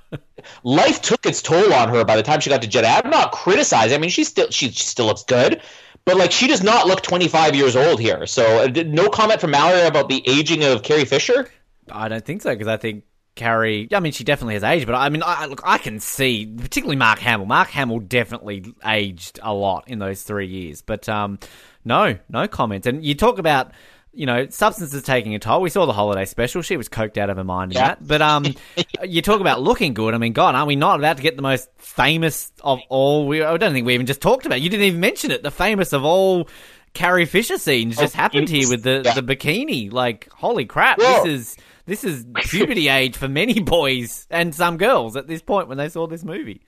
life took its toll on her by the time she got to Jedi. I'm not criticizing. I mean, she still she, she still looks good, but like she does not look 25 years old here. So, uh, no comment from Mallory about the aging of Carrie Fisher. I don't think so because I think Carrie. I mean, she definitely has aged, but I mean, I, look, I can see particularly Mark Hamill. Mark Hamill definitely aged a lot in those three years. But um, no, no comments. And you talk about. You know, substances taking a toll. We saw the holiday special. She was coked out of her mind in Yeah. that. But um, [laughs] you talk about looking good. I mean, God, aren't we not about to get the most famous of all? We I don't think we even just talked about. it. You didn't even mention it. The famous of all Carrie Fisher scenes just Oh, happened here with the, the bikini. Like, holy crap! This is this is [laughs] puberty age for many boys and some girls at this point when they saw this movie.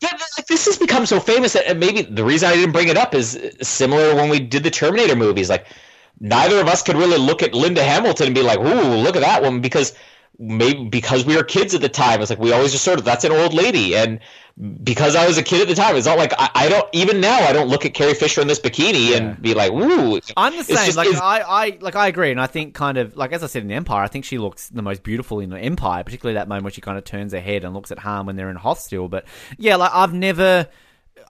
Yeah, like this has become so famous that maybe the reason I didn't bring it up is similar when we did the Terminator movies. Like, neither of us could really look at Linda Hamilton and be like, "Ooh, look at that one," because maybe because we were kids at the time. It's like we always just sort of that's an old lady, and because I was a kid at the time, it's not like I, I don't even now I don't look at Carrie Fisher in this bikini and be like, "Ooh." I'm the same. just- like I, I like I agree, and I think kind of like as I said in the Empire, I think she looks the most beautiful in the Empire, particularly that moment where she kind of turns her head and looks at Han when they're in Hoth still. But yeah, like I've never.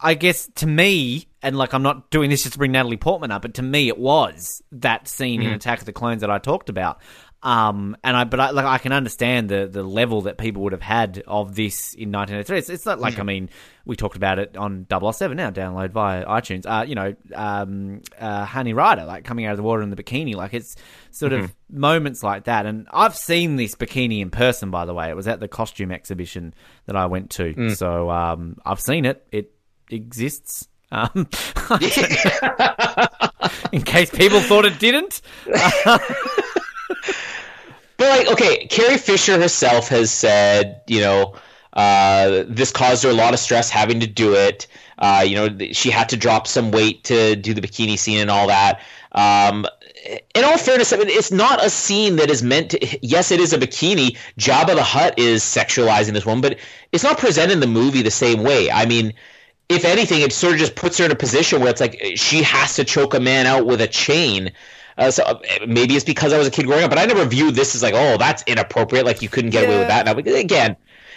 I guess to me, and like I'm not doing this just to bring Natalie Portman up, but to me it was that scene Mm-hmm. in Attack of the Clones that I talked about. Um, and I, but I, like I can understand the the level that people would have had of this in 1983. It's, it's not Mm-hmm. like I mean we talked about it on 007 now, download via iTunes. Uh, you know, um, uh, Honey Rider, like coming out of the water in the bikini, like it's sort of Mm-hmm. moments like that. And I've seen this bikini in person, by the way. It was at the costume exhibition that I went to, Mm. so um, I've seen it. It exists. Um, [laughs] in case people thought it didn't. But like, okay, Carrie Fisher herself has said, you know, uh, this caused her a lot of stress having to do it. Uh, you know, she had to drop some weight to do the bikini scene and all that. Um, in all fairness, I mean, it's not a scene that is meant to. Yes, it is a bikini. Jabba the Hutt is sexualizing this woman, but it's not presented in the movie the same way. I mean, if anything, it sort of just puts her in a position where it's like she has to choke a man out with a chain. Uh, so uh, maybe it's because I was a kid growing up, but I never viewed this as like, oh, that's inappropriate. Like you couldn't get away with that. Now, again,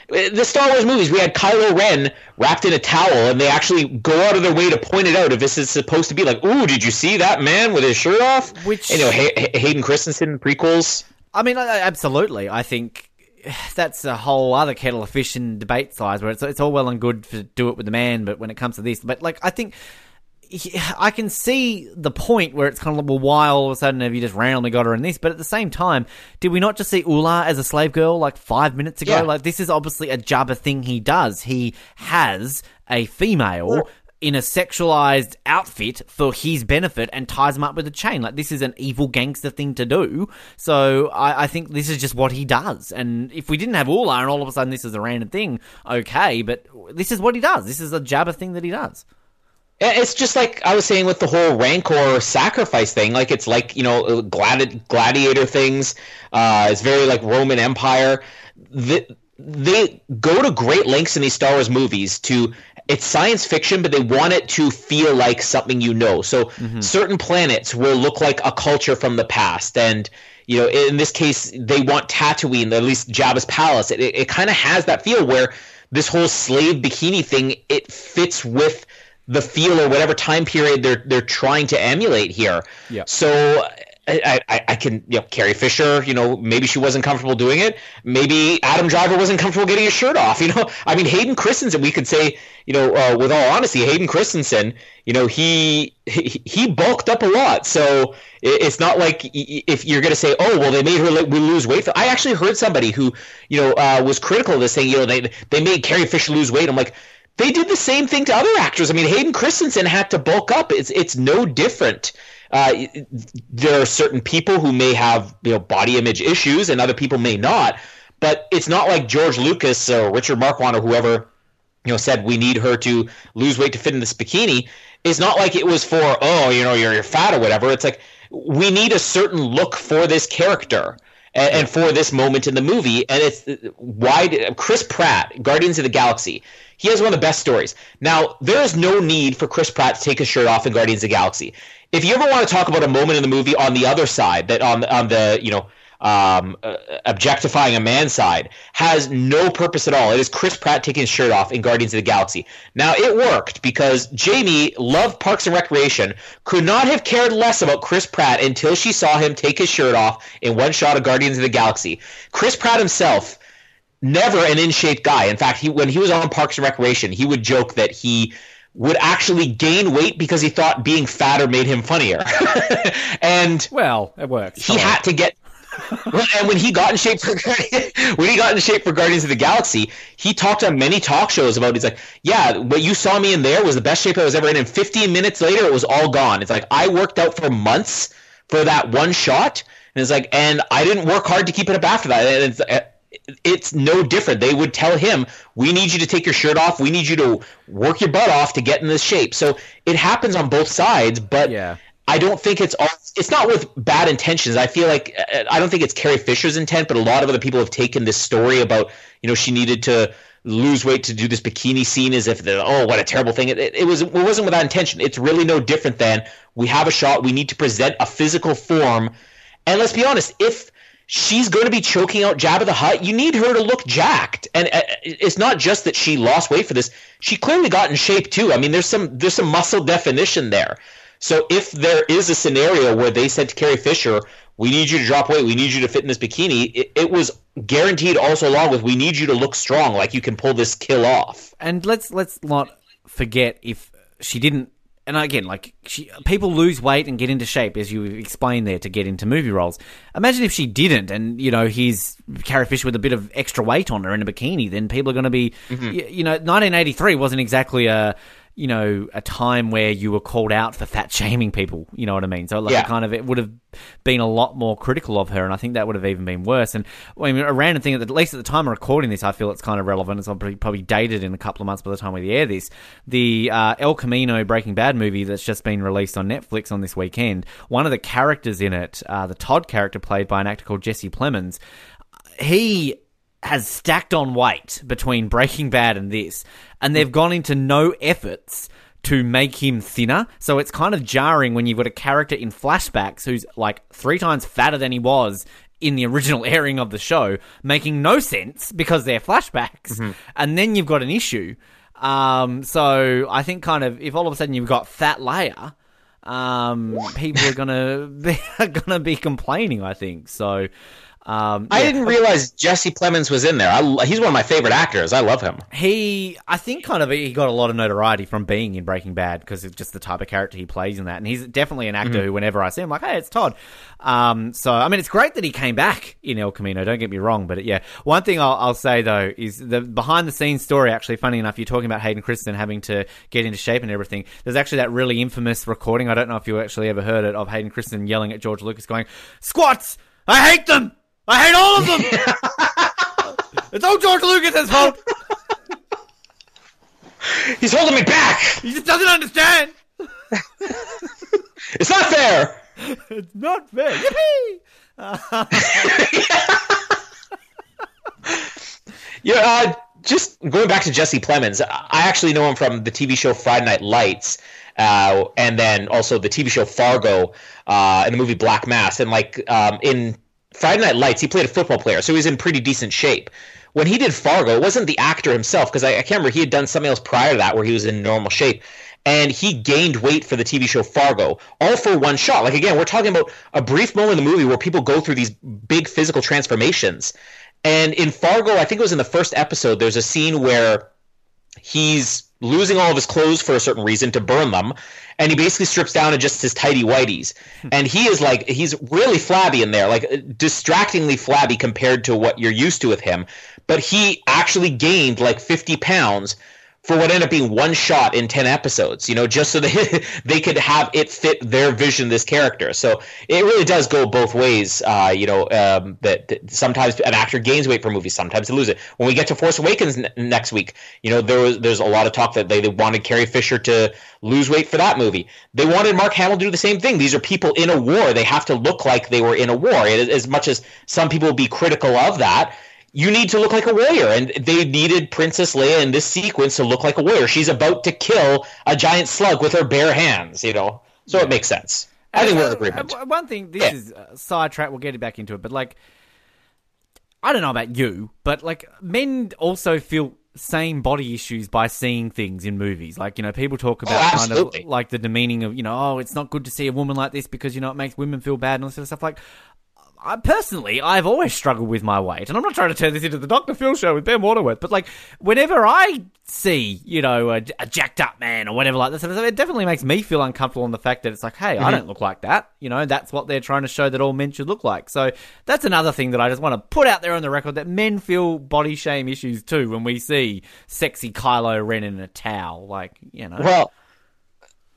the Star Wars movies, we had Kylo Ren wrapped in a towel, and they actually go out of their way to point it out if this is supposed to be like, ooh, did you see that man with his shirt off? Which- you know, Hay- Hay- Hayden Christensen prequels. I mean, absolutely. I think [sighs] that's a whole other kettle of fish and debate size where it's it's all well and good to do it with the man, but when it comes to this, but like I think I can see the point where it's kind of like, well, why all of a sudden have you just randomly got her in this? But at the same time, did we not just see Oola as a slave girl like five minutes ago? Yeah. Like this is obviously a Jabba thing he does. He has a female in a sexualized outfit for his benefit and ties him up with a chain. Like this is an evil gangster thing to do. So I, I think this is just what he does. And if we didn't have Oola and all of a sudden this is a random thing, okay, but this is what he does. This is a Jabba thing that he does. It's just like I was saying with the whole rancor sacrifice thing. Like it's like you know gladi- gladiator things. Uh, it's very like Roman Empire. The, they go to great lengths in these Star Wars movies to. It's science fiction, but they want it to feel like something you know. So mm-hmm. certain planets will look like a culture from the past, and you know, in this case, they want Tatooine, at least Jabba's palace. It, it, it kind of has that feel where this whole slave bikini thing it fits with the feel or whatever time period they're they're trying to emulate here. Yeah. So I, I, I can you know Carrie Fisher, you know, maybe she wasn't comfortable doing it. Maybe Adam Driver wasn't comfortable getting his shirt off. [laughs] You know, I mean Hayden Christensen. We could say, you know, uh, with all honesty, Hayden Christensen, you know, he he, he bulked up a lot. So it, it's not like if you're going to say, oh, well, they made her lose weight. I actually heard somebody who you know uh, was critical of this, saying, you know, they they made Carrie Fisher lose weight. I'm like. They did the same thing to other actors. I mean, Hayden Christensen had to bulk up. It's it's no different. Uh, there are certain people who may have you know body image issues, and other people may not. But it's not like George Lucas or Richard Marquand or whoever you know said we need her to lose weight to fit in this bikini. It's not like it was for oh you know you're, you're fat or whatever. It's like we need a certain look for this character. And, for this moment in the movie, and it's why did, Chris Pratt, Guardians of the Galaxy, he has one of the best stories. Now, there is no need for Chris Pratt to take his shirt off in Guardians of the Galaxy. If you ever want to talk about a moment in the movie on the other side, that on on the you know um, uh, objectifying a man's side, has no purpose at all. It is Chris Pratt taking his shirt off in Guardians of the Galaxy. Now, it worked because Jamie loved Parks and Recreation, could not have cared less about Chris Pratt until she saw him take his shirt off in one shot of Guardians of the Galaxy. Chris Pratt himself never an in shape guy. In fact, he when he was on Parks and Recreation, he would joke that he would actually gain weight because he thought being fatter made him funnier. [laughs] and Well, it works. he had to get [laughs] and when he got in shape for [laughs] when he got in shape for Guardians of the Galaxy, he talked on many talk shows about. He's like, "Yeah, what you saw me in there was the best shape I was ever in." And 15 minutes later, it was all gone. It's like I worked out for months for that one shot, and it's like, and I didn't work hard to keep it up after that. And it's, no different. They would tell him, "We need you to take your shirt off. We need you to work your butt off to get in this shape." So it happens on both sides, but Yeah. I don't think it's all. It's not with bad intentions. I feel like uh, I don't think it's Carrie Fisher's intent, but a lot of other people have taken this story about you know she needed to lose weight to do this bikini scene as if the oh what a terrible thing. It, it, it was it wasn't with that intention. It's really no different than we have a shot. We need to present a physical form, and let's be honest, if she's going to be choking out Jabba the Hutt, you need her to look jacked. And uh, it's not just that she lost weight for this; she clearly got in shape too. I mean, there's some there's some muscle definition there. So if there is a scenario where they said to Carrie Fisher, "We need you to drop weight. We need you to fit in this bikini," it, it was guaranteed also along with, "We need you to look strong, like you can pull this kill off." and let's let's not forget if she didn't and again like she people lose weight and get into shape as you explained there to get into movie roles. Imagine if she didn't and you know he's Carrie Fisher with a bit of extra weight on her in a bikini then people are going to be mm-hmm. y- you know 1983 wasn't exactly a you know a time where you were called out for fat shaming people you know what i mean? So like Yeah. kind of it would have been a lot more critical of her and i think that would have even been worse. And well, i mean a random thing at least at the time of recording this i feel it's kind of relevant it's probably, probably dated in a couple of months by the time we air this. The uh, el camino breaking bad movie that's just been released on netflix on this weekend one of the characters in it uh, the todd character played by an actor called jesse plemons he has stacked on weight between Breaking Bad and this, and they've gone into no efforts to make him thinner. So it's kind of jarring when you've got a character in flashbacks who's like three times fatter than he was in the original [laughs] airing of the show, making no sense because they're flashbacks. And then you've got an issue. Um, so I think kind of if all of a sudden you've got fat Leia, um, people are gonna [laughs] be are gonna be complaining. I think so. Um, I yeah. didn't realize Jesse Plemons was in there. I, he's one of my favorite actors. I love him. He, I think, kind of he got a lot of notoriety from being in Breaking Bad because of just the type of character he plays in that, and he's definitely an actor who, whenever I see him, like, hey, it's Todd. Um, so I mean, it's great that he came back in El Camino. Don't get me wrong, but yeah, one thing I'll, I'll say though is the behind the scenes story. Actually, funny enough, you're talking about Hayden Christensen having to get into shape and everything. There's actually that really infamous recording. I don't know if you actually ever heard it of Hayden Christensen yelling at George Lucas, going, "Squats! I hate them! I hate all of them! it's all George Lucas's fault." He's holding me back. He just doesn't understand. It's not fair. It's not fair. Yippee! [laughs] Yeah, uh, just going back to Jesse Plemons, I actually know him from the TV show Friday Night Lights, uh, and then also the TV show Fargo uh, and the movie Black Mass. And like um, in Friday Night Lights, he played a football player, so he was in pretty decent shape. When he did Fargo, it wasn't the actor himself because I, I can't remember. He had done something else prior to that where he was in normal shape and he gained weight for the TV show Fargo, all for one shot. Like again, we're talking about a brief moment in the movie where people go through these big physical transformations. And in Fargo, I think it was in the first episode, there's a scene where he's losing all of his clothes for a certain reason to burn them and he basically strips down to just his tidy whities. Hmm. And he is like he's really flabby in there like distractingly flabby compared to what you're used to with him. But he actually gained like 50 pounds for what ended up being one shot in 10 episodes you know just so [laughs] they they could have it fit their vision this character. So it really does go both ways uh, you know um, that, that sometimes an actor gains weight for movies sometimes they lose it. When we get to force awakens n- next week you know there was there's a lot of talk that they, they wanted carrie fisher to lose weight for that movie. They wanted mark hamill to do the same thing. These are people in a war. They have to look like they were in a war. And as much as some people will be critical of that you need to look like a warrior. And they needed Princess Leia in this sequence to look like a warrior. She's about to kill a giant slug with her bare hands, you know? So it makes sense. I think we're in agreement. Uh, One thing, this Yeah. is uh, sidetrack. We'll get it back into it, but like, I don't know about you, but like, men also feel same body issues by seeing things in movies. Like, you know, people talk about kind of like the demeaning of, you know, oh, it's not good to see a woman like this because you know it makes women feel bad and all this sort of stuff. Like, I personally, I've always struggled with my weight, and I'm not trying to turn this into the Dr. Phil show with Ben Waterworth, but like, whenever I see, you know, a, a jacked up man or whatever like this, it definitely makes me feel uncomfortable on the fact that it's like, hey, I mm-hmm. don't look like that. You know, that's what they're trying to show that all men should look like. So that's another thing that I just want to put out there on the record that men feel body shame issues too when we see sexy Kylo Ren in a towel. Like, you know. Well,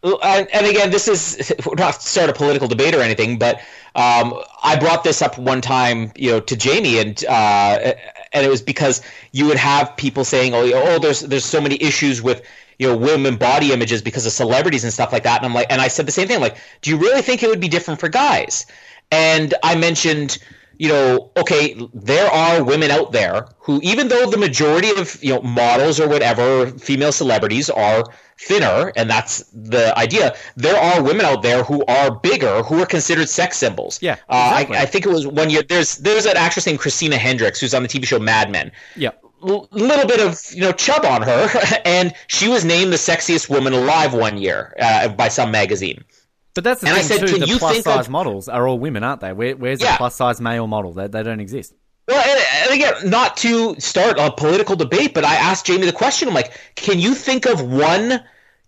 and, again, this is [laughs] we're not start a political debate or anything, but um, I brought this up one time, you know, to Jamie, and uh, and it was because you would have people saying, "Oh, oh, there's there's so many issues with." You know, women body images because of celebrities and stuff like that. And I'm like, and I said the same thing. Like, do you really think it would be different for guys? And I mentioned, you know, okay, there are women out there who, even though the majority of you know models or whatever female celebrities are thinner, and that's the idea, there are women out there who are bigger who are considered sex symbols. Yeah, uh. I, I think it was one year. There's there's an actress named Christina Hendricks who's on the TV show Mad Men yeah. l- little bit of you know chub on her, [laughs] and she was named the sexiest woman alive one year uh, by some magazine. But that's the And I thing said, too. can The you plus size of- models are all women, aren't they? Where, where's the plus size male model? They, they don't exist. Well, and, and again, not to start a political debate, but I asked Jamie the question. I'm like, can you think of one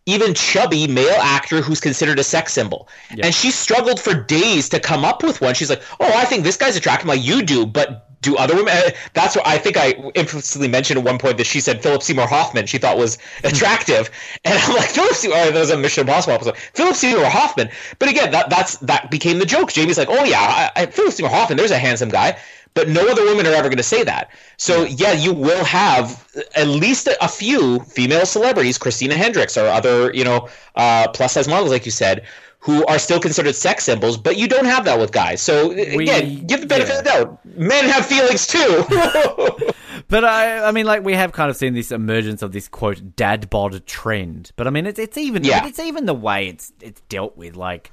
even chubby male actor who's considered a sex symbol? And she struggled for days to come up with one. She's like, oh, I think this guy's attractive. I'm like, you do, but do other women? uh, That's what I think I implicitly mentioned at one point that she said Philip Seymour Hoffman she thought was attractive, and I'm like Philip Seymour. Oh, that was a Mission Impossible episode. Philip Seymour Hoffman. But again, that that's that became the joke. Jamie's like, oh yeah, I, I, Philip Seymour Hoffman. There's a handsome guy. But no other women are ever going to say that. So yeah, you will have at least a, a few female celebrities, Christina Hendricks or other, you know, uh, plus size models, like you said, who are still considered sex symbols. But you don't have that with guys. So again, give the benefit yeah. of the doubt. Men have feelings too. [laughs] But I, I mean, like we have kind of seen this emergence of this quote dad bod trend. But I mean, it's it's even Yeah. it's even the way it's it's dealt with. Like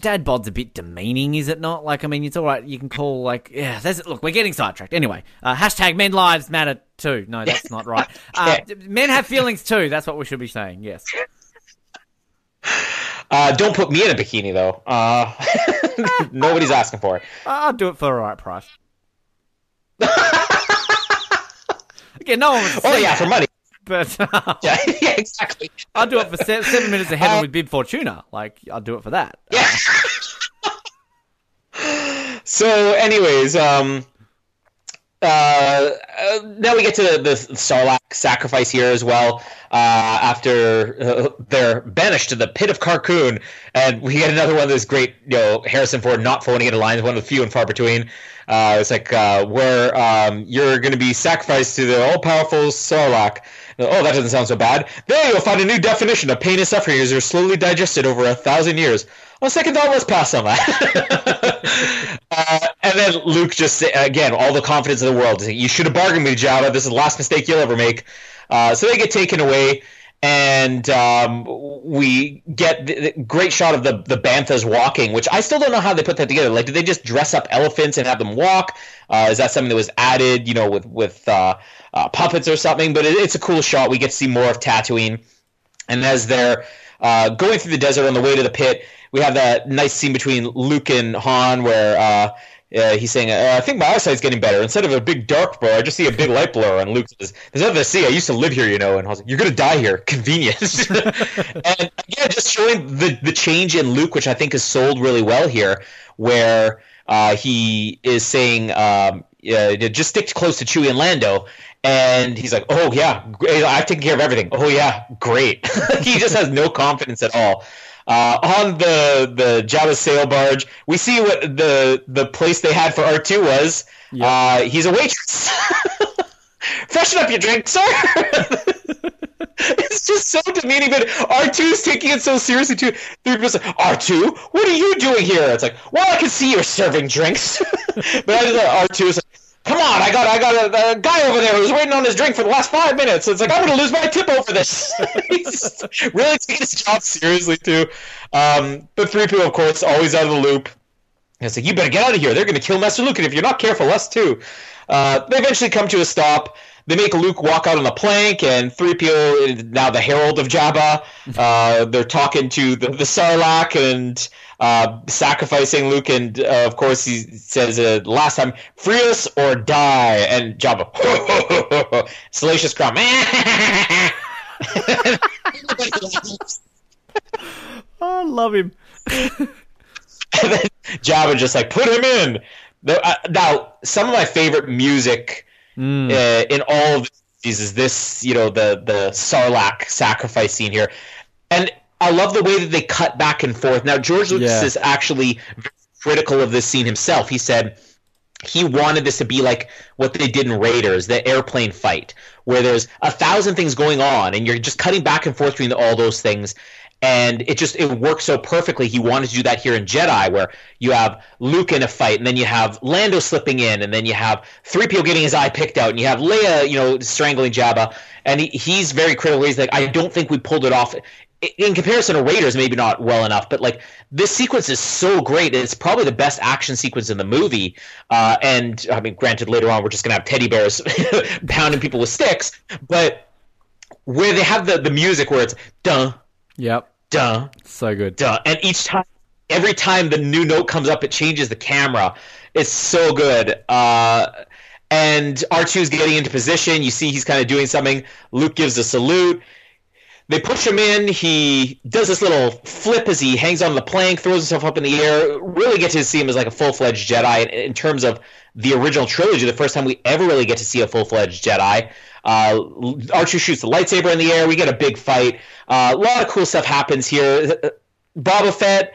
dad bod's a bit demeaning, is it not? Like I mean, it's all right. You can call like yeah. There's look, we're getting sidetracked. Anyway, uh, hashtag men lives matter too. No, that's not right. [laughs] Uh, men have feelings too. That's what we should be saying. Yes. [laughs] Uh, don't put me in a bikini though. Uh, [laughs] nobody's asking for it. I'll do it for the right price. [laughs] Again, no one would Oh yeah, that, for money. but uh, [laughs] Yeah, yeah, exactly. I'll do it for se- seven minutes ahead Uh, with Bib Fortuna. Like, I'll do it for that. Yeah. so, anyways, um, uh, uh, now we get to the Sarlacc sacrifice here as well. Uh, after uh, they're banished to the pit of Carkoon, and we get another one of those great, you know, Harrison Ford not phoning into lines, one of the few and far between. Uh, it's like uh, where um, you're going to be sacrificed to the all-powerful Sarlacc. Oh, that doesn't sound so bad. There you'll find a new definition of pain and suffering as they're slowly digested over a thousand years. On second thought, let's pass on that. uh, and then Luke just again, all the confidence in the world. You should have bargained with Jabba. This is the last mistake you'll ever make. Uh, so they get taken away, and um, we get the, the great shot of the the banthas walking, which I still don't know how they put that together. Like, did they just dress up elephants and have them walk? Uh, is that something that was added, you know, with with uh, uh, puppets or something? But it, it's a cool shot. We get to see more of Tatooine, and as they're uh, going through the desert on the way to the pit, we have that nice scene between Luke and Han where. Uh, uh, he's saying, uh, I think my eyesight's getting better. Instead of a big dark blur, I just see a big light blur. And Luke says, There's nothing to see. I used to live here, you know. And I was like, You're going to die here. Convenient. [laughs] and again, just showing the, the change in Luke, which I think is sold really well here, where uh, he is saying, um, just stick close to Chewie and Lando. And he's like, Oh, yeah. I've taken care of everything. Oh, yeah, great. [laughs] he just has no confidence at all. Uh, on the the Jabba sail barge, we see what the the place they had for R two was. Uh, he's a waitress. [laughs] Freshen up your drink, sir. [laughs] it's just so demeaning, but R 2s taking it so seriously too. Three PO say, R two, what are you doing here? It's like, well, I can see you're serving drinks, [laughs] but I just R two is like. Come on, I got I got a, a guy over there who's waiting on his drink for the last five minutes. It's like I'm to lose my tip over this. [laughs] He's really taking his job seriously too. Um, but three PO, of course, always out of the loop. And it's like you better get out of here. They're to kill Master Luke, and if you're not careful, us too. Uh, they eventually come to a stop. They make Luke walk out on a plank, and 3PO is now the herald of Jabba. [laughs] Uh, they're talking to the, the Sarlacc and uh, sacrificing Luke, and uh, of course he says uh, last time, "Free us or die." And Jabba, [laughs] salacious crumb. [laughs] I love him. and then Jabba just like put him in. Uh, Now, some of my favorite music Mm. uh, in all of these is this, you know, the the Sarlacc sacrifice scene here, and I love the way that they cut back and forth. Now, George Lucas Yeah. is actually critical of this scene himself. He said he wanted this to be like what they did in Raiders, the airplane fight, where there's a thousand things going on, and you're just cutting back and forth between all those things. And it just it works so perfectly. He wanted to do that here in Jedi, where you have Luke in a fight, and then you have Lando slipping in, and then you have three PO getting his eye picked out, and you have Leia, you know, strangling Jabba. And he, he's very critical. He's like, I don't think we pulled it off in comparison to Raiders, maybe not well enough, but like this sequence is so great. It's probably the best action sequence in the movie. Uh, and I mean, granted, later on we're just gonna have teddy bears [laughs] pounding people with sticks, but where they have the the music where it's dun Yep. Dun So good. dun, and each time, every time the new note comes up, it changes the camera. It's so good. Uh, and R2 is getting into position. You see he's kind of doing something. Luke gives a salute. They push him in. He does this little flip as he hangs on the plank, throws himself up in the air. Really get to see him as like a full fledged Jedi. In, in terms of the original trilogy, the first time we ever really get to see a full fledged Jedi. Uh, Archer shoots the lightsaber in the air. We get a big fight. Uh, a lot of cool stuff happens here. Boba Fett.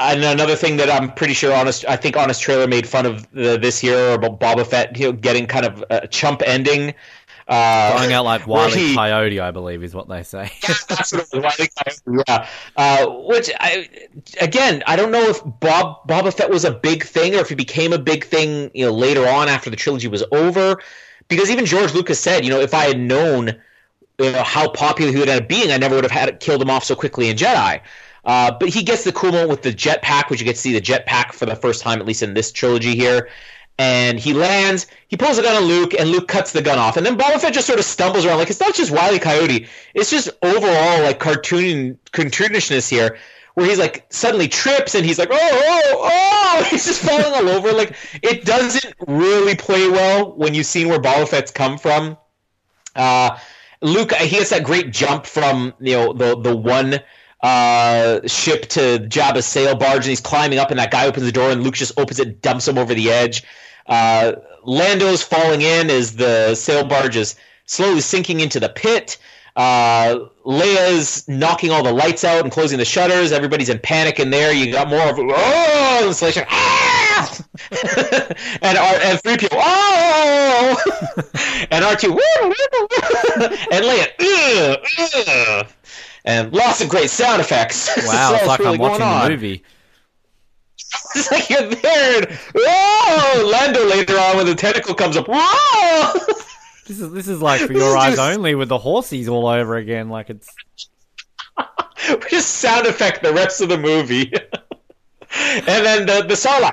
And another thing that I'm pretty sure honest, I think honest trailer made fun of the, this year about Boba Fett, you know, getting kind of a chump ending. Uh, Going out like Wiley he- Coyote, I believe, is what they say. [laughs] that's what it was. E. Coyote, Yeah. Uh, which I, again, I don't know if Bob Boba Fett was a big thing or if he became a big thing, you know, later on after the trilogy was over. Because even George Lucas said, you know, if I had known you know, how popular he would end up being, I never would have had killed him off so quickly in Jedi. Uh, but he gets the cool moment with the jetpack, which you get to see the jetpack for the first time, at least in this trilogy here. And he lands, he pulls a gun on Luke, and Luke cuts the gun off. And then Boba Fett just sort of stumbles around. Like, it's not just Wile E. Coyote, it's just overall, like, cartoon, cartoonishness here, where he's like suddenly trips and he's like, oh, oh, oh, [laughs] he's just falling all over. Like it doesn't really play well when you've seen where Boba Fett's come from. Uh, Luke, he has that great jump from you know the the one uh, ship to Jabba's sail barge, and he's climbing up, and that guy opens the door, and Luke just opens it, dumps him over the edge. Uh, Lando's falling in as the sail barge is slowly sinking into the pit. Uh, Leia's knocking all the lights out and closing the shutters. Everybody's in panic in there. You got more of oh installation. Ah! [laughs] and R and three PO oh [laughs] and R two and Leia ugh, ugh. and lots of great sound effects. [laughs] Wow, it's like really I'm watching the movie. It's like you're there. And, oh, Lando later on when the tentacle comes up. Whoa! This is this is like for your eyes just... only with the horsies all over again. Like it's [laughs] just sound effect the rest of the movie. [laughs] and then the the Sarlacc.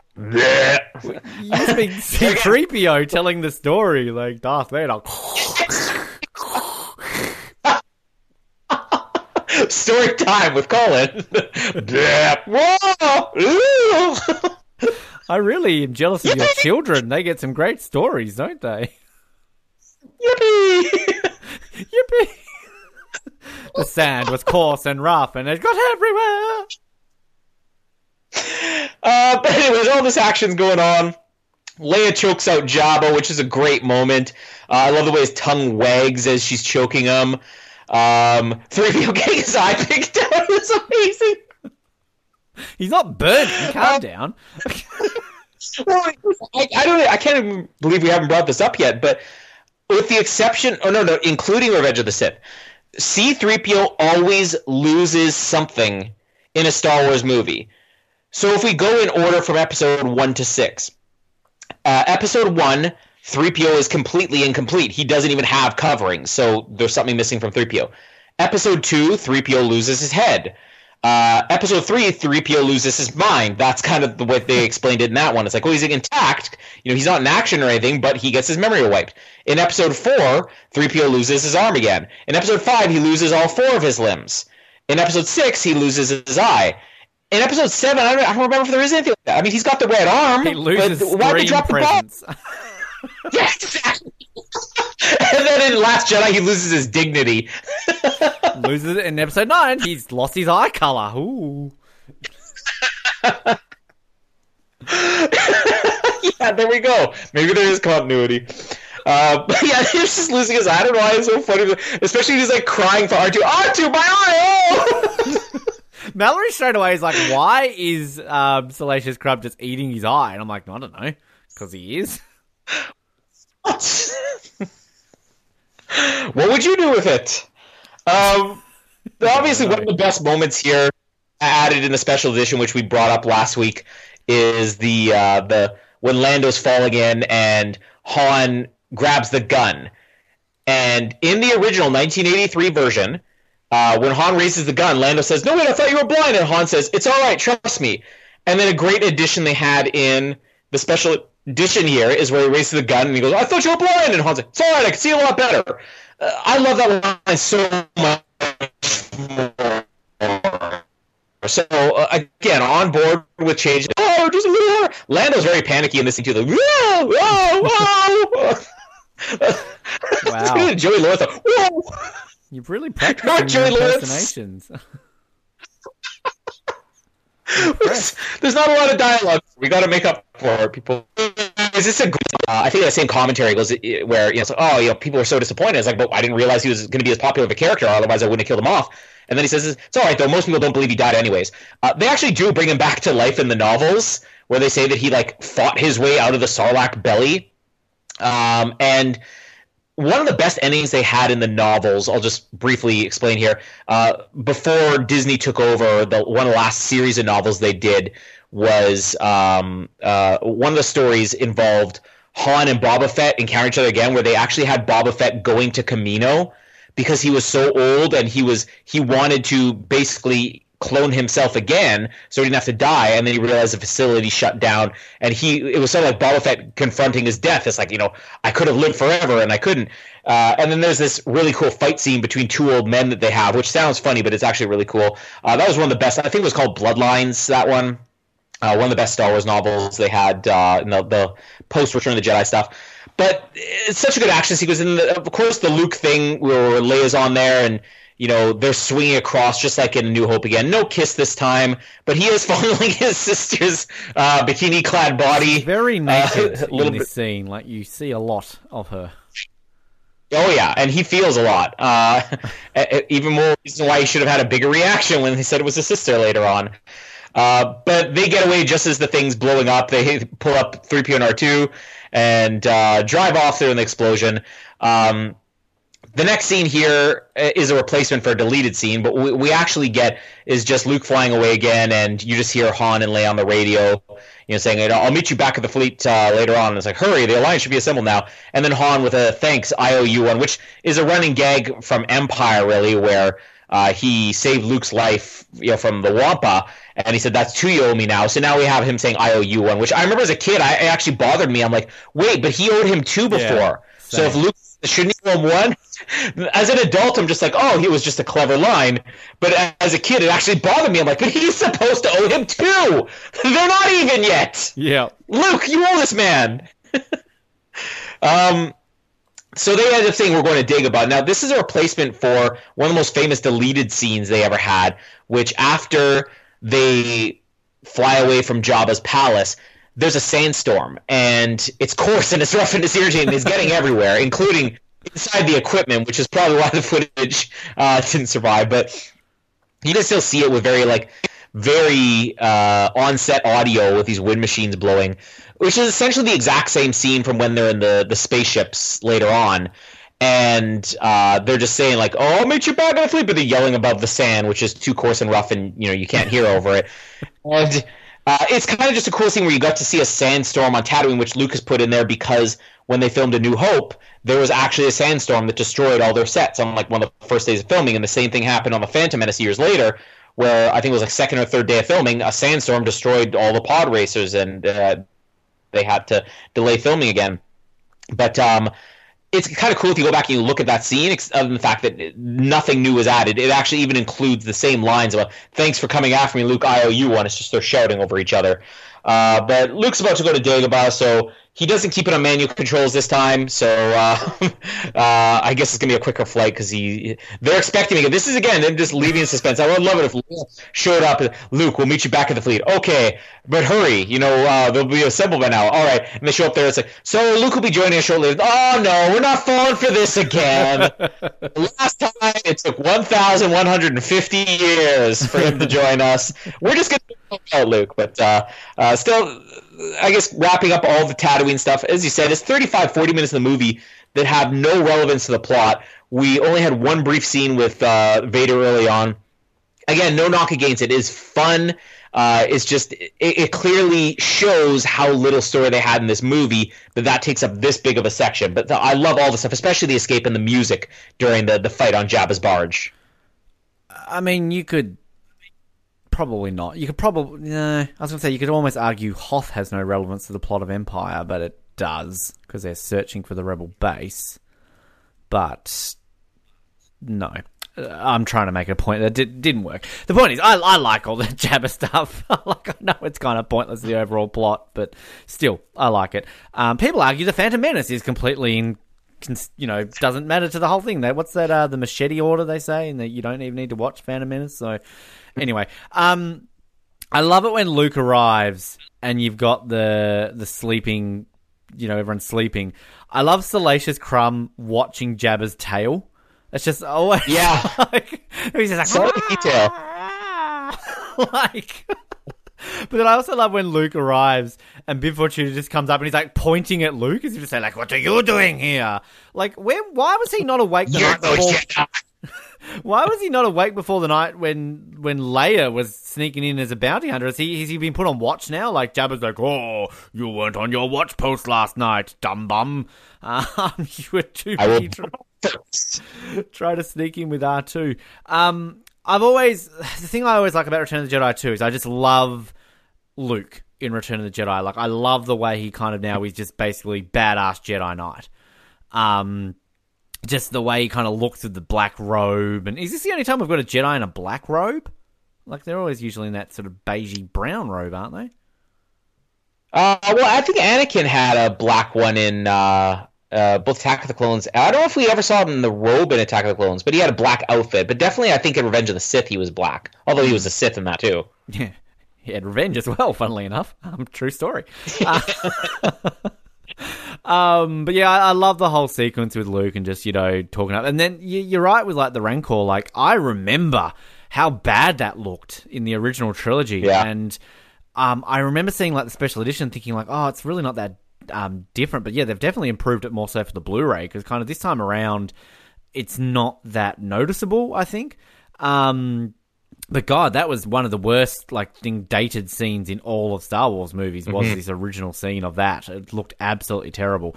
you speak C-3PO telling the story like Darth Vader. [laughs] story time with Colin. I really am jealous of your children. They get some great stories, don't they? Yippee! [laughs] Yippee! the sand was coarse and rough, and it got everywhere. Uh, but anyways, all this action's going on. Leia chokes out Jabba, which is a great moment. Uh, I love the way his tongue wags as she's choking him. Um, 3PO [laughs] getting his eye picked out [laughs] is amazing. He's not burning. Calm um, down. well, I, I, don't. I can't even believe we haven't brought this up yet. But with the exception, oh no, no, including Revenge of the Sith, C-3PO always loses something in a Star Wars movie. So if we go in order from Episode one to six, uh, Episode one 3PO is completely incomplete. He doesn't even have covering, so there's something missing from 3PO. Episode 2, 3PO loses his head. Uh, episode 3, 3PO loses his mind. That's kind of the way they explained it in that one. It's like, oh, he's intact. You know, he's not in action or anything, but he gets his memory wiped. In episode 4, 3PO loses his arm again. In episode 5, he loses all four of his limbs. In episode 6, he loses his eye. In episode 7, I don't, I don't remember if there is anything like that. I mean, he's got the red arm. He loses but why three drop presents. the [laughs] yes, exactly. And then in Last Jedi, he loses his dignity. [laughs] loses it in episode nine. He's lost his eye color. Ooh. yeah, there we go. Maybe there is continuity. Uh, but [laughs] yeah, he's just losing his eye. I don't know why it's so funny, especially he's like crying for R two. R two, my eye! [laughs] Mallory straight away is like, "Why is um, Salacious Crab just eating his eye?" And I'm like, "I don't know, because he is." [laughs] what would you do with it? Um, obviously, one of the best moments here added in the special edition, which we brought up last week, is the uh, the when Lando's falling in and Han grabs the gun. And in the original 1983 version, uh, when Han raises the gun, Lando says, "No wait, I thought you were blind," and Han says, "It's all right, trust me." And then a great addition they had in the special edition here is where he raises the gun and he goes, "I thought you were blind," and Han's like, "It's all right, I can see a lot better." Uh, I love that line so much more. So uh, again, on board with change. Oh, just a little more. Lando's very panicky in this thing too. Like, whoa, whoa, whoa. [laughs] wow. Joey Lawrence. Whoa. You've really practiced your impersonations. [laughs] There's not a lot of dialogue. We got to make up for people. Is this a? Uh, I think the same commentary goes where you know, like, oh, you know, people were so disappointed. It's like, but I didn't realize he was going to be as popular of a character. Otherwise, I wouldn't have killed him off. And then he says, "It's all right, though. Most people don't believe he died, anyways." Uh, they actually do bring him back to life in the novels, where they say that he like fought his way out of the Sarlacc belly, um, and one of the best endings they had in the novels. I'll just briefly explain here. Uh, before Disney took over, the one of the last series of novels they did was um, uh, one of the stories involved Han and Boba Fett encountering each other again, where they actually had Boba Fett going to Kamino because he was so old and he was he wanted to basically clone himself again so he didn't have to die and then he realized the facility shut down and he it was sort of like Boba Fett confronting his death. It's like you know I could have lived forever and I couldn't. Uh, and then there's this really cool fight scene between two old men that they have which sounds funny but it's actually really cool. Uh, that was one of the best I think it was called Bloodlines that one. Uh, one of the best Star Wars novels they had uh, in the, the post Return of the Jedi stuff. But it's such a good action sequence and the, of course the Luke thing where Leia's on there and you know, they're swinging across just like in New Hope again. No kiss this time, but he is [laughs] fondling his sister's uh, bikini-clad body. Very naked [laughs] uh, in this bit. scene. Like you see a lot of her. Oh yeah, and he feels a lot. Uh, [laughs] even more reason why he should have had a bigger reaction when he said it was his sister later on. Uh, but they get away just as the thing's blowing up. They pull up 3PO and R2 and uh, drive off through an explosion. Um, the next scene here uh, a replacement for a deleted scene, but we, we actually get is just Luke flying away again, and you just hear Han and Leia on the radio, you know, saying, "I'll meet you back at the fleet uh, later on." And it's like, "Hurry, the alliance should be assembled now." And then Han with a thanks, I owe you one, which is a running gag from Empire, really, where uh, he saved Luke's life, you know, from the Wampa, and he said, "That's two you owe me now." So now we have him saying, "I owe you one," which I remember as a kid, I it actually bothered me. I'm like, "Wait, but he owed him two before." Yeah, so if Luke shouldn't he owe him one? as an adult, I'm just like, oh, he was just a clever line. But as a kid, it actually bothered me. I'm like, but he's supposed to owe him two. [laughs] They're not even yet. Yeah. Luke, you owe this man. [laughs] um, so they end up saying we're going to dig about. Now, this is a replacement for one of the most famous deleted scenes they ever had, which after they fly away from Jabba's palace, there's a sandstorm, and it's coarse and it's rough and it's irritating. It's getting everywhere, including inside the equipment, which is probably why the footage uh, didn't survive. But you can still see it with very like very uh, on-set audio with these wind machines blowing, which is essentially the exact same scene from when they're in the the spaceships later on. And uh, they're just saying like, "Oh, I'll meet you back in the fleet," but they're yelling above the sand, which is too coarse and rough, and you know you can't hear over it. And uh, it's kind of just a cool scene where you got to see a sandstorm on Tatooine, which Lucas put in there because when they filmed A New Hope, there was actually a sandstorm that destroyed all their sets on like one of the first days of filming, and the same thing happened on the Phantom Menace years later, where I think it was like second or third day of filming, a sandstorm destroyed all the pod racers, and uh, they had to delay filming again. But um, it's kind of cool if you go back and you look at that scene, other than the fact that nothing new was added. It actually even includes the same lines about "Thanks for coming after me, Luke. I owe you one." It's just they're shouting over each other. Uh, but Luke's about to go to Dagobah, so he doesn't keep it on manual controls this time, so uh, [laughs] uh, I guess it's gonna be a quicker flight because he they're expecting me. This is again them just leaving in suspense. I would love it if Luke showed up. Luke, we'll meet you back at the fleet. Okay, but hurry, you know uh, they'll be assembled by now. All right, and they show up there. It's like so Luke will be joining us shortly. Oh no, we're not falling for this again. [laughs] Last time it took one thousand one hundred and fifty years for him to join us. We're just gonna out Luke, but uh, uh, still I guess wrapping up all the Tatooine stuff, as you said, it's 35, 40 minutes of the movie that have no relevance to the plot. We only had one brief scene with uh, Vader early on. Again, no knock against it. It is fun. Uh, it's just it, it, clearly shows how little story they had in this movie that that takes up this big of a section. But the, I love all the stuff, especially the escape and the music during the the fight on Jabba's barge. I mean, you could probably not. You could probably. No, I was going to say you could almost argue Hoth has no relevance to the plot of Empire, but it does because they're searching for the rebel base. But no, uh, I'm trying to make a point that did, didn't work. The point is, I, I like all the [laughs] Jabba stuff. [laughs] like I know it's kind of pointless the overall plot, but still, I like it. Um, people argue the Phantom Menace is completely in you know, doesn't matter to the whole thing. What's that? Uh, the machete order they say, and that you don't even need to watch Phantom Menace. So, anyway, um, I love it when Luke arrives and you've got the the sleeping, you know, everyone's sleeping. I love Salacious Crumb watching Jabba's tail. It's just always yeah, [laughs] like, he's just like so detail, [laughs] like. But then I also love when Luke arrives and Bib Fortuna just comes up and he's like pointing at Luke as if to say, like, what are you doing here? Like, where? why was he not awake the night before? Why was he not awake before the night when when Leia was sneaking in as a bounty hunter? Has he has he been put on watch now? Like Jabba's like, oh, you weren't on your watch post last night, dumb bum. [laughs] Um, you were too busy try, [laughs] try to sneak in with R two. Um, I've always the thing I always like about Return of the Jedi two is I just love Luke in Return of the Jedi. Like I love the way he kind of now he's just basically badass Jedi Knight. Um, just the way he kind of looks with the black robe, and is this the only time we've got a Jedi in a black robe? Like they're always usually in that sort of beigey brown robe, aren't they? Uh, well, I think Anakin had a black one in uh, uh, both Attack of the Clones. I don't know if we ever saw him in the robe in Attack of the Clones, but he had a black outfit. But definitely, I think in Revenge of the Sith, he was black. Although he was a Sith in that too. [laughs] Yeah, he had revenge as well. Funnily enough, um, true story. [laughs] [laughs] Um, but yeah, I, I, love the whole sequence with Luke and just you know talking up. And then you, you're right with like the Rancor. Like I remember how bad that looked in the original trilogy, yeah. and um, I remember seeing like the special edition, thinking like, oh, it's really not that um, different. But yeah, they've definitely improved it more so for the Blu-ray because kind of this time around, it's not that noticeable. I think. Um, but God, that was one of the worst like thing dated scenes in all of Star Wars movies. Was mm-hmm. this original scene of that? It looked absolutely terrible.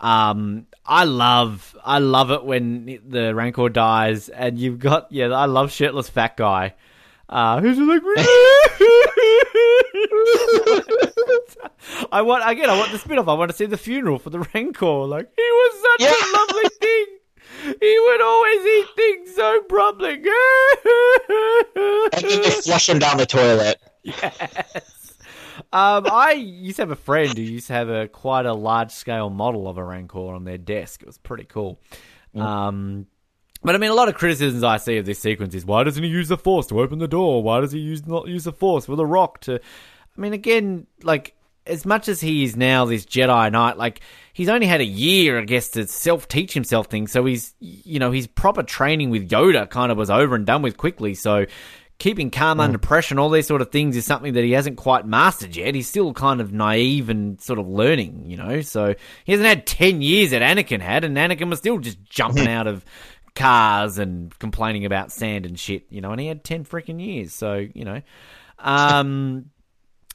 Um, I love, I love it when the Rancor dies, and you've got yeah, I love shirtless fat guy. Uh, who's like, [laughs] I want again. I want the spin off. I want to see the funeral for the Rancor. Like he was such yeah. a lovely thing. He would always eat things so promptly. [laughs] and then they flush him down the toilet. Yes. Um, I used to have a friend who used to have a quite a large scale model of a Rancor on their desk. It was pretty cool. Mm. Um, but I mean, a lot of criticisms I see of this sequence is why doesn't he use the Force to open the door? Why does he use not use the Force with a rock to? I mean, again, like as much as he is now this Jedi Knight, like he's only had a year, I guess, to self teach himself things. So he's, you know, his proper training with Yoda kind of was over and done with quickly. So keeping calm mm. under pressure and all these sort of things is something that he hasn't quite mastered yet. He's still kind of naive and sort of learning, you know. So he hasn't had ten years that Anakin had, and Anakin was still just jumping mm-hmm. out of cars and complaining about sand and shit, you know. And he had ten freaking years, so you know. Um,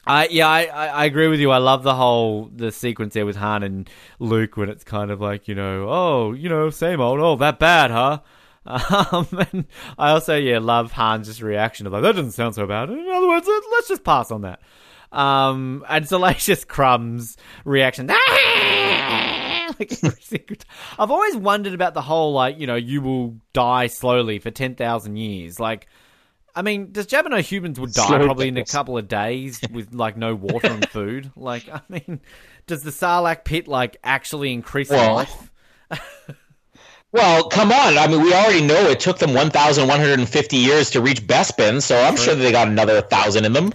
I yeah, I, I agree with you. I love the whole the sequence there with Han and Luke when it's kind of like you know, oh, you know, same old. Oh, that bad, huh? [laughs] Um, and I also yeah love Han's just reaction of like that doesn't sound so bad. In other words, let's just pass on that. Um, and [laughs] Salacious Crumb's reaction. [laughs] I've always wondered about the whole like you know you will die slowly for ten thousand years like I mean, does Jabba know humans would die Slow probably in a couple of days with like no water and food? [laughs] Like, I mean, does the Sarlacc pit like actually increase well, life? [laughs] well, come on. I mean, we already know it took them 1,150 years to reach Bespin, so I'm true. sure they got another thousand in them.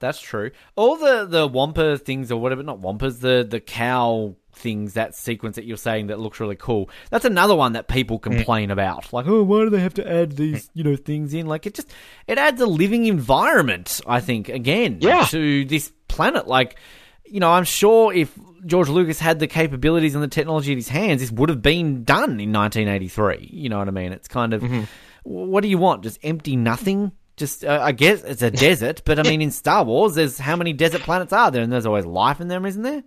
That's true. All the the Wampa things or whatever, not Wampas, the the cow things, that sequence that you're saying that looks really cool. That's another one that people mm. complain mm. about. Like, oh, why do they have to add these, you know, things in? Like, it just it adds a living environment. I think again, yeah. to this planet. Like, you know, I'm sure if George Lucas had the capabilities and the technology in his hands, this would have been done in 1983. You know what I mean? It's kind of, mm-hmm. what do you want? Just empty nothing? Just, uh, I guess it's a desert, but I mean, in Star Wars, there's how many desert planets are there? And there's always life in them, isn't there?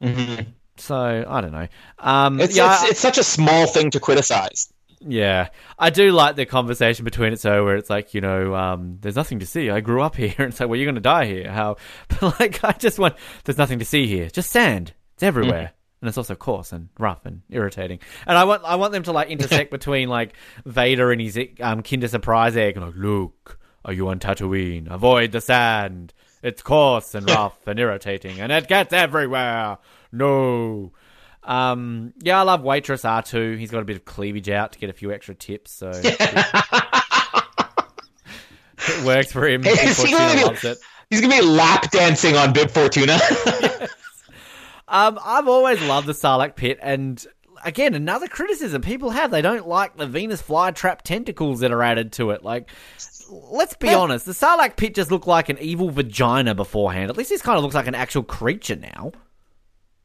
Mm-hmm. So I don't know. Um, it's, yeah, it's, it's such a small thing to criticize. Yeah, I do like the conversation between it. So where it's like, you know, um, there's nothing to see. I grew up [laughs] here, and it's like, well, you're going to die here. How? [laughs] But like, I just want there's nothing to see here. Just sand. It's everywhere. Mm. And it's also coarse and rough and irritating. And I want I want them to like intersect [laughs] between like Vader and his um, Kinder Surprise egg. And like, look, are you on Tatooine? Avoid the sand. It's coarse and [laughs] rough and irritating, and it gets everywhere. No. Um, yeah, I love Waitress R2. He's got a bit of cleavage out to get a few extra tips, so [laughs] it works for him. Hey, he gonna it. He's gonna be lap dancing on Bib Fortuna. Um, I've always loved the Sarlacc pit, and again, another criticism people have they don't like the Venus flytrap tentacles that are added to it. Like, let's be honest, the Sarlacc pit just looked like an evil vagina beforehand. At least this kind of looks like an actual creature now.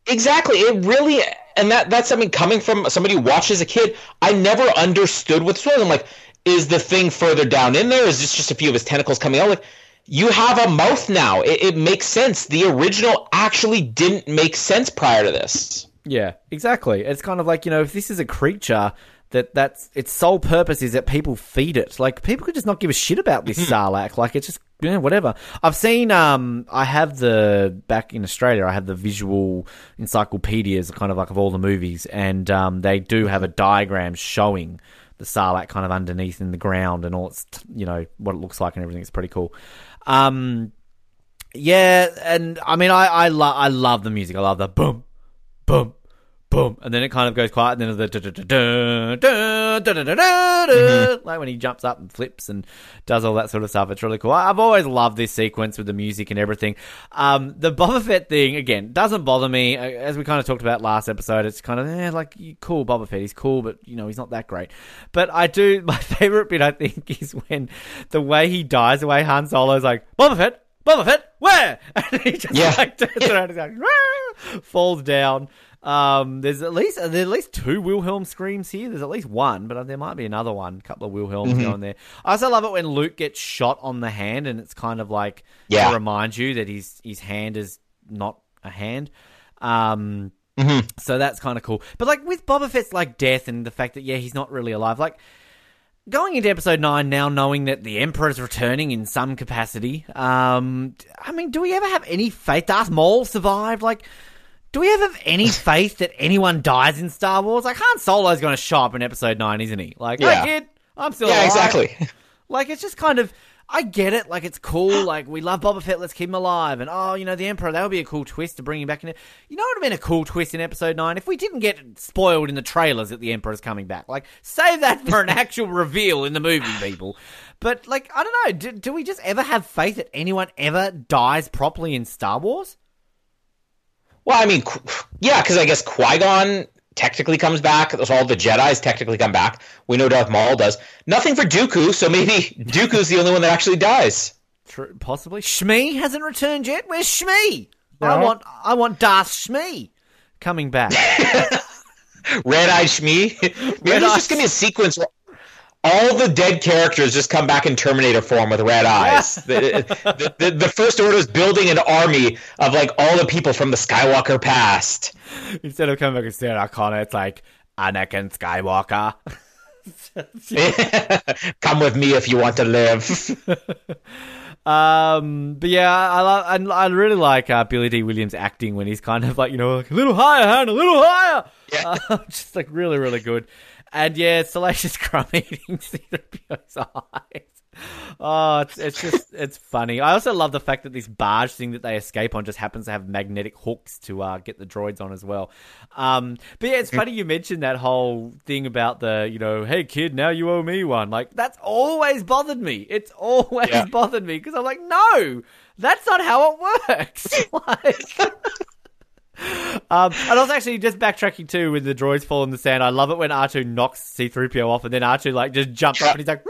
Exactly. It really, and that that's something coming from somebody who watched as a kid. I never understood what this was. I'm like, is the thing further down in there? Is this just a few of his tentacles coming out? Like, you have a mouth now. It, it makes sense. The original actually didn't make sense prior to this. Yeah, exactly. It's kind of like you know, if this is a creature that that's its sole purpose is that people feed it. Like people could just not give a shit about this Sarlacc. Like it's just yeah, whatever. I've seen um I have the back in Australia I have the visual encyclopedias kind of like of all the movies and um they do have a diagram showing the Sarlacc kind of underneath in the ground and all its you know what it looks like and everything. It's pretty cool. Um yeah, and I mean I I, lo- I love the music. I love the boom boom boom, and then it kind of goes quiet, and then the mm-hmm. like when he jumps up and flips and does all that sort of stuff. It's really cool. I've always loved this sequence with the music and everything. Um, the Boba Fett thing again doesn't bother me, as we kind of talked about last episode. It's kind of eh, like cool Boba Fett. He's cool, but you know he's not that great. But I do. My favorite bit, I think, is when the way he dies, the way Han Solo's like Boba Fett. Boba Fett, where? And he just yeah. like turns around and like, falls down. Um, there's at least there's at least two Wilhelm screams here. There's at least one, but there might be another one. A couple of Wilhelms mm-hmm. going there. I also love it when Luke gets shot on the hand, and it's kind of like yeah. to remind you that his his hand is not a hand. Um, mm-hmm. so that's kind of cool. But like with Boba Fett's like death and the fact that yeah he's not really alive, like going into episode nine now, knowing that the Emperor is returning in some capacity. Um, I mean, do we ever have any faith? Darth Maul survived, like do we ever have any faith that anyone dies in Star Wars? Like Han Solo's going to show up in Episode Nine, isn't he? Like, yeah. hey kid, I'm still yeah, alive. exactly. Like, it's just kind of. I get it. Like, it's cool. Like, we love Boba Fett. Let's keep him alive. And, oh, you know, the Emperor, that would be a cool twist to bring him back in. You know what would have been a cool twist in Episode 9? If we didn't get spoiled in the trailers that the Emperor's coming back. Like, save that for an actual reveal in the movie, people. But, like, I don't know. Do, do we just ever have faith that anyone ever dies properly in Star Wars? Well, I mean, yeah, because I guess Qui Gon technically comes back. All the Jedi's technically come back. We know Darth Maul does. Nothing for Dooku, so maybe [laughs] Dooku's the only one that actually dies. True, possibly. Shmi hasn't returned yet. Where's Shmi? No. I want, I want Darth Shmi coming back. [laughs] Red Eye Shmi. [laughs] Maybe Red there's just gonna be a sequence where all the dead characters just come back in Terminator form with red eyes. [laughs] the, the, the, the, First Order is building an army of like all the people from the Skywalker past. Instead of coming back and Sarah Connor, it's like Anakin Skywalker. [laughs] Come with me if you want to live. [laughs] Um, but yeah, I love, I, I really like uh, Billy Dee Williams acting when he's kind of like you know like a little higher, hand, a little higher. Yeah, uh, just like really, really good. And yeah, Salacious [laughs] Crumb eating C-3PO's [laughs] eyes. Oh, it's, it's just it's funny. I also love the fact that this barge thing that they escape on just happens to have magnetic hooks to uh, get the droids on as well. Um, but yeah, it's funny you mentioned that whole thing about the you know, hey kid, now you owe me one. Like that's always bothered me. It's always yeah. [laughs] bothered me because I'm like, no, that's not how it works. like. Um, and I was actually just backtracking too when the droids fall in the sand. I love it when R2 knocks C3PO off and then R2 like just jumps up and he's like,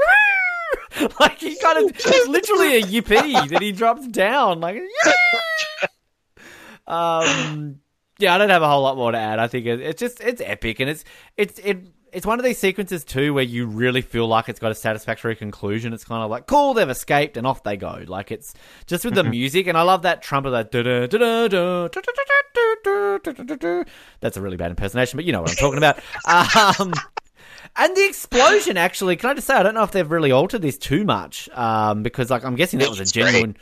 [laughs] like he kind of, it's literally a yippee that he drops down. Like, um, yeah, I don't have a whole lot more to add. I think it's just, it's epic and it's, it's, it, it's one of these sequences too where you really feel like it's got a satisfactory conclusion. It's kind of like cool, they've escaped and off they go. Like it's just with the [laughs] music, and I love that trumpet that. That's a really bad impersonation, but you know what I'm talking about. [laughs] Um, and the explosion, actually, can I just say I don't know if they've really altered this too much, um, because like I'm guessing that was a genuine.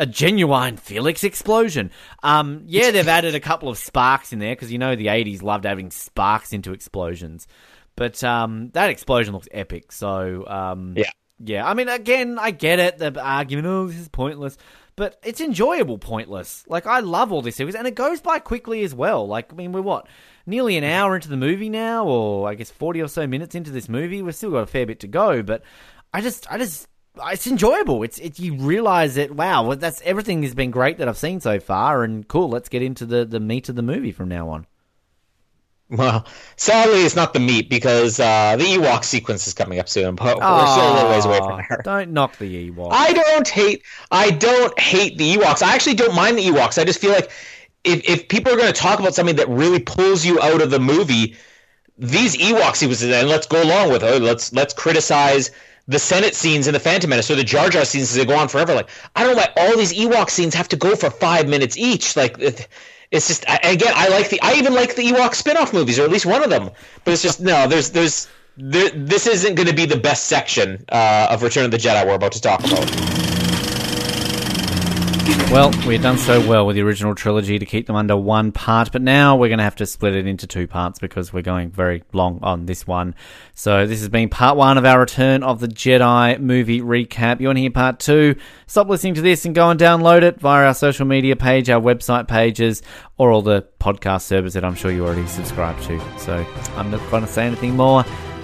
A genuine Felix explosion. Um, yeah, they've [laughs] added a couple of sparks in there because you know the '80s loved having sparks into explosions. But um, that explosion looks epic. So um, yeah, yeah. I mean, again, I get it. The argument, oh, this is pointless, but it's enjoyable. Pointless. Like I love all this series, and it goes by quickly as well. Like I mean, we're what nearly an hour into the movie now, or I guess forty or so minutes into this movie. We've still got a fair bit to go, but I just, I just it's enjoyable. It's it, you realize that wow, that's everything has been great that I've seen so far, and cool. Let's get into the the meat of the movie from now on. Well, sadly, it's not the meat because uh, the Ewok sequence is coming up soon, but we're still a little ways away from there. Don't knock the Ewoks. I don't hate. I don't hate the Ewoks. I actually don't mind the Ewoks. I just feel like if if people are going to talk about something that really pulls you out of the movie, these Ewok sequences, and let's go along with it. Let's let's criticize the Senate scenes in the Phantom Menace or the Jar Jar scenes as they go on forever. Like I don't know why all these Ewok scenes have to go for five minutes each. Like. It, it's just again, I like the I even like the Ewok spin-off movies, or at least one of them. But it's just no, there's there's th- this isn't going to be the best section uh, of Return of the Jedi we're about to talk about. Well, we've done so well with the original trilogy to keep them under one part, but now we're going to have to split it into two parts because we're going very long on this one. So this has been part one of our Return of the Jedi movie recap. You want to hear part two? Stop listening to this and go and download it via our social media page, our website pages, or all the podcast servers that I'm sure you already subscribe to. So I'm not going to say anything more.